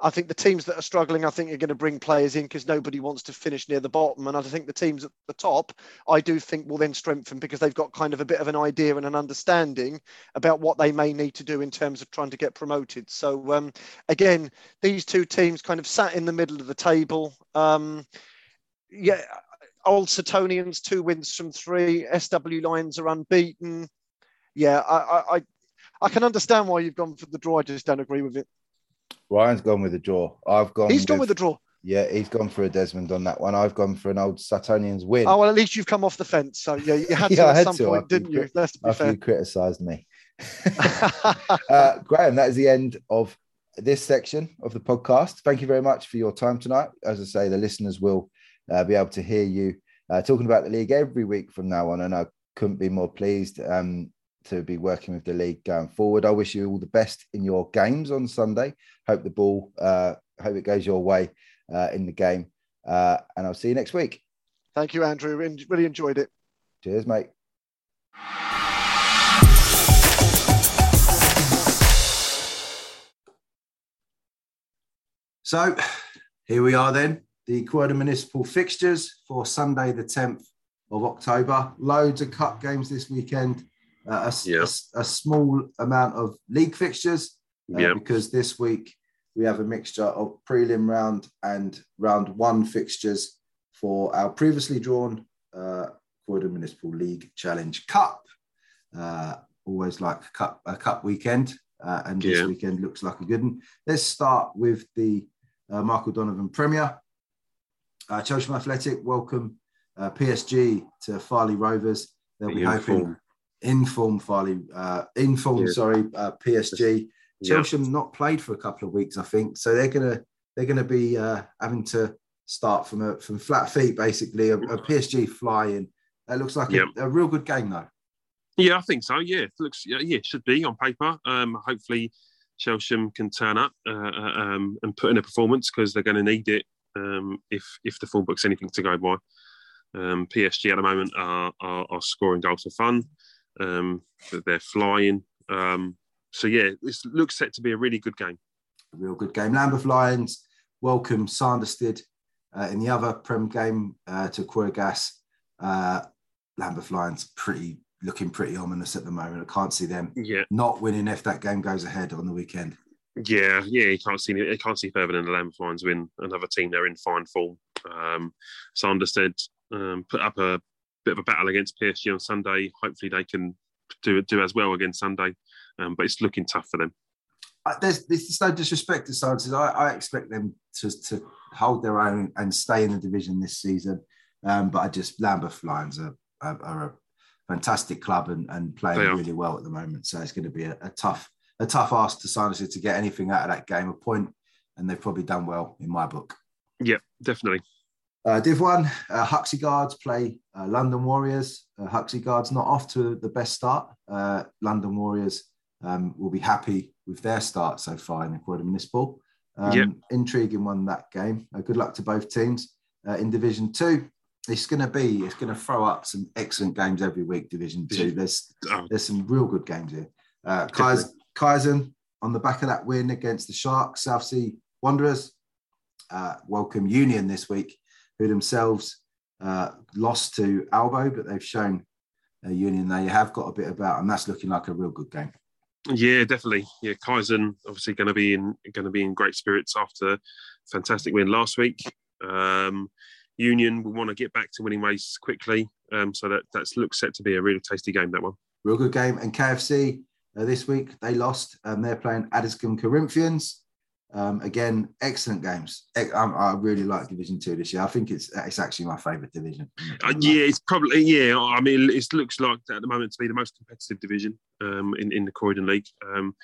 I think the teams that are struggling, I think, are going to bring players in because nobody wants to finish near the bottom. And I think the teams at the top, I do think, will then strengthen because they've got kind of a bit of an idea and an understanding about what they may need to do in terms of trying to get promoted. So, um, again, these two teams kind of sat in the middle of the table. Um, yeah, Old Suttonians, two wins from three. SW Lions are unbeaten. Yeah, I, I, I, I can understand why you've gone for the draw. I just don't agree with it. Ryan's gone with a draw. I've gone. He's gone with the draw. Yeah, he's gone for a Desmond on that one. I've gone for an old Suttonians win. Oh well, at least you've come off the fence. So yeah, you had to Yeah, I at had some to point, didn't you? Let's be fair. you criticised me. uh, Graham, that is the end of this section of the podcast. Thank you very much for your time tonight. As I say, the listeners will uh, be able to hear you uh, talking about the league every week from now on, and I couldn't be more pleased um, to be working with the league going forward. I wish you all the best in your games on Sunday. Hope the ball, uh, hope it goes your way uh, in the game, uh, and I'll see you next week. Thank you, Andrew. Really enjoyed it. Cheers, mate. So here we are then, the Croydon Municipal fixtures for Sunday, the 10th of October. Loads of cup games this weekend, uh, a, Yeah. a a small amount of league fixtures uh, Yeah. because this week we have a mixture of prelim round and round one fixtures for our previously drawn uh, Croydon Municipal League Challenge Cup. Uh, always like a cup, a cup weekend, uh, and this Yeah. weekend looks like a good one. Let's start with the uh, Michael Donovan Premier. Uh, Chelsham Athletic welcome uh, PSG to Farleigh Rovers. They'll be In hoping. In form, Farleigh, uh, in form, Yeah. sorry, uh, PSG. Yeah. Chelsham not played for a couple of weeks, I think, so they're gonna they're gonna be uh, having to start from a, from flat feet, basically. A, a PSG flying. That looks like Yep. a, a real good game, though. Yeah, I think so. Yeah, it looks yeah, yeah, it should be on paper. Um, hopefully, Chelsham can turn up uh, uh, um, and put in a performance because they're going to need it um, if if the full book's anything to go by. Um, PSG at the moment are, are, are scoring goals for fun. Um, that they're flying. Um, so yeah, this looks set to be a really good game. A real good game. Lambeth Lions welcome Sanderstead uh, in the other Prem game uh, to Quirgas. Uh, Lambeth Lions pretty looking pretty ominous at the moment. I can't see them Yeah, not winning if that game goes ahead on the weekend. yeah, yeah. You can't see you can't see further than the Lambeth Lions win another team. They're in fine form. Um, Sanderstead um, put up a bit of a battle against PSG on Sunday. Hopefully, they can do do as well against Sunday. Um, but it's looking tough for them. Uh, there's, there's no disrespect to Sanderstead. I, I expect them to, to hold their own and stay in the division this season. Um, but I just Lambeth Lions are, are, are a fantastic club and, and playing really well at the moment. So it's going to be a, a tough a tough ask to Sanderstead to get anything out of that game. A point, and they've probably done well in my book. Yeah, definitely. Uh, Div 1, uh, Huxley Guards play uh, London Warriors. Uh, Huxley Guards not off to the best start. Uh, London Warriors um, will be happy with their start so far in the Croydon Municipal. Um, Yep. Intriguing one that game. Uh, good luck to both teams. Uh, in Division 2, it's going to be, it's going to throw up some excellent games every week, Division 2. There's, Oh, there's some real good games here. Uh, Kais, Kaizen on the back of that win against the Sharks, South Sea Wanderers. Uh, welcome Union this week, who themselves uh, lost to Albo, but they've shown uh, Union they have got a bit about, and that's looking like a real good game. yeah, definitely. Yeah, Kaizen obviously going to be in going to be in great spirits after a fantastic win last week. Um, Union will want to get back to winning ways quickly, um, so that that looks set to be a really tasty game. That one. Real good game. And KFC uh, this week, they lost. Um, they're playing Addiscombe Corinthians. Um, again, excellent games. I, I really like Division Two this year. I think it's it's actually my favourite division. Uh, yeah, it's probably yeah. I mean, it looks like at the moment to be the most competitive division um, in in the Croydon League. Um,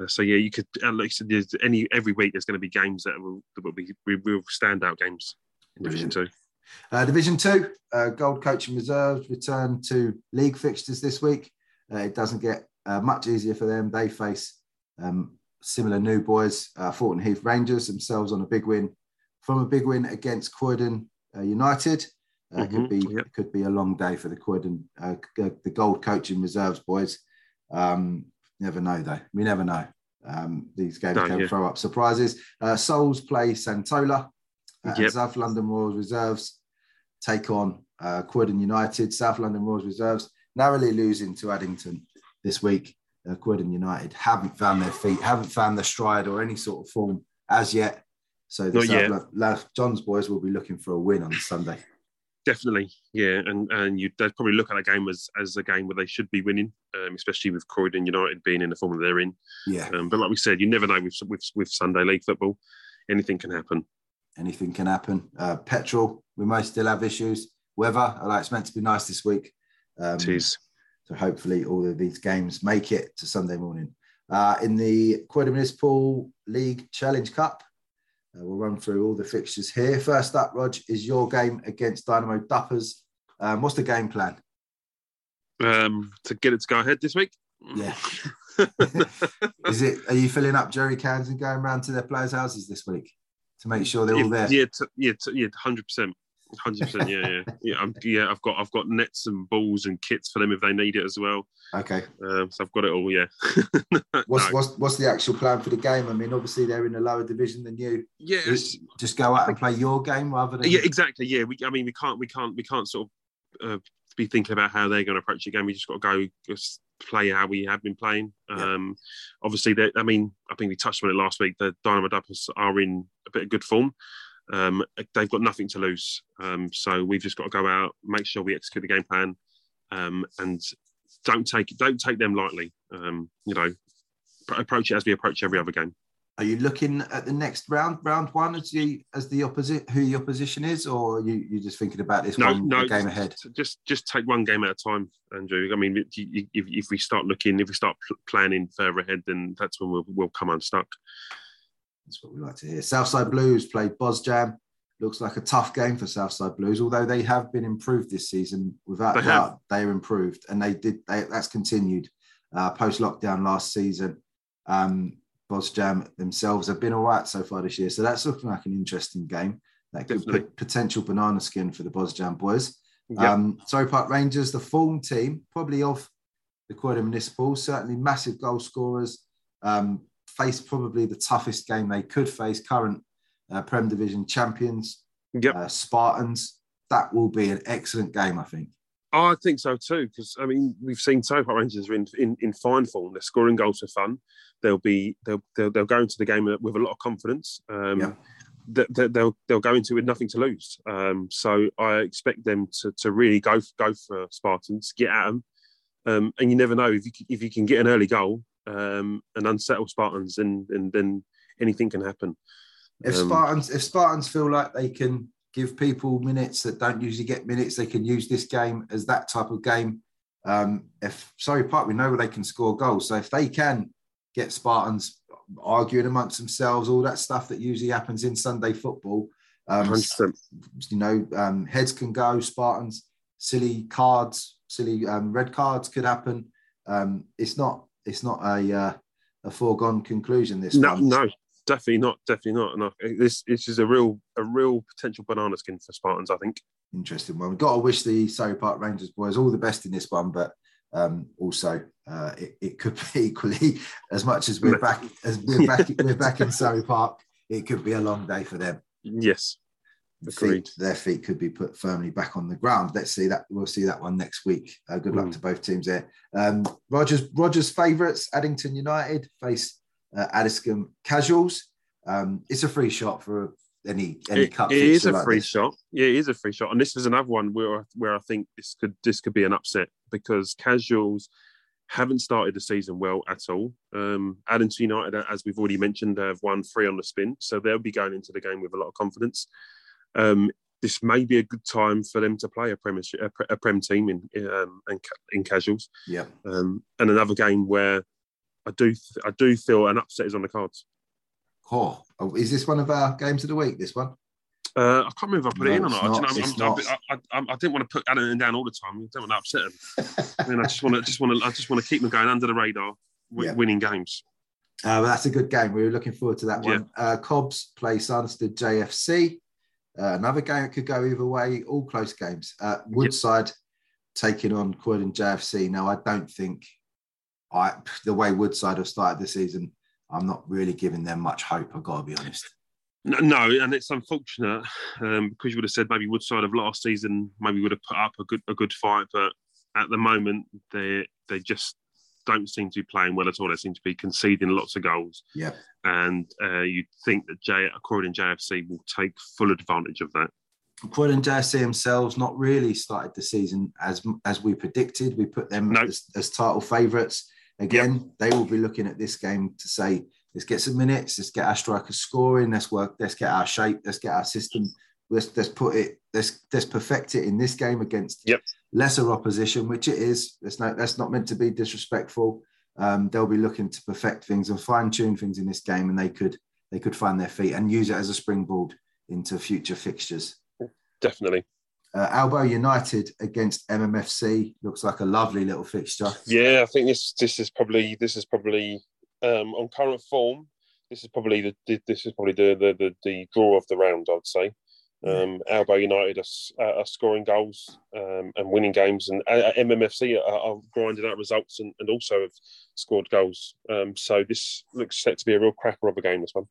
uh, so yeah, you could uh, like you said, there's any every week there's going to be games that will that will be real standout games in Division Two. Uh, Division Two, uh, Gold Coaching Reserves return to league fixtures this week. Uh, it doesn't get uh, much easier for them. They face um, similar new boys, uh, Thornton Heath Rangers, themselves on a big win from a big win against Croydon uh, United. Uh, Could Mhm, be yep. could be a long day for the Croydon, uh, the Gold Coaching Reserves boys. Um, never know though. We never know. Um, these games No, can yeah. throw up surprises. Uh, Souls play Santola. Uh, Yep. South London Royals Reserves take on uh, Croydon United. South London Royals Reserves narrowly losing to Addington this week. Uh, Croydon United haven't found their feet, haven't found their stride or any sort of form as yet. So the South yet. Lo- Lo- John's boys will be looking for a win on Sunday. Definitely, yeah, and and you would probably look at that game as as a game where they should be winning, um, especially with Croydon United being in the form that they're in. Yeah, Um, but like we said, you never know with with, with Sunday league football, anything can happen. anything can happen. Uh, petrol, we might still have issues. Weather, like it's meant to be nice this week. Um, It is. So hopefully all of these games make it to Sunday morning. Uh, in the Croydon Municipal League Challenge Cup, uh, we'll run through all the fixtures here. First up, Rog, is your game against Dynamo Duppers. Um, what's the game plan? Um, to get it to go ahead this week. Yeah. Is it? Are you filling up jerry cans and going around to their players' houses this week to make sure they're all there? Yeah, t- yeah, t- yeah, hundred percent, hundred percent. Yeah, yeah, yeah. I'm, yeah, I've got I've got nets and balls and kits for them if they need it as well. Okay. Um, so I've got it all. Yeah. What's No. what's what's the actual plan for the game? I mean, obviously they're in a lower division than you. yeah, it's- Just go out and play your game rather than yeah, exactly. Yeah, we. I mean, we can't, we can't, we can't sort of uh, be thinking about how they're going to approach the game. We just got to go just play how we have been playing. Yeah. Um, obviously, they, I mean, I think we touched on it last week. The Dynamo Duppers are in a bit of good form. Um, they've got nothing to lose, um, so we've just got to go out, make sure we execute the game plan, um, and don't take don't take them lightly. Um, you know, pr- approach it as we approach every other game. are you looking at the next round, round one, as the as the opposite, who the opposition is, or you you just thinking about this No, one no, game ahead? Just just take one game at a time, Andrew. I mean, if, if, if we start looking, if we start planning further ahead, then that's when we'll, we'll come unstuck. That's what we like to hear. Southside Blues played Bosjam. Looks like a tough game for Southside Blues, although they have been improved this season. Without They doubt, they are improved, and they did. They, that's continued uh, post lockdown last season. Um, Bosjam themselves have been all right so far this year, so that's looking like an interesting game. That could put potential banana skin for the Bosjam boys. Yeah, Um, Surrey Park Rangers, the form team, probably of the Croydon Municipal, certainly massive goal scorers. Um, face probably the toughest game they could face, current uh, Prem Division champions, Yep. uh, Spartans. That will be an excellent game, I think. Oh, I think so too. Because I mean, we've seen far Rangers are in, in in fine form. They're scoring goals for fun. They'll be they'll they'll, they'll go into the game with a lot of confidence. Um, Yeah. they- they- They'll they'll go into it with nothing to lose. Um, so I expect them to, to really go go for Spartans, get at them, um, and you never know if you if you can get an early goal um, and unsettle Spartans, and and then anything can happen. If Um, Spartans, if Spartans feel like they can give people minutes that don't usually get minutes, they can use this game as that type of game. Um, if Surrey Park, we know where they can score goals, so if they can get Spartans arguing amongst themselves, all that stuff that usually happens in Sunday football, um, 100%. you know, um, heads can go, Spartans, silly cards, silly um, red cards could happen. Um, it's not, it's not a uh, a foregone conclusion. This No, one. no, definitely not, definitely not. And I, this this is a real a real potential banana skin for Spartans. I think. interesting one. We've got to wish the Surrey Park Rangers boys all the best in this one, but um, also uh, it, it could be equally as much as we're back as we're back we're back in Surrey Park. It could be a long day for them. Yes. Feet, their feet could be put firmly back on the ground. Let's see that. We'll see that one next week. Uh, good luck Mm. to both teams there. Um, Rogers Rogers favourites Addington United face uh, Addiscombe Casuals. Um, it's a free shot for any any It- cup. it is a like free this. shot. Yeah, it is a free shot, and this is another one where where I think this could this could be an upset because Casuals haven't started the season well at all. Um, Addington United, as we've already mentioned, have won three on the spin, so they'll be going into the game with a lot of confidence. Um, this may be a good time for them to play a premiership, a, prem team in um, in, in Casuals, Yeah. um, and another game where I do I do feel an upset is on the cards. Oh, is this one of our games of the week? This one? Uh, I can't remember if I put it in or not. I, not. do you It's know, I'm, not. I'm, I, I, I didn't want to put Addington down all the time. I don't want to upset them. I mean, I just want to, just want to, I just want to keep them going under the radar, wi- Yeah. winning games. Uh, well, that's a good game. We were looking forward to that Yeah. one. Uh, Cobbs play Sunderland JFC. Uh, another game that could go either way. All close games. Uh, Woodside taking on Croydon JFC. Now, I don't think I the way Woodside have started the season. I'm not really giving them much hope. I've got to be honest. No, no, and it's unfortunate um, because you would have said maybe Woodside of last season maybe would have put up a good a good fight, but at the moment they they just don't seem to be playing well at all. They seem to be conceding lots of goals, Yeah. and uh, you'd think that J, Croydon JFC will take full advantage of that. Croydon JFC themselves not really started the season as as we predicted. We put them No. as, as title favourites. Again, they will be looking at this game to say, let's get some minutes, let's get our strikers scoring, let's work, let's get our shape, let's get our system, let's let's put it, let's let's perfect it in this game against Yep. lesser opposition, which it is. That's not that's not meant to be disrespectful. Um, they'll be looking to perfect things and fine tune things in this game, and they could they could find their feet and use it as a springboard into future fixtures. Definitely. Uh, Albo United against MMFC looks like a lovely little fixture. Yeah, I think this this is probably this is probably um, on current form. This is probably the, this is probably the, the the the draw of the round. I'd say. Um, Albo United are, are scoring goals um, and winning games, and uh, MMFC are, are grinding out results and, and also have scored goals. Um, so this looks set to be a real cracker of a game. This one.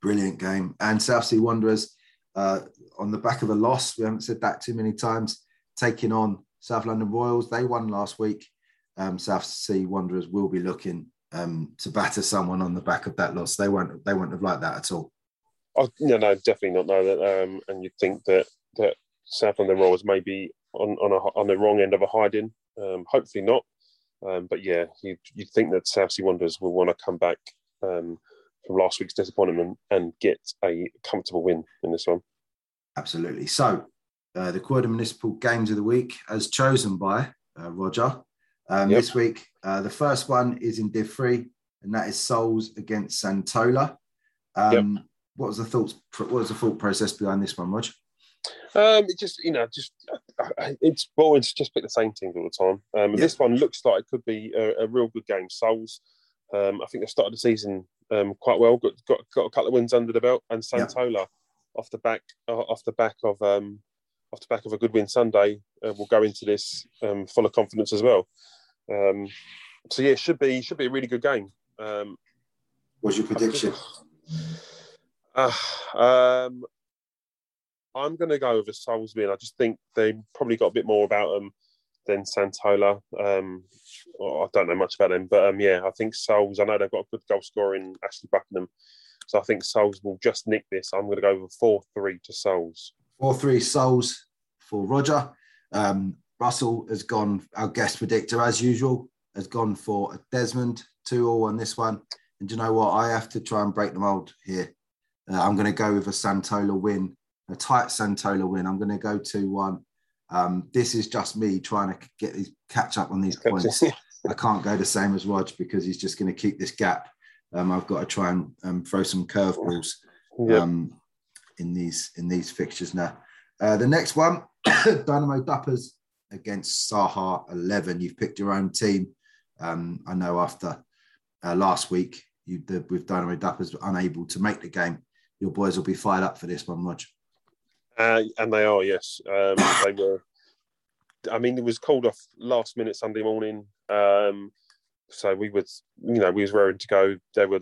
Brilliant game. And South Sea Wanderers uh, on the back of a loss. We haven't said that too many times. Taking on South London Royals. They won last week. Um, South Sea Wanderers will be looking um, to batter someone on the back of that loss. They won't. They won't have liked that at all. Oh, no, no, definitely not. No, that, um, and you'd think that that South London Royals may be on on, a, on the wrong end of a hiding. Um, hopefully not. Um, but yeah, you'd, you'd think that South Sea Wanderers will want to come back um, from last week's disappointment and get a comfortable win in this one. Absolutely. So, uh, the Croydon Municipal Games of the Week, as chosen by uh, Roger. Um, Yep. This week, uh, the first one is in Div 3, and that is Souls against Santola. Um, What was the thoughts? What was the thought process behind this one, Roger? Um, it just you know, just it's boring to just pick the same teams all the time. Um, Yeah. This one looks like it could be a, a real good game. Souls, um, I think they started the season um, quite well. Got, got got a couple of wins under the belt, and Yeah. Santola off the back uh, off the back of um, off the back of a good win Sunday uh, will go into this um, full of confidence as well. Um, so yeah, it should be should be a really good game. Um, What's your prediction? Uh, um, I'm going to go with a Souls win. I just think they probably got a bit more about them than Santola. Um, well, I don't know much about them, but um, yeah, I think Souls. I know they've got a good goal scorer in Ashley Buckingham, so I think Souls will just nick this. I'm going to go with four three to Souls. 4 3 Souls for Roger. Um, Russell has gone, our guest predictor, as usual, has gone for a Desmond 2 all on this one. And do you know what? I have to try and break the mold here. Uh, I'm going to go with a Santola win, a tight Santola win. I'm going to go 2 1. Um, this is just me trying to get these catch up on these points. I can't go the same as Rog because he's just going to keep this gap. Um, I've got to try and um, throw some curveballs yeah, um, in these in these fixtures now. Uh, the next one, Dynamo Duppers against Saha 11. You've picked your own team. Um, I know after uh, last week, you the, with Dynamo Duppers unable to make the game, your boys will be fired up for this one, Rog. uh, and they are yes. Um, they were. I mean, it was called off last minute Sunday morning. Um, so we was, you know, we was raring to go. They were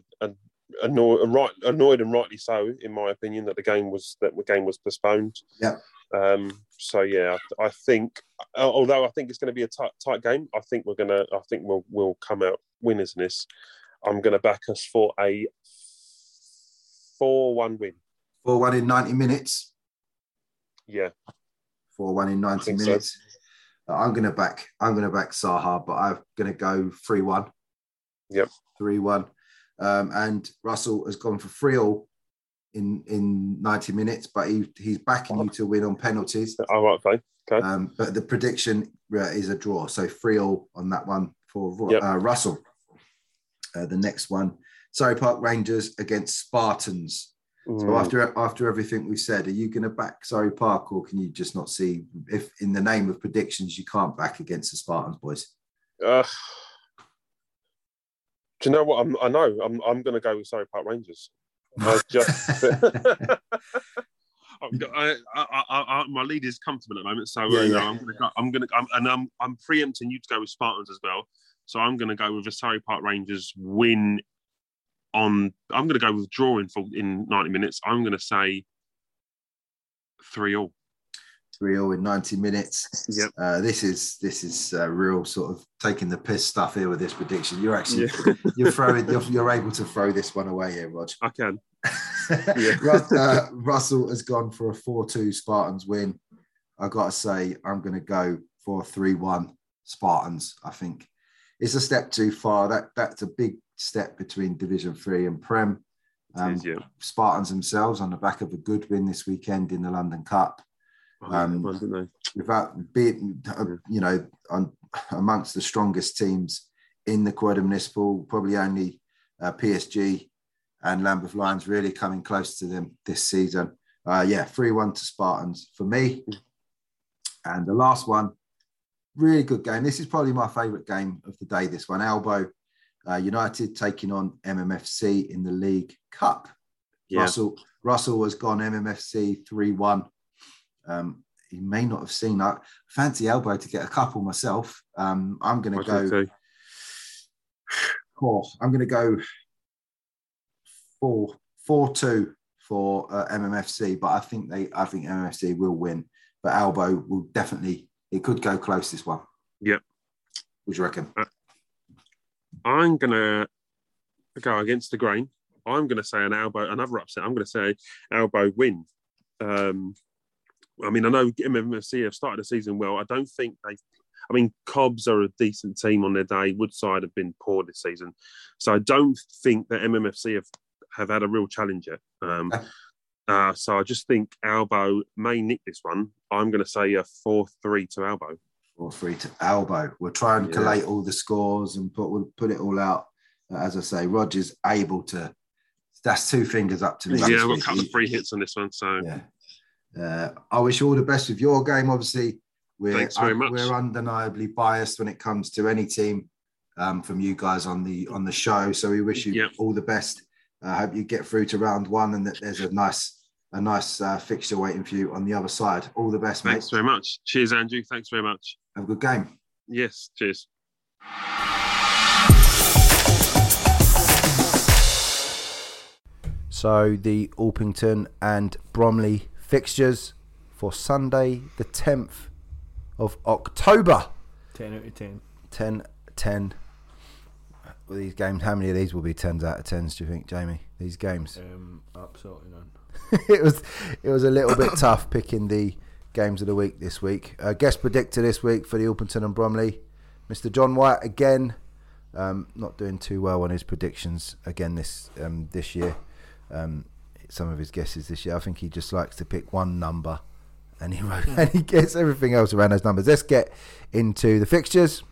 annoyed, right, annoyed and rightly so, in my opinion, that the game was that the game was postponed. Yeah. Um, so yeah, I, I think, uh, although I think it's going to be a tight, tight game, I think we're gonna, I think we'll we'll come out winners in this. I'm going to back us for a four-one win. 4 1 in 90 minutes. Yeah, 4 1 in 90 think so. minutes. Uh, I'm going to back, I'm going to back Saha, but I'm going to go 3 1. Yep. 3 1. Um, and Russell has gone for 3 all in, in 90 minutes, but he, he's backing you to win on penalties. all right, okay. Okay. Um, but the prediction uh, is a draw. So 3 all on that one for Yep. uh, Russell. Uh, the next one, Surrey Park Rangers against Spartans. So Mm. after after everything we've said, are you going to back Surrey Park, or can you just not see if in the name of predictions you can't back against the Spartans, boys? Uh, do you know what? I'm, I know. I'm. I'm going to go with Surrey Park Rangers. I just. I've I, I, I, I, my lead is comfortable at the moment, so uh, Yeah, you yeah. I'm going to. Go, I'm going to. I'm, and I'm. I'm preempting you to go with Spartans as well. So I'm going to go with a Surrey Park Rangers win. On, I'm going to go with draw in full in 90 minutes. I'm going to say three all. Three all in ninety minutes. Yep. Uh, this is this is uh, real sort of taking the piss stuff here with this prediction. You're actually Yeah, you're throwing you're, you're able to throw this one away here, Rog. I can. Rus- uh, Russell has gone for a 4 2 Spartans win. i got to say, I'm going to go for a 3 1 Spartans. I think it's a step too far. That That's a big step between Division 3 and Prem. Um, is, yeah. Spartans themselves on the back of a good win this weekend in the London Cup. Oh, um, they won, didn't they? Without being, uh, you know, on, amongst the strongest teams in the Croydon Municipal, probably only uh, PSG and Lambeth Lions really coming close to them this season. Uh, yeah, 3 1 to Spartans for me. And the last one, really good game. This is probably my favourite game of the day, this one. Elbow uh, United taking on MMFC in the League Cup. Yeah. Russell, Russell has gone MMFC 3 1. Um, he may not have seen that. Fancy elbow to get a couple myself. Um, I'm going to go. Oh, I'm going to go four four two for uh, MMFC, but I think they I think MMFC will win. But Albo will definitely it could go close this one. Yep. What do you reckon? I'm gonna go against the grain. I'm gonna say an elbow, another upset. I'm gonna say elbow win. Um, I mean, I know MMFC have started the season well. I don't think they. I mean, Cobbs are a decent team on their day. Woodside have been poor this season, so I don't think that MMFC have have had a real challenge yet. Um, uh, so I just think Albo may nick this one. I'm going to say a four-three to Albo. Four three to Albo. We'll try and Yeah. collate all the scores and put we'll put it all out. Uh, as I say, Roger's able to. That's two fingers up to me. Yeah, I've got a week. couple of free hits on this one. So Yeah. Uh, I wish you all the best with your game. Obviously, we're Thanks very much. we're undeniably biased when it comes to any team um, from you guys on the on the show. So we wish you Yep. all the best. I hope you get through to round one and that there's a nice a nice uh, fixture waiting for you on the other side. All the best, mate. thanks very much. Cheers, Andrew. Thanks very much. Have a good game. Yes, cheers. So the Orpington and Bromley fixtures for Sunday, the 10th of October. 10 out of 10. 10 10. Well, these games, how many of these will be 10s out of 10s, do you think, Jamie? These games? Um, absolutely none. it was it was a little bit tough picking the games of the week this week. Uh, guest predictor this week for the Orpington and Bromley, Mr. John White again, um, not doing too well on his predictions again this um, this year. Um, some of his guesses this year, I think he just likes to pick one number, and he and he gets everything else around those numbers. Let's get into the fixtures.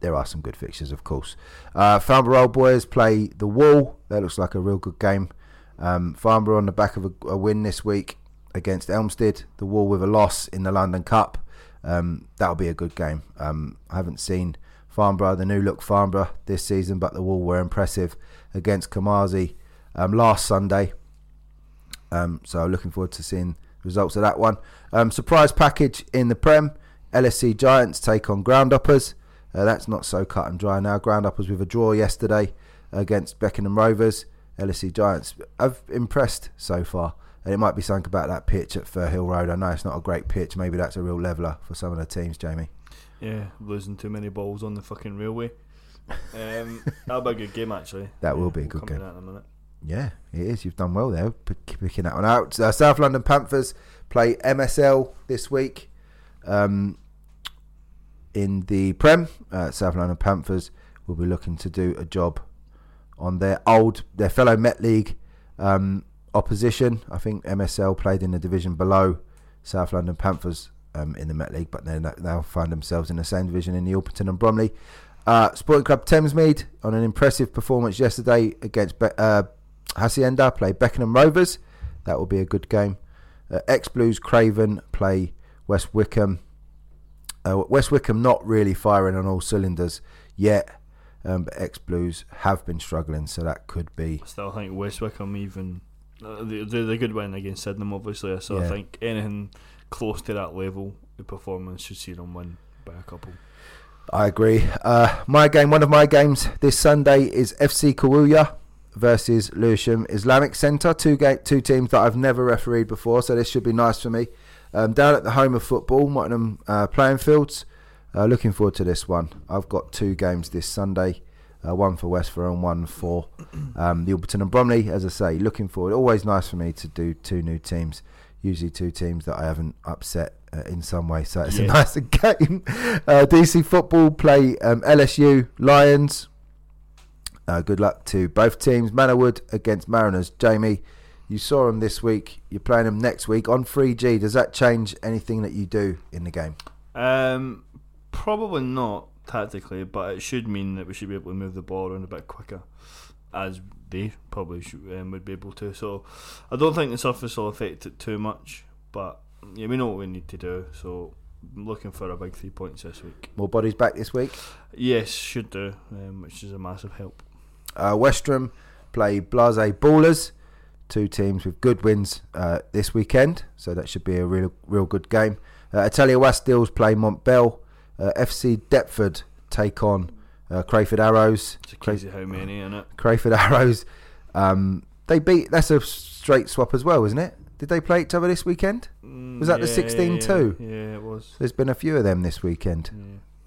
There are some good fixtures, of course. Uh, Farnborough Boys play the Wall. That looks like a real good game. Um, Farnborough on the back of a, a win this week against Elmstead. The Wall with a loss in the London Cup. Um, that'll be a good game. Um, I haven't seen Farnborough, the new look Farnborough this season, but the Wall were impressive against Kamazi um, last Sunday. Um, so looking forward to seeing results of that one. Um, surprise package in the Prem. LSC Giants take on Groundhoppers. Uh, that's not so cut and dry now. Groundhoppers with a draw yesterday against Beckenham Rovers. LSC Giants have impressed so far. And it might be something about that pitch at Fir Hill Road. I know it's not a great pitch. Maybe that's a real leveller for some of the teams, Jamie. Yeah, losing too many balls on the fucking railway. Um, that'll be a good game, actually. That will be a We'll good come game. in a minute. Yeah, it is. You've done well there, picking that one out. Uh, South London Panthers play MSL this week um, in the Prem. Uh, South London Panthers will be looking to do a job on their old, their fellow Met League um, opposition. I think MSL played in the division below South London Panthers um, in the Met League, but they now find themselves in the same division in the Orpington and Bromley. Uh, Sporting Club Thamesmead on an impressive performance yesterday against Be- uh, Hacienda play Beckenham Rovers. That will be a good game. Uh, Ex Blues Craven play West Wickham. Uh, West Wickham not really firing on all cylinders yet, um, but Ex Blues have been struggling, so that could be. I still think West Wickham even uh, they they they good win against Sydenham obviously. So Yeah. I think anything close to that level the performance should see them win by a couple. I agree. Uh, my game, one of my games this Sunday is FC Kawuya versus Lewisham Islamic Centre. Two ga- two teams that I've never refereed before, so this should be nice for me. Um, down at the home of football, Mottingham uh, playing fields. Uh, looking forward to this one. I've got two games this Sunday. Uh, one for Westford and one for um, the Orpington and Bromley. As I say, looking forward. Always nice for me to do two new teams. Usually two teams that I haven't upset uh, in some way. So it's a nice game. Uh, DC football play um, LSU Lions. Uh, good luck to both teams. Manorwood against Mariners. Jamie, you saw them this week. You're playing them next week on 3G. Does that change anything that you do in the game? Um, probably not tactically, but it should mean that we should be able to move the ball around a bit quicker, as they probably should, um, would be able to. So I don't think the surface will affect it too much, but yeah, we know what we need to do. So I'm looking for a big three points this week. More bodies back this week. Yes, should do, um, which is a massive help. Uh, Westram play Blase Ballers, two teams with good wins uh, this weekend, so that should be a real, real good game. Uh, Italia Wastills play Montbell. Uh, FC Deptford take on uh, Crayford Arrows. It's a Cra- crazy many in it. Crayford Arrows. Um, they beat. That's a straight swap as well, isn't it? Did they play each other this weekend? Was that the 16-2? Yeah, yeah, it was. There's been a few of them this weekend.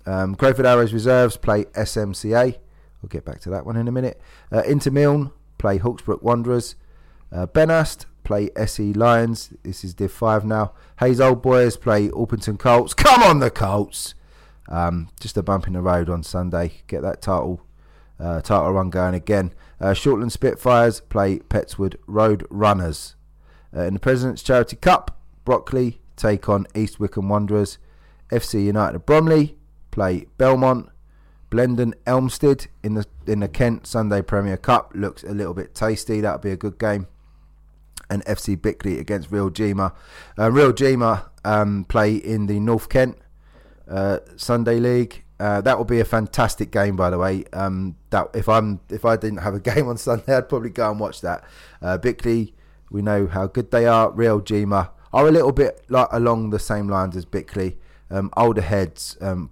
Yeah. Um, Crayford Arrows reserves play SMCA. We'll get back to that one in a minute. Uh, Inter Milne play Hawksbrook Wanderers. Uh, Benast play SE Lions. This is Div 5 now. Hayes Old Boys play Orpington Colts. Come on, the Colts! Um, just a bump in the road on Sunday. Get that title Uh, title run going again. Uh, Shortland Spitfires play Petts Wood Road Runners. Uh, in the President's Charity Cup, Brockley take on East Wickham Wanderers. FC United Bromley play Belmont. Blendon Elmstead in the in the Kent Sunday Premier Cup looks a little bit tasty. That'll be a good game. And FC Bickley against Real Gema. Uh, Real Gema um, play in the North Kent uh, Sunday League. Uh, that will be a fantastic game, by the way. Um, that if I'm if I didn't have a game on Sunday, I'd probably go and watch that. Uh, Bickley, we know how good they are. Real Jima are a little bit like along the same lines as Bickley. Um, older heads um,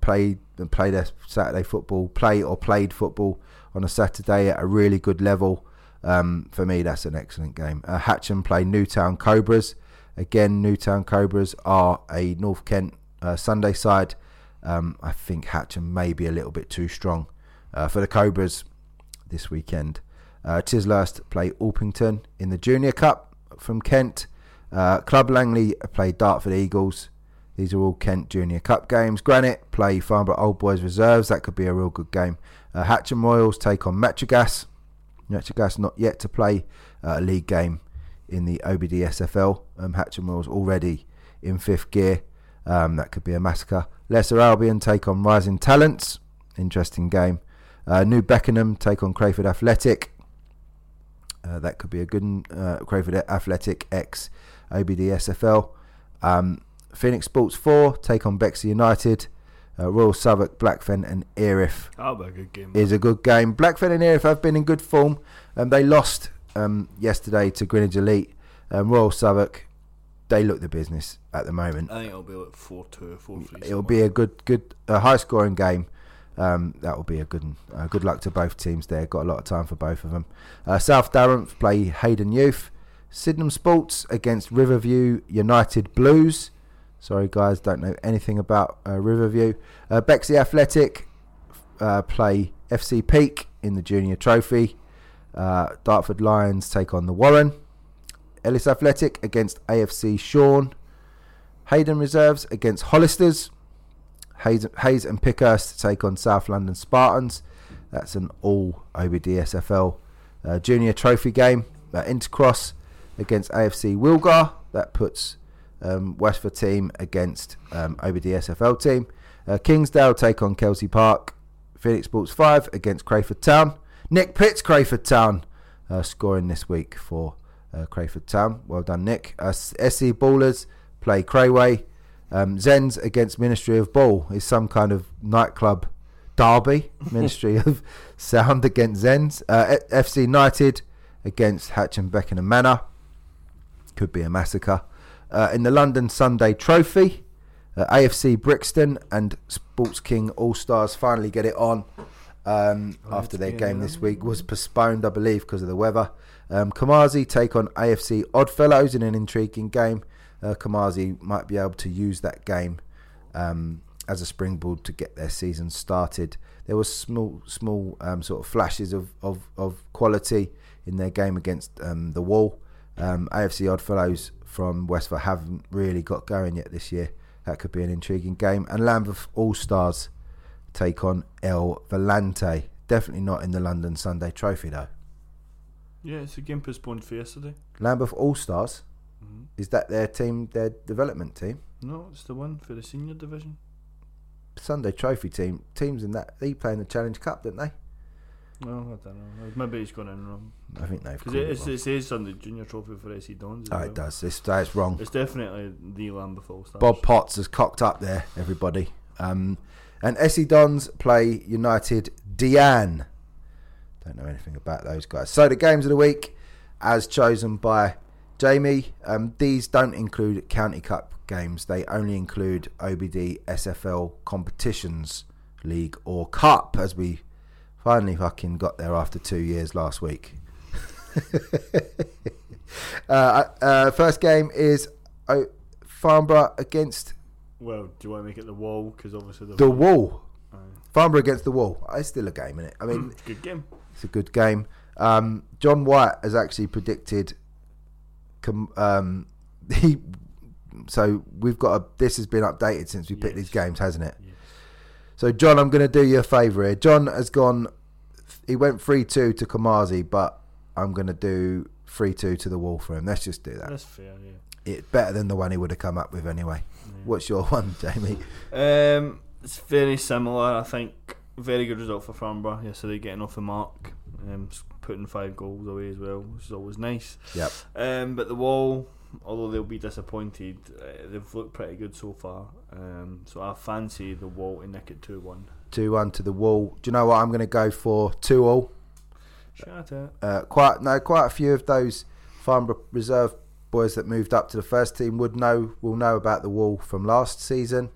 and play their Saturday football, play or played football on a Saturday at a really good level. Um, for me, that's an excellent game. Uh, Hatcham play Newtown Cobras. Again, Newtown Cobras are a North Kent uh, Sunday side. Um, I think Hatcham may be a little bit too strong uh, for the Cobras this weekend. Uh, play Orpington in the Junior Cup from Kent. Uh, Club Langley play Dartford Eagles. These are all Kent Junior Cup games. Granite play Farnborough Old Boys Reserves. That could be a real good game. Uh, Hatcham Royals take on Metrogas. Metrogas not yet to play uh, a league game in the OBD SFL. Um, Hatcham Royals already in fifth gear. Um, that could be a massacre. Lesser Albion take on Rising Talents. Interesting game. Uh, New Beckenham take on Crayford Athletic. Uh, that could be a good uh, Crayford Athletic X OBD SFL. Um, Phoenix Sports 4 take on Bexley United. Uh, Royal Southwark, Blackfen, and Erith That'll a good game. is a good game. Blackfen and Erith have been in good form. Um, they lost um, yesterday to Greenwich Elite. Um, Royal Southwark, they look the business at the moment. I think it'll be like 4 2, 4 3. It'll be a good, good, uh, high scoring game. Um, that will be a good one. Uh, good luck to both teams there. Got a lot of time for both of them. Uh, South Durham play Hayden Youth. Sydenham Sports against Riverview United Blues. Sorry, guys, don't know anything about uh, Riverview. Uh, Bexley Athletic uh, play FC Peak in the Junior Trophy. Uh, Dartford Lions take on the Warren. Ellis Athletic against AFC Sean. Hayden Reserves against Hollisters. Hayes, Hayes and Pickhurst take on South London Spartans. That's an all OBD SFL uh, Junior Trophy game. Uh, Intercross against AFC Wilgar. That puts um, Westford team against um, OBD SFL team. Uh, Kingsdale take on Kelsey Park. Phoenix Sports 5 against Crayford Town. Nick Pitts, Crayford Town, uh, scoring this week for uh, Crayford Town. Well done, Nick. Uh, SC Ballers play Crayway. Um, Zens against Ministry of Ball is some kind of nightclub derby. Ministry of Sound against Zens. Uh, FC United against Hatch and Beckenham Manor. Could be a massacre. Uh, in the London Sunday Trophy, uh, AFC Brixton and Sports King All Stars finally get it on um, Oh, after their game this week was postponed, I believe, because of the weather. Um, Kamazi take on AFC Oddfellows in an intriguing game. Uh, Kamazi might be able to use that game um, as a springboard to get their season started. There was small, small um, sort of flashes of, of, of quality in their game against um, the Wall. Um, AFC Oddfellows from Westford haven't really got going yet this year. That could be an intriguing game. And Lambeth All Stars take on El Volante. Definitely not in the London Sunday Trophy though. Yeah, it's a game postponed for yesterday. Lambeth All Stars hmm is that their team, their development team? No, it's the one for the senior division. Sunday Trophy team teams in that they play in the Challenge Cup, don't they? No, I don't know. Maybe he's gone in wrong. I think they've. Because it, it it's, wrong. it says the junior trophy for SC Dons. Oh, well. it does. It's, that's wrong. It's definitely the Lambeth All Stars. Bob Potts has cocked up there, everybody. Um, and SC Dons play United Deanne. Don't know anything about those guys. So the games of the week, as chosen by Jamie, um, these don't include County Cup games. They only include OBD SFL competitions, league or cup, as we finally fucking got there after two years last week. uh, uh, first game is oh, Farnborough against Well, do you want to make it the wall? Because obviously the, the wall. Aye. Farnborough against the wall. It's still a game, isn't it? I mean, good game. It's a good game. Um, John White has actually predicted. Um, he. So we've got a. This has been updated since we picked these games, hasn't it? Yes. So John, I'm going to do you a favour here. John has gone he went three two to Kamazi, but I'm gonna do three two to the wall for him. Let's just do that. That's fair, yeah. It's better than the one he would have come up with anyway. What's your one, Jamie? Um, it's very similar. I think very good result for Farnborough yesterday, getting off the mark, um, putting five goals away as well, which is always nice. Yep. Um, but the wall, although they'll be disappointed, uh, they've looked pretty good so far. Um, so I fancy the wall to nick it two one. Two one to the wall. Do you know what I'm gonna go for? Two all. Shut it. Uh, quite no, quite a few of those Farnborough reserve boys that moved up to the first team would know will know about the wall from last season.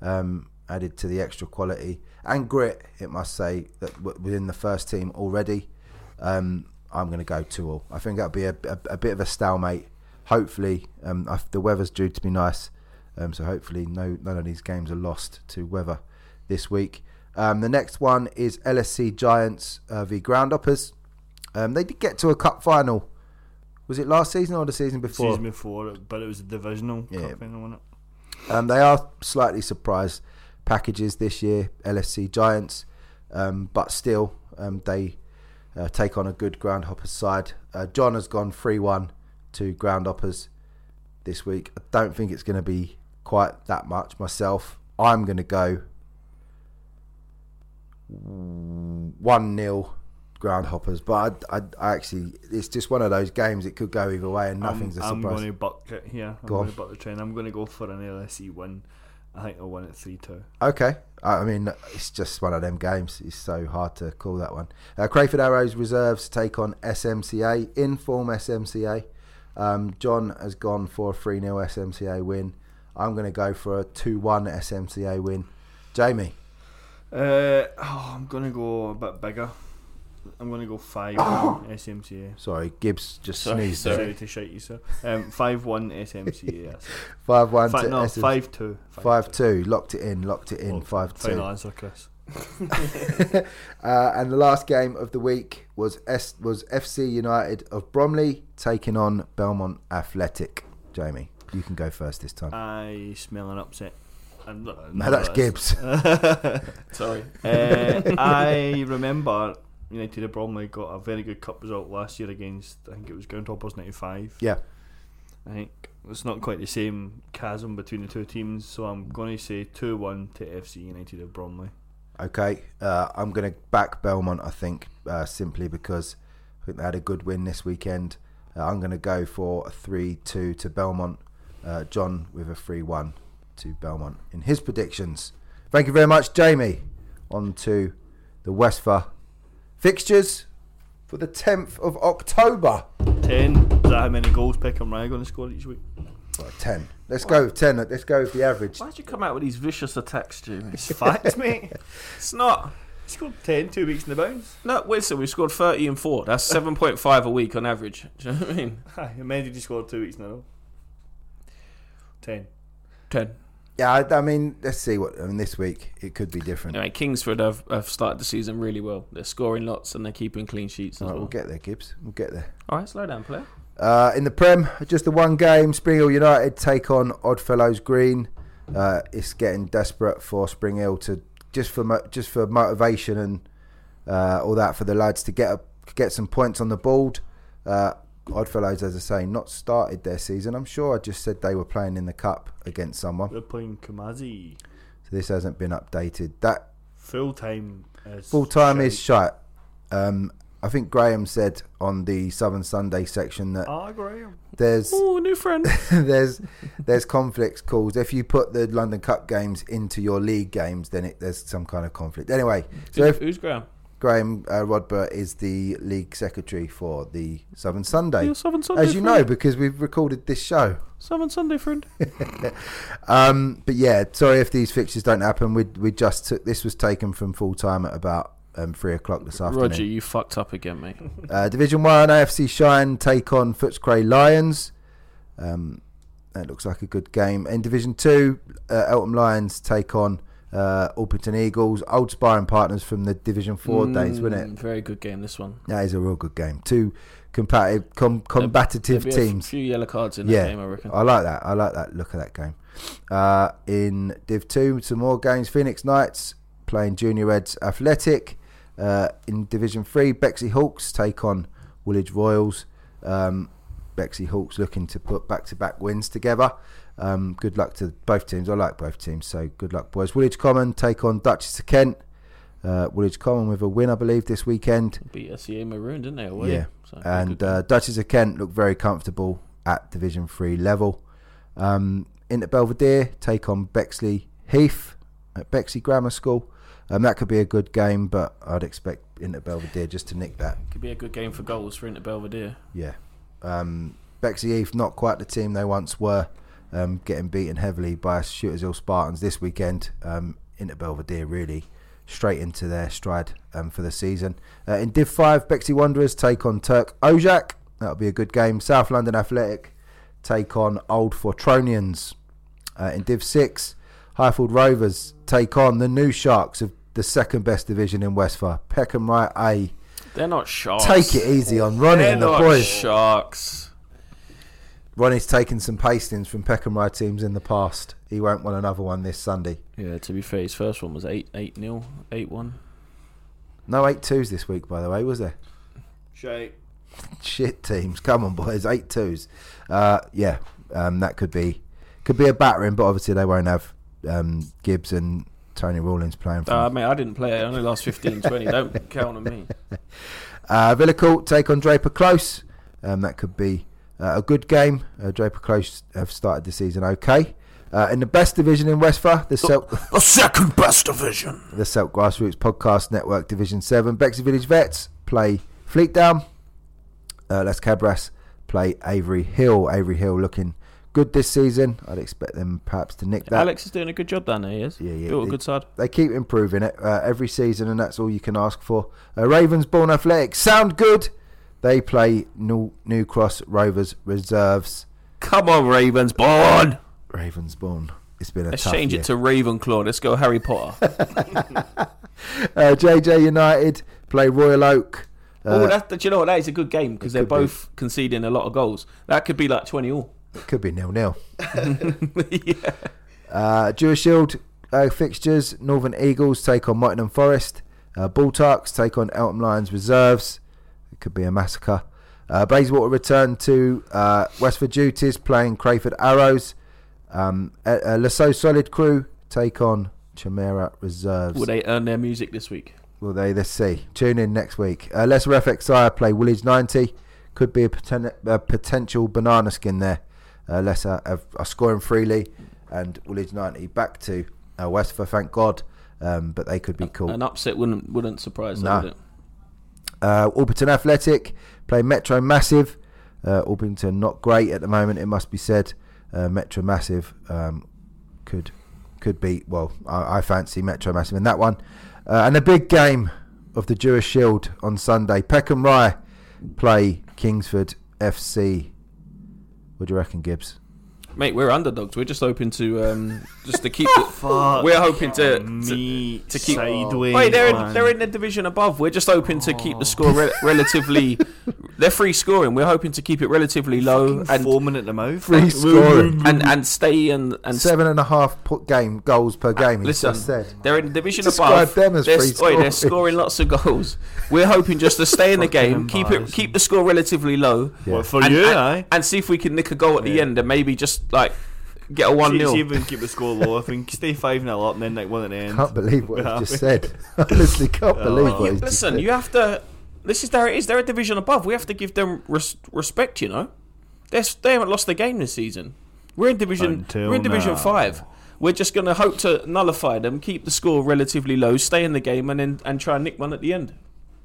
Um, added to the extra quality and grit, it must say that w- within the first team already. Um, I'm going to go two all. I think that'll be a, a, a bit of a stalemate. Hopefully, um, I- the weather's due to be nice, um, so hopefully no none of these games are lost to weather this week. Um, the next one is LSC Giants uh, v Groundhoppers. Um, they did get to a cup final. Was it last season or the season before? Season before, but it was a divisional Yeah. cup final, wasn't it? Um, they are slightly surprise packages this year, LSC Giants, um, but still um, they uh, take on a good Groundhoppers side. Uh, John has gone 3 1 to Groundhoppers this week. I don't think it's going to be quite that much myself. I'm going to go 1 0 Groundhoppers, but I, I, I actually, it's just one of those games, it could go either way and nothing's I'm, a I'm going to buck it here. I'm Go going to buck the trend. I'm going to go for an LSE win. I think they'll win it 3 2. Okay. I I mean, it's just one of them games. It's so hard to call that one. Uh, Crayford Arrows reserves take on SMCA, inform SMCA. Um, John has gone for a 3 0 SMCA win. I'm going to go for a 2 1 SMCA win. Jamie, Uh, oh, I'm going to go a bit bigger. I'm going to go 5 SMCA. sorry, Gibbs just Sorry, sneezed. sorry. Sorry to shite you, sir. Um, 5 1 SMCA. That's 5 1 Fi- no, SM 5 2. 5 2. Locked it in, locked it in. Well, 5 2. Final answer, Chris. uh, and the last game of the week was S- was FC United of Bromley taking on Belmont Athletic. Jamie, you can go first this time. I smell an upset. I'm not- no, that's Gibbs. Sorry. Uh, I remember United of Bromley got a very good cup result last year against, I think it was Groundhoppers 95. Yeah. I think it's not quite the same chasm between the two teams, so I'm going to say 2 1 to FC United of Bromley. Okay, uh, I'm going to back Belmont. I think uh, simply because I think they had a good win this weekend. Uh, I'm going to go for a three-two to Belmont. Uh, John with a three-one to Belmont in his predictions. Thank you very much, Jamie. On to the Westphal fixtures for the 10th of October. 10. Is that how many goals Peckham Rye going to score each week? Well, 10. Let's go with 10. Let's go with the average. Why'd you come out with these vicious attacks, Jamie? It's facts, mate. It's not. He scored 10 two weeks in the bounds. No, wait, so we scored 30 and 4. That's 7.5 a week on average. Do you know what I mean? Aye, and when did you score two weeks in a row? 10. 10. Yeah, I, I mean, let's see what. I mean, this week it could be different. Anyway, Kingsford have, have started the season really well. They're scoring lots and they're keeping clean sheets as All right, well. we'll get there, Gibbs. We'll get there. All right, slow down, player. Uh, in the Prem, just the one game. Spring Hill United take on Oddfellows Green. Uh, it's getting desperate for Spring Hill to just for mo- just for motivation and uh, all that for the lads to get a, get some points on the board. Oddfellows, as I say, not started their season. I'm sure I just said they were playing in the cup against someone, We're playing Kamazi. so this hasn't been updated. That Full time is. full time is shut. Um, I think Graham said on the Southern Sunday section that Ah, Graham. there's Oh, new friend. there's there's conflicts caused if you put the London Cup games into your league games, then it, there's some kind of conflict. Anyway, so Who- if Who's Graham? Graham uh, Rodbert is the league secretary for the Southern Sunday, You're Southern Sunday as you friend. know because we've recorded this show. Southern Sunday friend. Um, but yeah, sorry if these fixtures don't happen. We we just took this was taken from full time at about um, three o'clock this afternoon. Roger, you fucked up again, mate. Uh, Division One AFC Shine take on Footscray Lions. Um, that looks like a good game. In Division Two, uh, Eltham Lions take on uh, Alperton Eagles, old sparring partners from the Division Four days, wasn't it? Mm, Very good game, this one. That is a real good game. Two competitive, com- combative There'll be a teams. few yellow cards in Yeah. that game, I reckon. I like that. I like that look of that game. Uh, in Div 2, some more games. Phoenix Knights playing Junior Reds Athletic. Uh, in Division 3, Bexley Hawks take on Woolwich Royals. Um, Bexley Hawks looking to put back to back wins together. Um, good luck to both teams. I like both teams, so good luck, boys. Woolwich Common take on Duchess of Kent. Uh, Woolwich Common with a win, I believe, this weekend. Beat SEA Maroon, didn't they? Away? Yeah. So, And uh, Duchess of Kent look very comfortable at Division 3 level. Um, Inter Belvedere take on Bexley Heath at Bexley Grammar School. Um, that could be a good game, but I'd expect Inter Belvedere just to nick that. could be a good game for goals for Inter Belvedere. Yeah. Um, Bexley Heath, not quite the team they once were, um, getting beaten heavily by Shooters Hill Spartans this weekend. Um, Inter Belvedere really straight into their stride um, for the season. Uh, in Div 5, Bexley Wanderers take on Turk Ojak. That'll be a good game. South London Athletic take on Old Fortronians. Uh, in Div 6, Highfield Rovers take on the new Sharks of the second best division in Westphal, Peckham Rye A. They're not sharks. Take it easy on Ronnie They're and the not boys. sharks. Ronnie's taken some pastings from Peckham Rye teams in the past. He won't want another one this Sunday. Yeah, to be fair, his first one was 8 8 0, 8 1. No eight twos this week, by the way, was there? Shite. Shit teams, come on boys, eight twos. Uh, yeah, um, that could be could be a battering, but obviously they won't have um, Gibbs and Tony Rawlins playing for. Uh, them. mate, I didn't play it. I only last 15 20. Don't count on me. Uh, Villa Court take on Draper Close. Um, that could be a good game. Uh, Draper Close have started the season okay. Uh, in the best division in Westphal, the Celt. The second best division. the Celt Grassroots Podcast Network Division 7. Bexley Village Vets play Fleetdown. Uh, Les Cabras play Avery Hill. Avery Hill looking good this season. I'd expect them perhaps to nick that. Alex is doing a good job down there, he is. Yeah, yeah, Built a good side. They keep improving it uh, every season, and that's all you can ask for. Uh, Ravensbourne Athletics sound good. They play New, New Cross Rovers Reserves. Come on, Ravens, born. Ravensbourne. It's been a Let's change year. it to Ravenclaw. Let's go Harry Potter. uh, JJ United play Royal Oak. Uh, oh, that, do you know what? That is a good game because they're could be. both conceding a lot of goals. That could be like 20 all. it could be nil nil. yeah. Uh, Jewish Shield uh, fixtures: Northern Eagles take on Mottingham Forest. Uh, Bulltarks take on Eltham Lions Reserves. It could be a massacre. Uh, Bayswater return to uh, Westford duties, playing Crayford Arrows. Um, uh, Lasso Solid Crew take on Chimera Reserves. Will they earn their music this week? Will they? Let's see. Tune in next week. Uh, Lesser FXI play Woolwich 90. Could be a, poten- a potential banana skin there. Uh, Lesser are, are scoring freely, and Woolwich 90 back to uh, Westford, thank God. Um, but they could be cool. An upset wouldn't wouldn't surprise Nah. them, would it? Uh, Athletic play Metro Massive. Uh, not great at the moment, it must be said. Uh, Metro Massive um, could could beat. Well, I, I fancy Metro Massive in that one. Uh, and a big game of the Jewish Shield on Sunday. Peckham Rye play Kingsford FC. What do you reckon, Gibbs? Mate, we're underdogs. We're just hoping to um, just to keep. The, Fuck we're hoping to, to me to keep- sideways. Wait, they're in, they're in the division above. We're just hoping to keep the score re- relatively. They're free scoring. We're hoping to keep it relatively low Fucking and foaming at the mouth. Free Like, scoring. and and stay and and Seven and a half put game goals per game. He's Listen, just said. they're in the division Describe above. them as they're, free s- wait, they're scoring. scoring lots of goals. We're hoping just to stay in the game, keep it, keep the score relatively low, Yeah. What for and, you, and, aye? and see if we can nick a goal at the end and maybe just like get a one See, 0 see if we can keep the score low. If we can stay 5 0 up and then like one at the end. Can't believe what Yeah. just said. Honestly, can't Oh. believe what he just Listen, said. you have to. This is there. It is. They're a division above. We have to give them res- respect. You know, They're, they haven't lost a game this season. We're in division. Until we're in division now. five. We're just going to hope to nullify them, keep the score relatively low, stay in the game, and then and try and nick one at the end.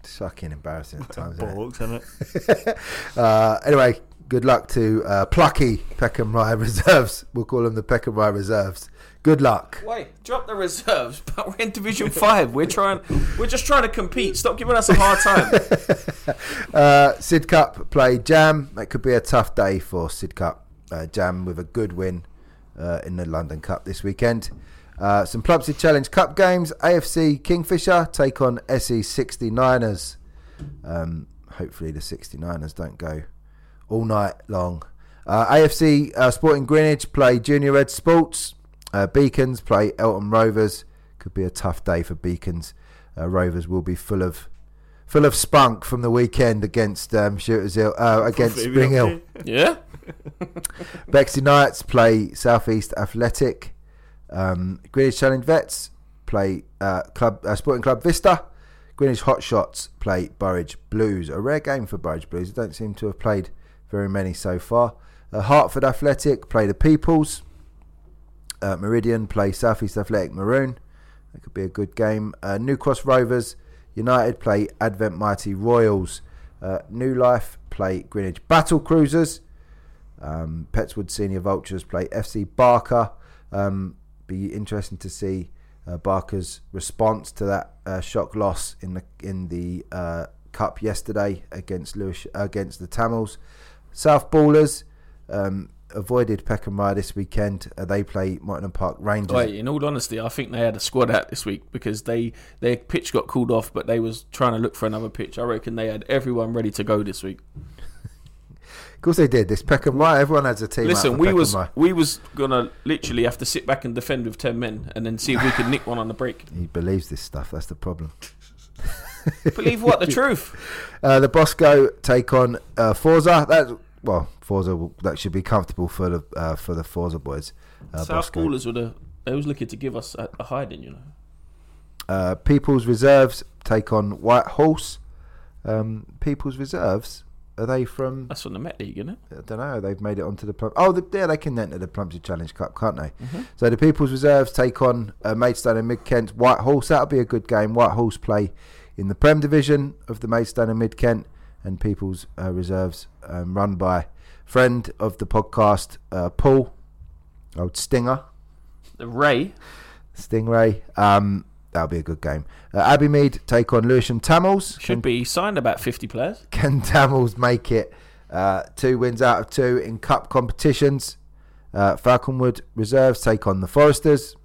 Fucking embarrassing at times. isn't it? Bollocks, innit? Uh, anyway, good luck to uh, plucky Peckham Rye Reserves. We'll call them the Peckham Rye Reserves. Good luck. Wait, drop the reserves, but we're in division five. We're trying. We're just trying to compete. Stop giving us a hard time. Uh, Sidcup play Jam. That could be a tough day for Sidcup. Uh, Jam with a good win uh, in the London Cup this weekend. Uh, some Plumstead Challenge Cup games. AFC Kingfisher take on SE 69ers. Um, hopefully the 69ers don't go all night long. Uh, AFC uh, Sporting Greenwich play Junior Red Sports. Uh, Beacons play Eltham Rovers. Could be a tough day for Beacons. uh, Rovers will be full of full of spunk from the weekend against um, Shooters Hill, uh, against Spring Hill. Yeah. Bexley Knights play Southeast Athletic. Um, Greenwich Challenge Vets play uh, Club uh, Sporting Club Vista. Greenwich Hotshots play Burridge Blues. A rare game for Burridge Blues. They don't seem to have played very many so far. Uh, Hartford Athletic play the Peoples. Uh, Meridian play Southeast Athletic Maroon. That could be a good game. Uh, New Cross Rovers United play Advent Mighty Royals. Uh, New Life play Greenwich Battle Cruisers. Um, Petts Wood Senior Vultures play FC Barker. Um, be interesting to see uh, Barker's response to that uh, shock loss in the in the cup yesterday against Lewis against the Tamils. South Ballers um, avoided Peckham Rye this weekend. Uh, they play Morton Park Rangers. Wait, in all honesty, I think they had a squad out this week because they their pitch got called off, but they was trying to look for another pitch. I reckon they had everyone ready to go this week. Of course they did. This Peckham Rye. Everyone has a team. Listen, we Peckham was Rye. we was gonna literally have to sit back and defend with ten men, and then see if we could nick one on the break. He believes this stuff. That's the problem. Believe what the truth. Uh, the Bosco take on uh, Forza. That well, Forza will, that should be comfortable for the uh, for the Forza boys. Uh, South. Ballers were the they was looking to give us a, a hiding, you know. Uh, People's Reserves take on White Horse. Um, People's Reserves are they from? That's from the Met League, isn't it? I don't know. They've made it onto the Plum. Oh, the, yeah, they can enter the Plumsy Challenge Cup, can't they? So the People's Reserves take on uh, Maidstone and Mid Kent. White Horse. That'll be a good game. White Horse play in the Prem Division of the Maidstone and Mid Kent, and People's uh, Reserves um, run by friend of the podcast, uh, Paul, old Stinger. The Ray. Stingray. Um, that'll be a good game. Uh, Abbey Mead take on Lewisham Tamils. Should be signed about 50 players. Can Tamils make it uh, two wins out of two in cup competitions? Uh, Falconwood Reserves take on the Foresters.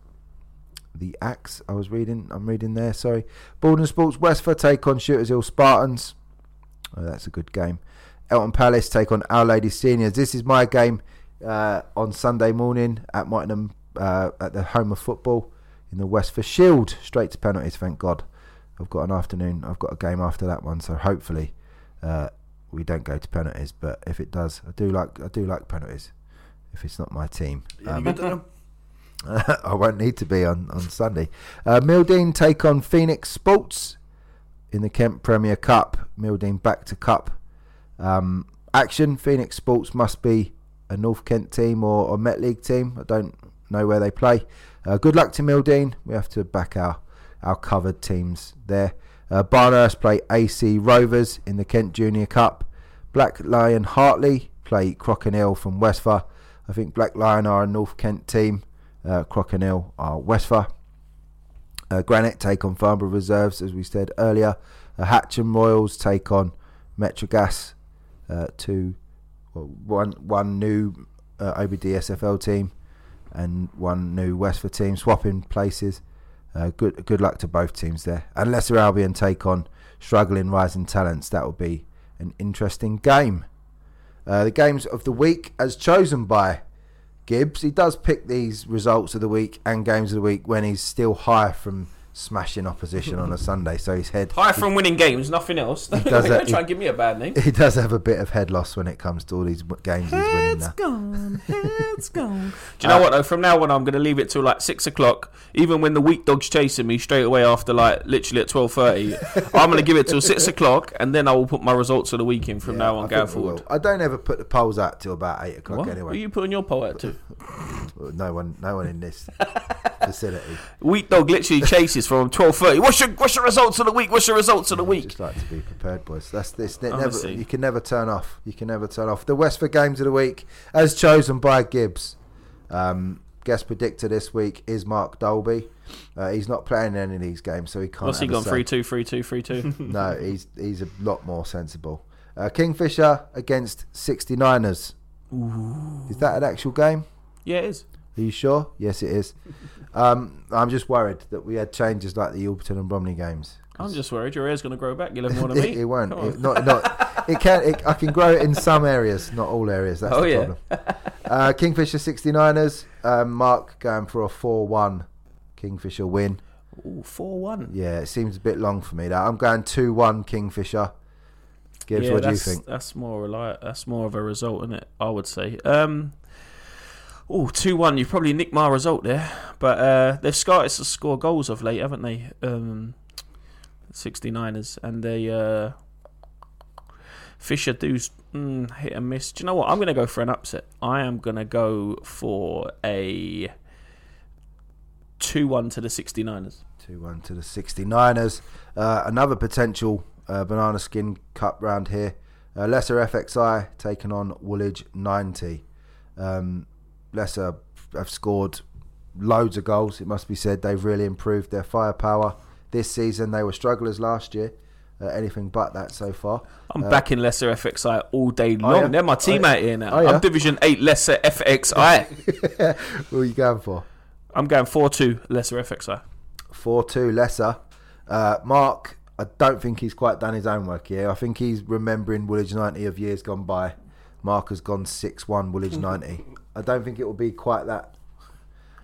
The Axe, I was reading, I'm reading there, sorry. Borden Sports Westford take on Shooters Hill Spartans. Oh, that's a good game. Eltham Palace take on Our Lady Seniors. This is my game uh, on Sunday morning at Mottingham uh, at the home of football in the Westford Shield. Straight to penalties, thank God. I've got an afternoon. I've got a game after that one, so hopefully uh, we don't go to penalties. But if it does, I do like I do like penalties. If it's not my team, Um, good at them. I won't need to be on on Sunday. Uh, Mildeen take on Phoenix Sports in the Kent Premier Cup. Mildeen back to cup um, action. Phoenix Sports must be a North Kent team or a Met League team. I don't know where they play. Uh, good luck to Mildeen. We have to back our our covered teams there. Uh, Barnehurst play AC Rovers in the Kent Junior Cup. Black Lion Hartley play Crockenhill from Westphal. I think Black Lion are a North Kent team. Uh, Crockenhill are Westphal. Uh, Granite take on Farnborough Reserves, as we said earlier. Uh, Hatcham Royals take on Metrogas. Uh, two, well, one, one new uh, OBD SFL team and one new Westford team, swapping places. Uh, good, good luck to both teams there. And Lesser Albion take on struggling rising talents. That will be an interesting game. Uh, the games of the week, as chosen by Gibbs, he does pick these results of the week and games of the week when he's still high from smashing opposition on a Sunday. So his head High from winning games, nothing else. Don't does that- try and give me a bad name. he does have a bit of head loss when it comes to all these games he's winning now. gone, head's gone. Do you uh, know what though? From now on, I'm going to leave it till like six o'clock. Even when the weak dog's chasing me straight away after like literally at twelve thirty, I'm going to give it till six o'clock, and then I will put my results of the week in from Yeah, now on think going forward. I don't ever put the polls out till about eight o'clock What? anyway. Are you putting your poll out too? No one, no one in this facility. Weak dog literally chases from twelve thirty. What's your what's your results of the week? What's your results of the week? Just like to be prepared, boys. That's this. Never, you can never turn off. You can never turn off. The Westford games of the week, as chosen by Gibbs. Um, guest predictor this week is Mark Dolby. Uh, he's not playing in any of these games, so he can't. What's he gone? Three two, three two, three two. No, he's he's a lot more sensible. Uh, Kingfisher against 69ers. Is that an actual game? yeah, it is. Are you sure? Yes, it is. Um, I'm just worried that we had changes like the Orpington and Bromley games. I'm just worried your hair's going to grow back. You'll have more than me. it won't. It, not, not, it can. It, I can grow it in some areas, not all areas. That's Oh, the yeah. problem. Uh, Kingfisher 69ers. Um, Mark going for a 4-1 Kingfisher win. Ooh, four one. Yeah, it seems a bit long for me. That I'm going two one Kingfisher. Gibbs, yeah, what do you think? That's more reli- That's more of a result, isn't it? I would say. Um, oh, 2 1. You've probably nicked my result there. But uh, they've started to score goals of late, haven't they? Um, 69ers. And they. Uh, Fisher do's mm, hit and miss. Do you know what? I'm going to go for an upset. I am going to go for a 2 1 to the 69ers. Two one to the 69ers. Uh, another potential uh, banana skin cup round here. Uh, Lesser FXI taking on Woolwich 90. Um, Lesser have scored loads of goals. It must be said they've really improved their firepower this season. They were strugglers last year. Uh, anything but that so far. I'm Uh, backing Lesser FXI all day long. yeah? They're my team Oh, out here now. Oh, yeah? I'm Division 8 Lesser FXI. Who are you going for? I'm going 4 2 Lesser FXI. 4 2 Lesser. Uh, Mark, I don't think he's quite done his own work here. I think he's remembering Woolwich 90 of years gone by. Mark has gone 6 1 Woolwich 90. I don't think it will be quite that.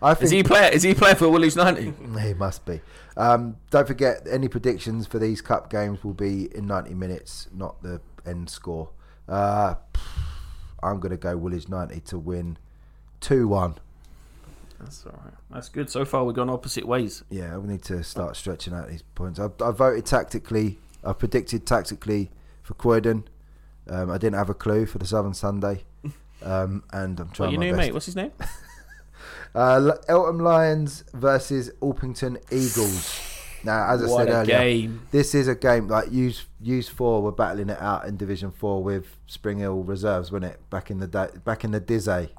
I think Is he play? Is he playing for Woolwich 90? He must be. Um, don't forget, any predictions for these cup games will be in 90 minutes, not the end score. Uh, I'm going to go Woolwich 90 to win 2 1. That's all right. That's good. So far, we've gone opposite ways. Yeah, we need to start stretching out these points. I, I voted tactically. I predicted tactically for Croydon. Um, I didn't have a clue for the Southern Sunday. Um, and I'm trying you my new best. mate? What's his name? Uh, Eltham Lions versus Orpington Eagles. Now, as I what said earlier, game! this is a game like use use four were battling it out in Division Four with Spring Hill reserves, wasn't it? Back in the day, back in the Dizzy.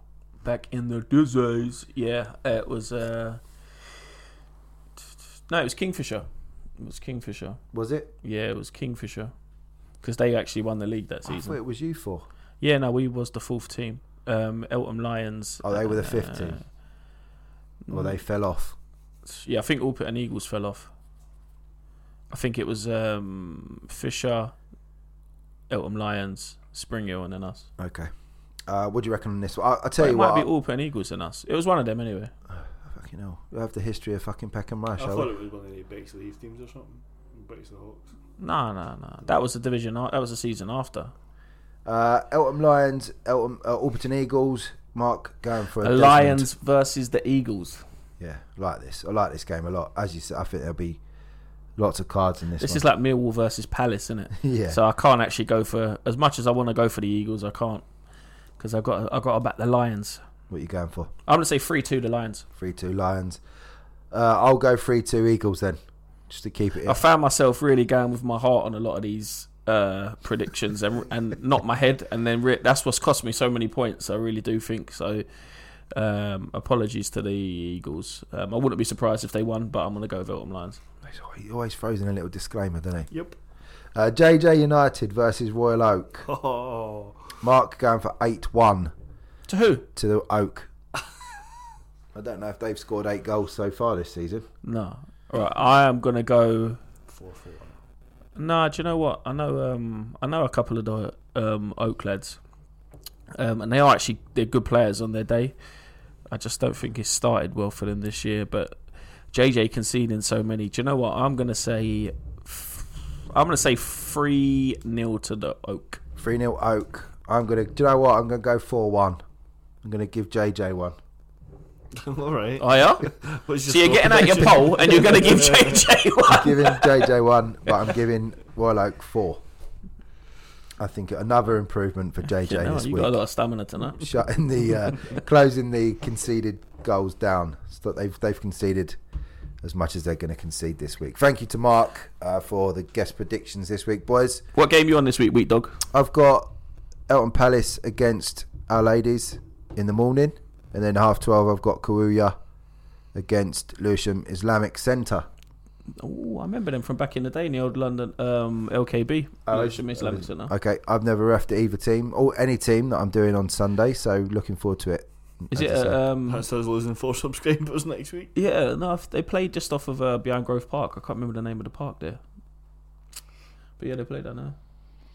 Back in the days. Yeah, it was. Uh... No, it was Kingfisher. It was Kingfisher. Was it? Yeah, it was Kingfisher. Because they actually won the league that I thought season. it was you four. Yeah, no, we was the fourth team. Um, Eltham Lions. Oh, they were the fifth uh, team. Or they fell off. Yeah, I think Orpington Eagles fell off. I think it was um, Fisher, Eltham Lions, Spring Hill, and then us. Okay. Uh, what do you reckon on this one? I, I'll tell Well, you it what. might be Orpington Eagles and us. It was one of them anyway. Fucking hell. We have the history of fucking Peckham Rush. I thought we? it was one of the Bexley Leaf teams or something. Bexley Hawks. No, no, no. That was the division. That was the season after. Uh, Eltham Lions, Eltham, uh, Orpington Eagles. Mark going for a The. Lions versus the Eagles. Yeah, I like this. I like this game a lot. As you said, I think there'll be lots of cards in this. This one. is like Millwall versus Palace, isn't it? yeah. So I can't actually go for as much as I want to go for the Eagles. I can't because I've got I've got to back the Lions. what are you going for? I'm gonna say three two the Lions. Three two Lions. Uh, I'll go three two Eagles then, just to keep it. I found myself really going with my heart on a lot of these uh, predictions and and not my head, and then re- that's what's cost me so many points. I really do think so. Um, apologies to the Eagles. Um, I wouldn't be surprised if they won, but I'm gonna go with Eltham Lions. He always throws in a little disclaimer, doesn't he? Yep. Uh, JJ United versus Royal Oak. Oh, Mark going for eight one To who? to the Oak. I don't know if they've scored eight goals so far this season. No. All right, I am gonna go. four four. No, do you know what? I know. Um, I know a couple of the um, Oak lads, um, and they are actually they're good players on their day. I just don't think it's started well for them this year. But JJ conceding so many. Do you know what? I'm gonna say. I'm gonna say three 0 to the Oak. Three 0 Oak. I'm gonna. Do you know what? I'm gonna go four one. I'm gonna give JJ one. All right. Oh yeah. What's so you're getting out your poll and you're gonna give JJ one. I'm giving JJ one, but I'm giving Royal Oak four. I think another improvement for JJ You, know, this you week. got a lot of stamina tonight. shutting the uh, closing the conceded goals down. So they've they've conceded as much as they're going to concede this week. Thank you to Mark uh, for the guest predictions this week, boys. What game are you on this week, Week Dog? I've got Eltham Palace against Our Ladies in the morning, and then half twelve I've got Kawuya against Lewisham Islamic Centre. Oh, I remember them from back in the day in the old London um, LKB. Oh, Lewisham Islamic Centre. Okay, I've never refed either team or any team that I'm doing on Sunday, so looking forward to it. Is it? I say. uh, Um, That's losing four subscribers next week. yeah, no, they played just off of uh, Behind Grove Park. I can't remember the name of the park there. But yeah, they played that now.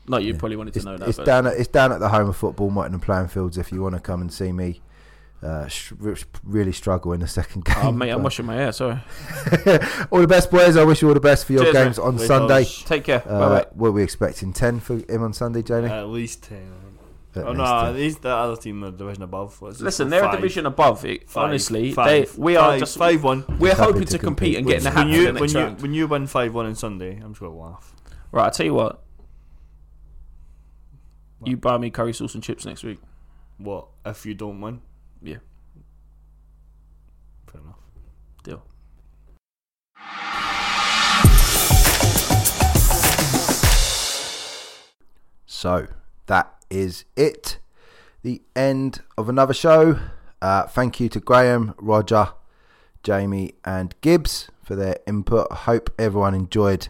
No, you Yeah. probably wanted to It's, know that. it's down at it's down at the home of football, Mottingham Playing Fields. If you want to come and see me uh, sh- really struggle in the second game. Oh, mate, I'm washing my hair. Sorry. all the best, boys. I wish you all the best for your Cheers, games mate. on Wait, Sunday. Oz. Take care. Uh, bye bye. what are we expecting? 10 for him on Sunday, Jamie? At least ten. At Oh least no, 10. these the other team are division above. What's this Listen, they're Five. a division above. It, Five. honestly, Five. they we are just five one. we're Happy hoping to to compete and get in the compete hat When you when you when you win five one on Sunday, I'm just gonna laugh. Right, I tell you what. You buy me curry sauce and chips next week. What if you don't win? Yeah. Fair enough. Deal. So that is it. The end of another show. Uh, thank you to Graham, Roger, Jamie, and Gibbs for their input. I Hope everyone enjoyed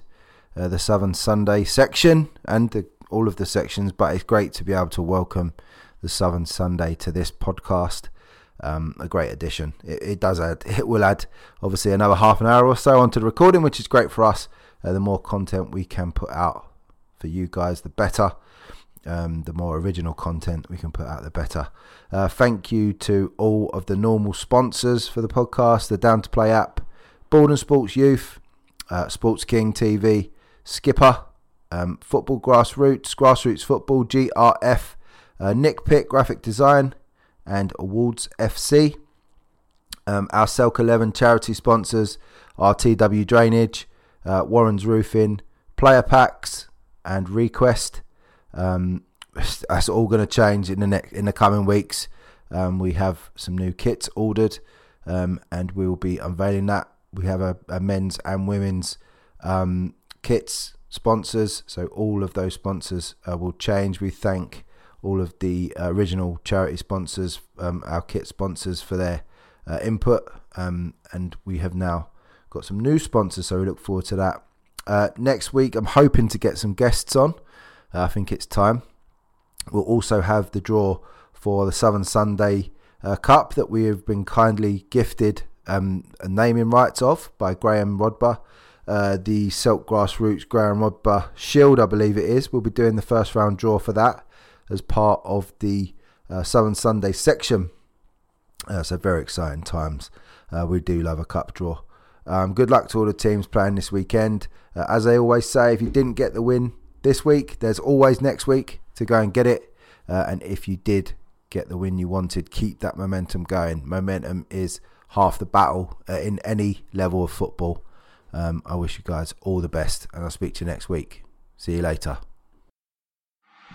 uh, the Southern Sunday section and the, all of the sections, but it's great to be able to welcome the Southern Sunday to this podcast. Um, a great addition. It, it does add, it will add obviously another half an hour or so onto the recording, which is great for us. Uh, the more content we can put out for you guys, the better. Um, the more original content we can put out, the better. Uh, thank you to all of the normal sponsors for the podcast the Down to Play app, Borden Sports Youth, uh, Sports King TV, Skipper, um, Football Grassroots, Grassroots Football, GRF, uh, Nick Pitt Graphic Design, and Awards FC. Um, our Selk 11 charity sponsors are TW Drainage, uh, Warren's Roofing, Player Packs, and Request. Um, that's all going to change in the next in the coming weeks. Um, we have some new kits ordered, um, and we will be unveiling that. We have a, a men's and women's um, kits sponsors, so all of those sponsors uh, will change. We thank all of the original charity sponsors, um, our kit sponsors, for their uh, input, um, and we have now got some new sponsors, so we look forward to that. Uh, next week, I'm hoping to get some guests on. Uh, I think it's time. We'll also have the draw for the Southern Sunday uh, Cup that we have been kindly gifted um, naming rights of by Graham Rodber. Uh, the Silk Grassroots Graham Rodber Shield, I believe it is. We'll be doing the first round draw for that as part of the uh, Southern Sunday section. Uh, so very exciting times. Uh, we do love a cup draw. Um, good luck to all the teams playing this weekend. Uh, as I always say, if you didn't get the win this week, there's always next week to go and get it. Uh, and if you did get the win you wanted, keep that momentum going. Momentum is half the battle uh, in any level of football. Um, I wish you guys all the best, and I'll speak to you next week. See you later.